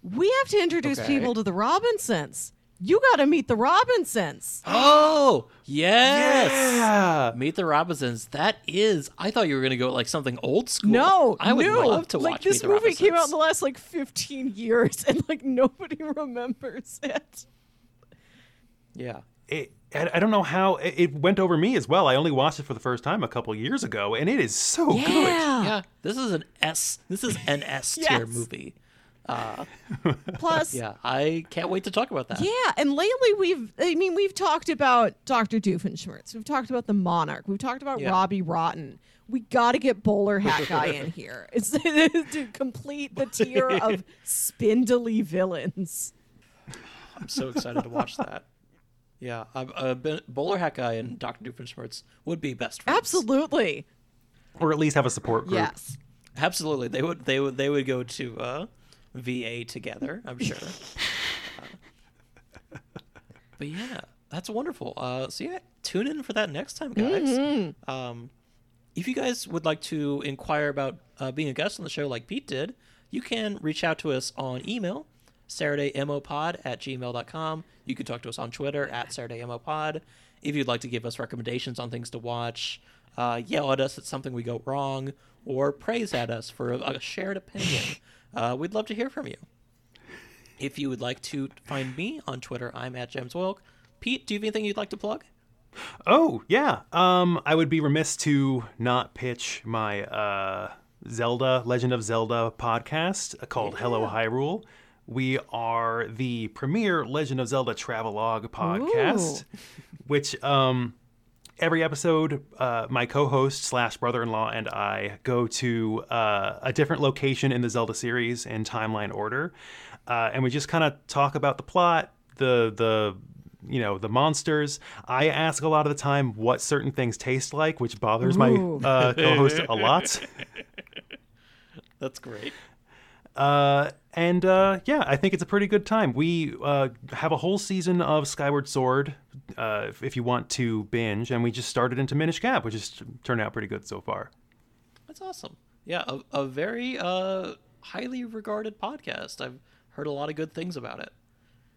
E: We have to introduce
D: Okay.
E: people to the Robinsons. You got to meet the Robinsons. *gasps*
D: Oh, yes.
F: yeah.
D: Meet the Robinsons. That is. I thought you were gonna go like something old school.
E: No,
D: I would
E: no.
D: love to
E: like
D: watch
E: this
D: Meet the
E: movie came out in the last like 15 years, and like nobody *laughs* remembers it.
D: Yeah.
F: It, I I don't know how it, it went over me as well. I only watched it for the first time a couple years ago, and it is so good.
D: Yeah. This is an S. This is an S tier
E: Yes.
D: movie.
E: Plus,
D: Yeah. I can't wait to talk about that.
E: Yeah, and lately we've I mean we've talked about Dr. Doofenshmirtz. We've talked about the Monarch. We've talked about
D: Yeah.
E: Robbie Rotten. We got to get Bowler Hat *laughs* Guy in here. It's *laughs* to complete the tier of *laughs* spindly villains.
D: I'm so excited to watch that. Yeah. I've, uh, been, Bowler Hat Guy and Dr. Doofenshmirtz would be best friends.
E: Absolutely.
F: Or at least have a support group.
E: Yes.
D: Absolutely. They would. They would. They would go to uh, VA together. I'm sure. Uh, *laughs* but yeah, that's wonderful. Uh, so yeah, tune in for that next time, guys. Um, if you guys would like to inquire about uh, being a guest on the show, like Pete did, you can reach out to us on email, SaturdayMOPod at gmail.com. You can talk to us on Twitter at SaturdayMOPod. If you'd like to give us recommendations on things to watch, uh, yell at us at something we go wrong, or praise at us for a, a shared opinion, uh, we'd love to hear from you. If you would like to find me on Twitter, I'm at James Wilk. Pete, do you have anything you'd like to plug?
F: Oh yeah. Um, I would be remiss to not pitch my uh, Zelda Legend of Zelda podcast uh, called Hello Hyrule. We are the premier Legend of Zelda travelogue podcast, which um, every episode, uh, my co-host slash brother-in-law and I go to uh, a different location in the Zelda series in timeline order, uh, and we just kind of talk about the plot, the the you know the monsters. I ask a lot of the time what certain things taste like, which bothers my
E: Ooh.
F: uh, co-host a lot. *laughs*
D: That's great.
F: Uh, and uh, yeah, I think it's a pretty good time. We uh, have a whole season of Skyward Sword uh, if, if you want to binge, and we just started into Minish Cap, which has turned out pretty good so far.
D: That's awesome. Yeah, a, a very uh, highly regarded podcast. I've heard a lot of good things about it.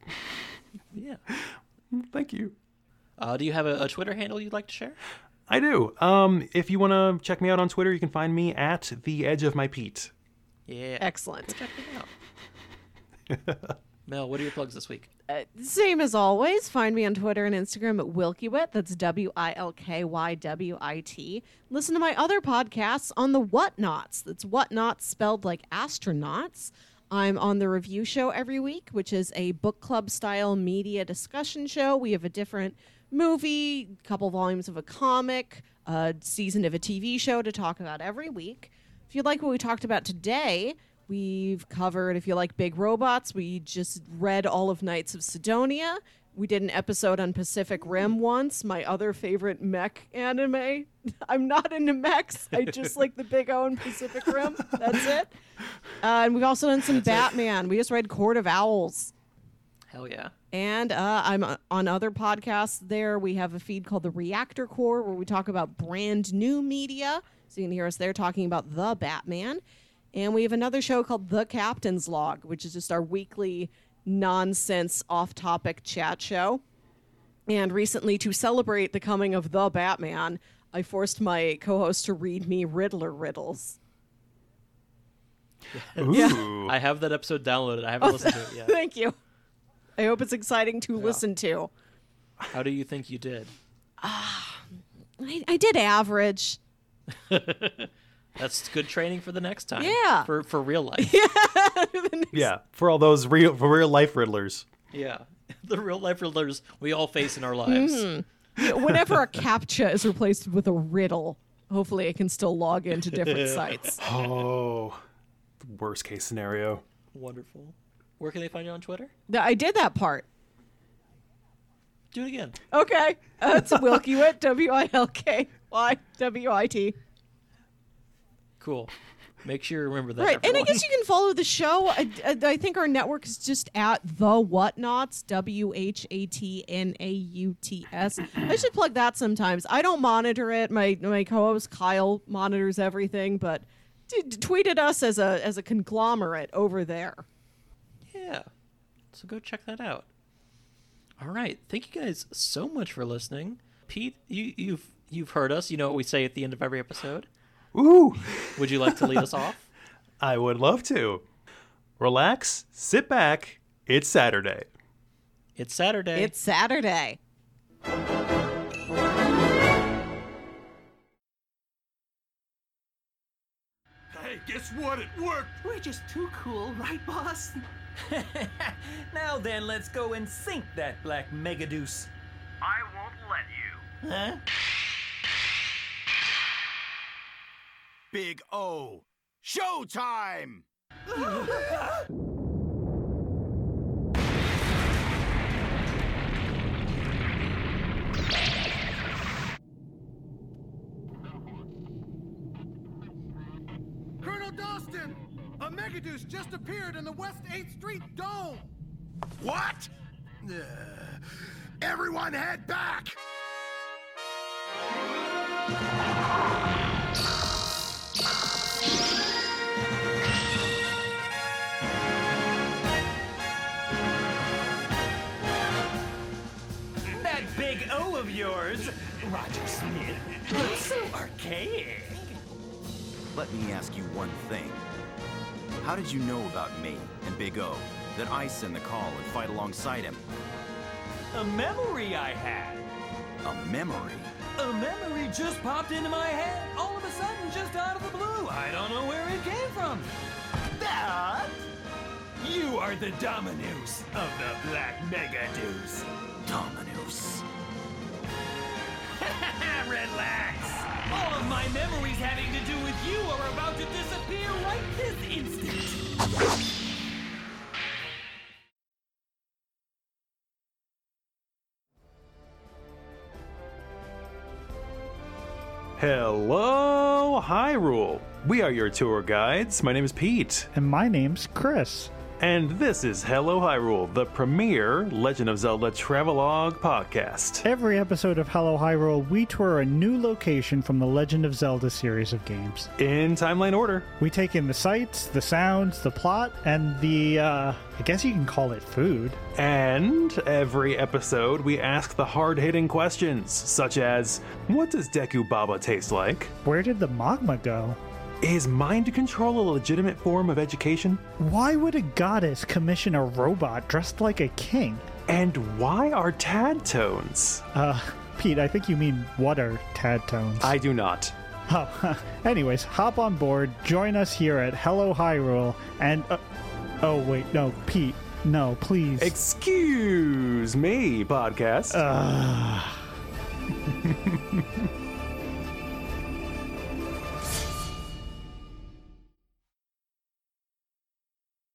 D: *laughs* Yeah.
F: Thank you.
D: Uh, do you have a, a Twitter handle you'd like to share?
F: I do. Um, if you want to check me out on Twitter, you can find me at the Edge of My Pete.
D: Yeah.
E: Excellent.
D: Check it out. *laughs* Mel, what are your plugs this week?
E: Uh, same as always. Find me on Twitter and Instagram at Wilkywit. That's W I L K Y W I T. Listen to my other podcasts on the Whatnauts. That's Whatnauts spelled like astronauts. I'm on the review show every week, which is a book club style media discussion show. We have a different movie, couple volumes of a comic, a season of a TV show to talk about every week. If you like what we talked about today, we've covered, if you like big robots, we just read all of Knights of Sidonia. We did an episode on Pacific Rim once, my other favorite mech anime. *laughs* I'm not into mechs. I just like the Big O and Pacific Rim. That's it. Uh, and we've also done some Batman. We just read Court of Owls.
D: Hell yeah.
E: And uh, I'm uh, on other podcasts there. We have a feed called The Reactor Core where we talk about brand new media. So you can hear us there talking about The Batman. And we have another show called The Captain's Log, which is just our weekly nonsense off topic chat show. And recently, to celebrate the coming of The Batman, I forced my co host to read me Riddler riddles.
F: Ooh.
D: I have that episode downloaded. I haven't oh, listened to it *laughs* yet.
E: Thank you. I hope it's exciting to listen to.
D: How do you think you did?
E: Ah, I, I did average. *laughs*
D: That's good training for the next time.
E: Yeah.
D: For for real life. *laughs*
F: yeah, *laughs* yeah. for all those real for real life riddlers.
D: yeah. *laughs* The real life riddlers we all face in our lives.
E: Mm-hmm. Whenever a captcha is replaced with a riddle, hopefully I can still log into different sites.
F: Oh, worst case scenario.
D: Wonderful. Where can they find you on Twitter?
E: Th- I did that part.
D: Do it again.
E: Okay. Uh, it's Wilkywit, W I L K Y W I T.
D: Cool. Make sure you remember that.
E: Right. And I guess you can follow the show. I, I, I think our network is just at The Whatnauts, W H A T N A U T S. I should plug that sometimes. I don't monitor it. My my co host Kyle monitors everything, but t- tweeted us as a as a conglomerate over there.
D: Yeah. So go check that out. All right. Thank you guys so much for listening. Pete, you, you've you've heard us. You know what we say at the end of every episode.
F: Ooh,
D: Would you like to lead us off? *laughs*
F: I would love to. Relax, sit back. It's Saturday.
D: It's Saturday.
E: It's Saturday.
A: Hey, guess what? It worked!
B: We're just too cool, right, boss? *laughs* now then, let's go and sink that black megadeus.
G: I won't let you.
B: Huh?
A: Big O. Showtime!
H: Colonel Dastun! A Megadeus just appeared in the West 8th Street Dome!
A: What? Ugh. everyone head back!
B: Yours, Roger Smith, looks so archaic.
I: Let me ask you one thing. How did you know about me and Big O? That I send the call and fight alongside him?
B: A memory I had.
I: A memory?
B: A memory just popped into my head all of a sudden, just out of the blue. I don't know where it came from. That? You are the Dominus of the Black Mega Megadeus.
I: Dominus. *laughs*
B: Relax. All of my memories having to do with you are about to disappear right this instant.
F: Hello, Hyrule. We are your tour guides. My name is Pete.
J: And my name's Chris.
F: And this is Hello Hyrule, the premier Legend of Zelda travelogue podcast.
J: Every episode of Hello Hyrule, we tour a new location from the Legend of Zelda series of games.
F: In timeline order.
J: We take in the sights, the sounds, the plot, and the, uh, I guess you can call it food.
F: And every episode, we ask the hard hitting questions, such as What does Deku Baba taste like?
J: Where did the magma go?
F: Is mind control a legitimate form of education?
J: Why would a goddess commission a robot dressed like a king?
F: And why are Tadtones?
J: Uh, Pete, I think you mean what are Tadtones?
F: I do not.
J: Oh, *laughs* anyways, hop on board, join us here at Hello Hyrule, and. Uh, oh, wait, no, Pete, no, please.
F: Excuse me, podcast.
J: Ugh. *laughs*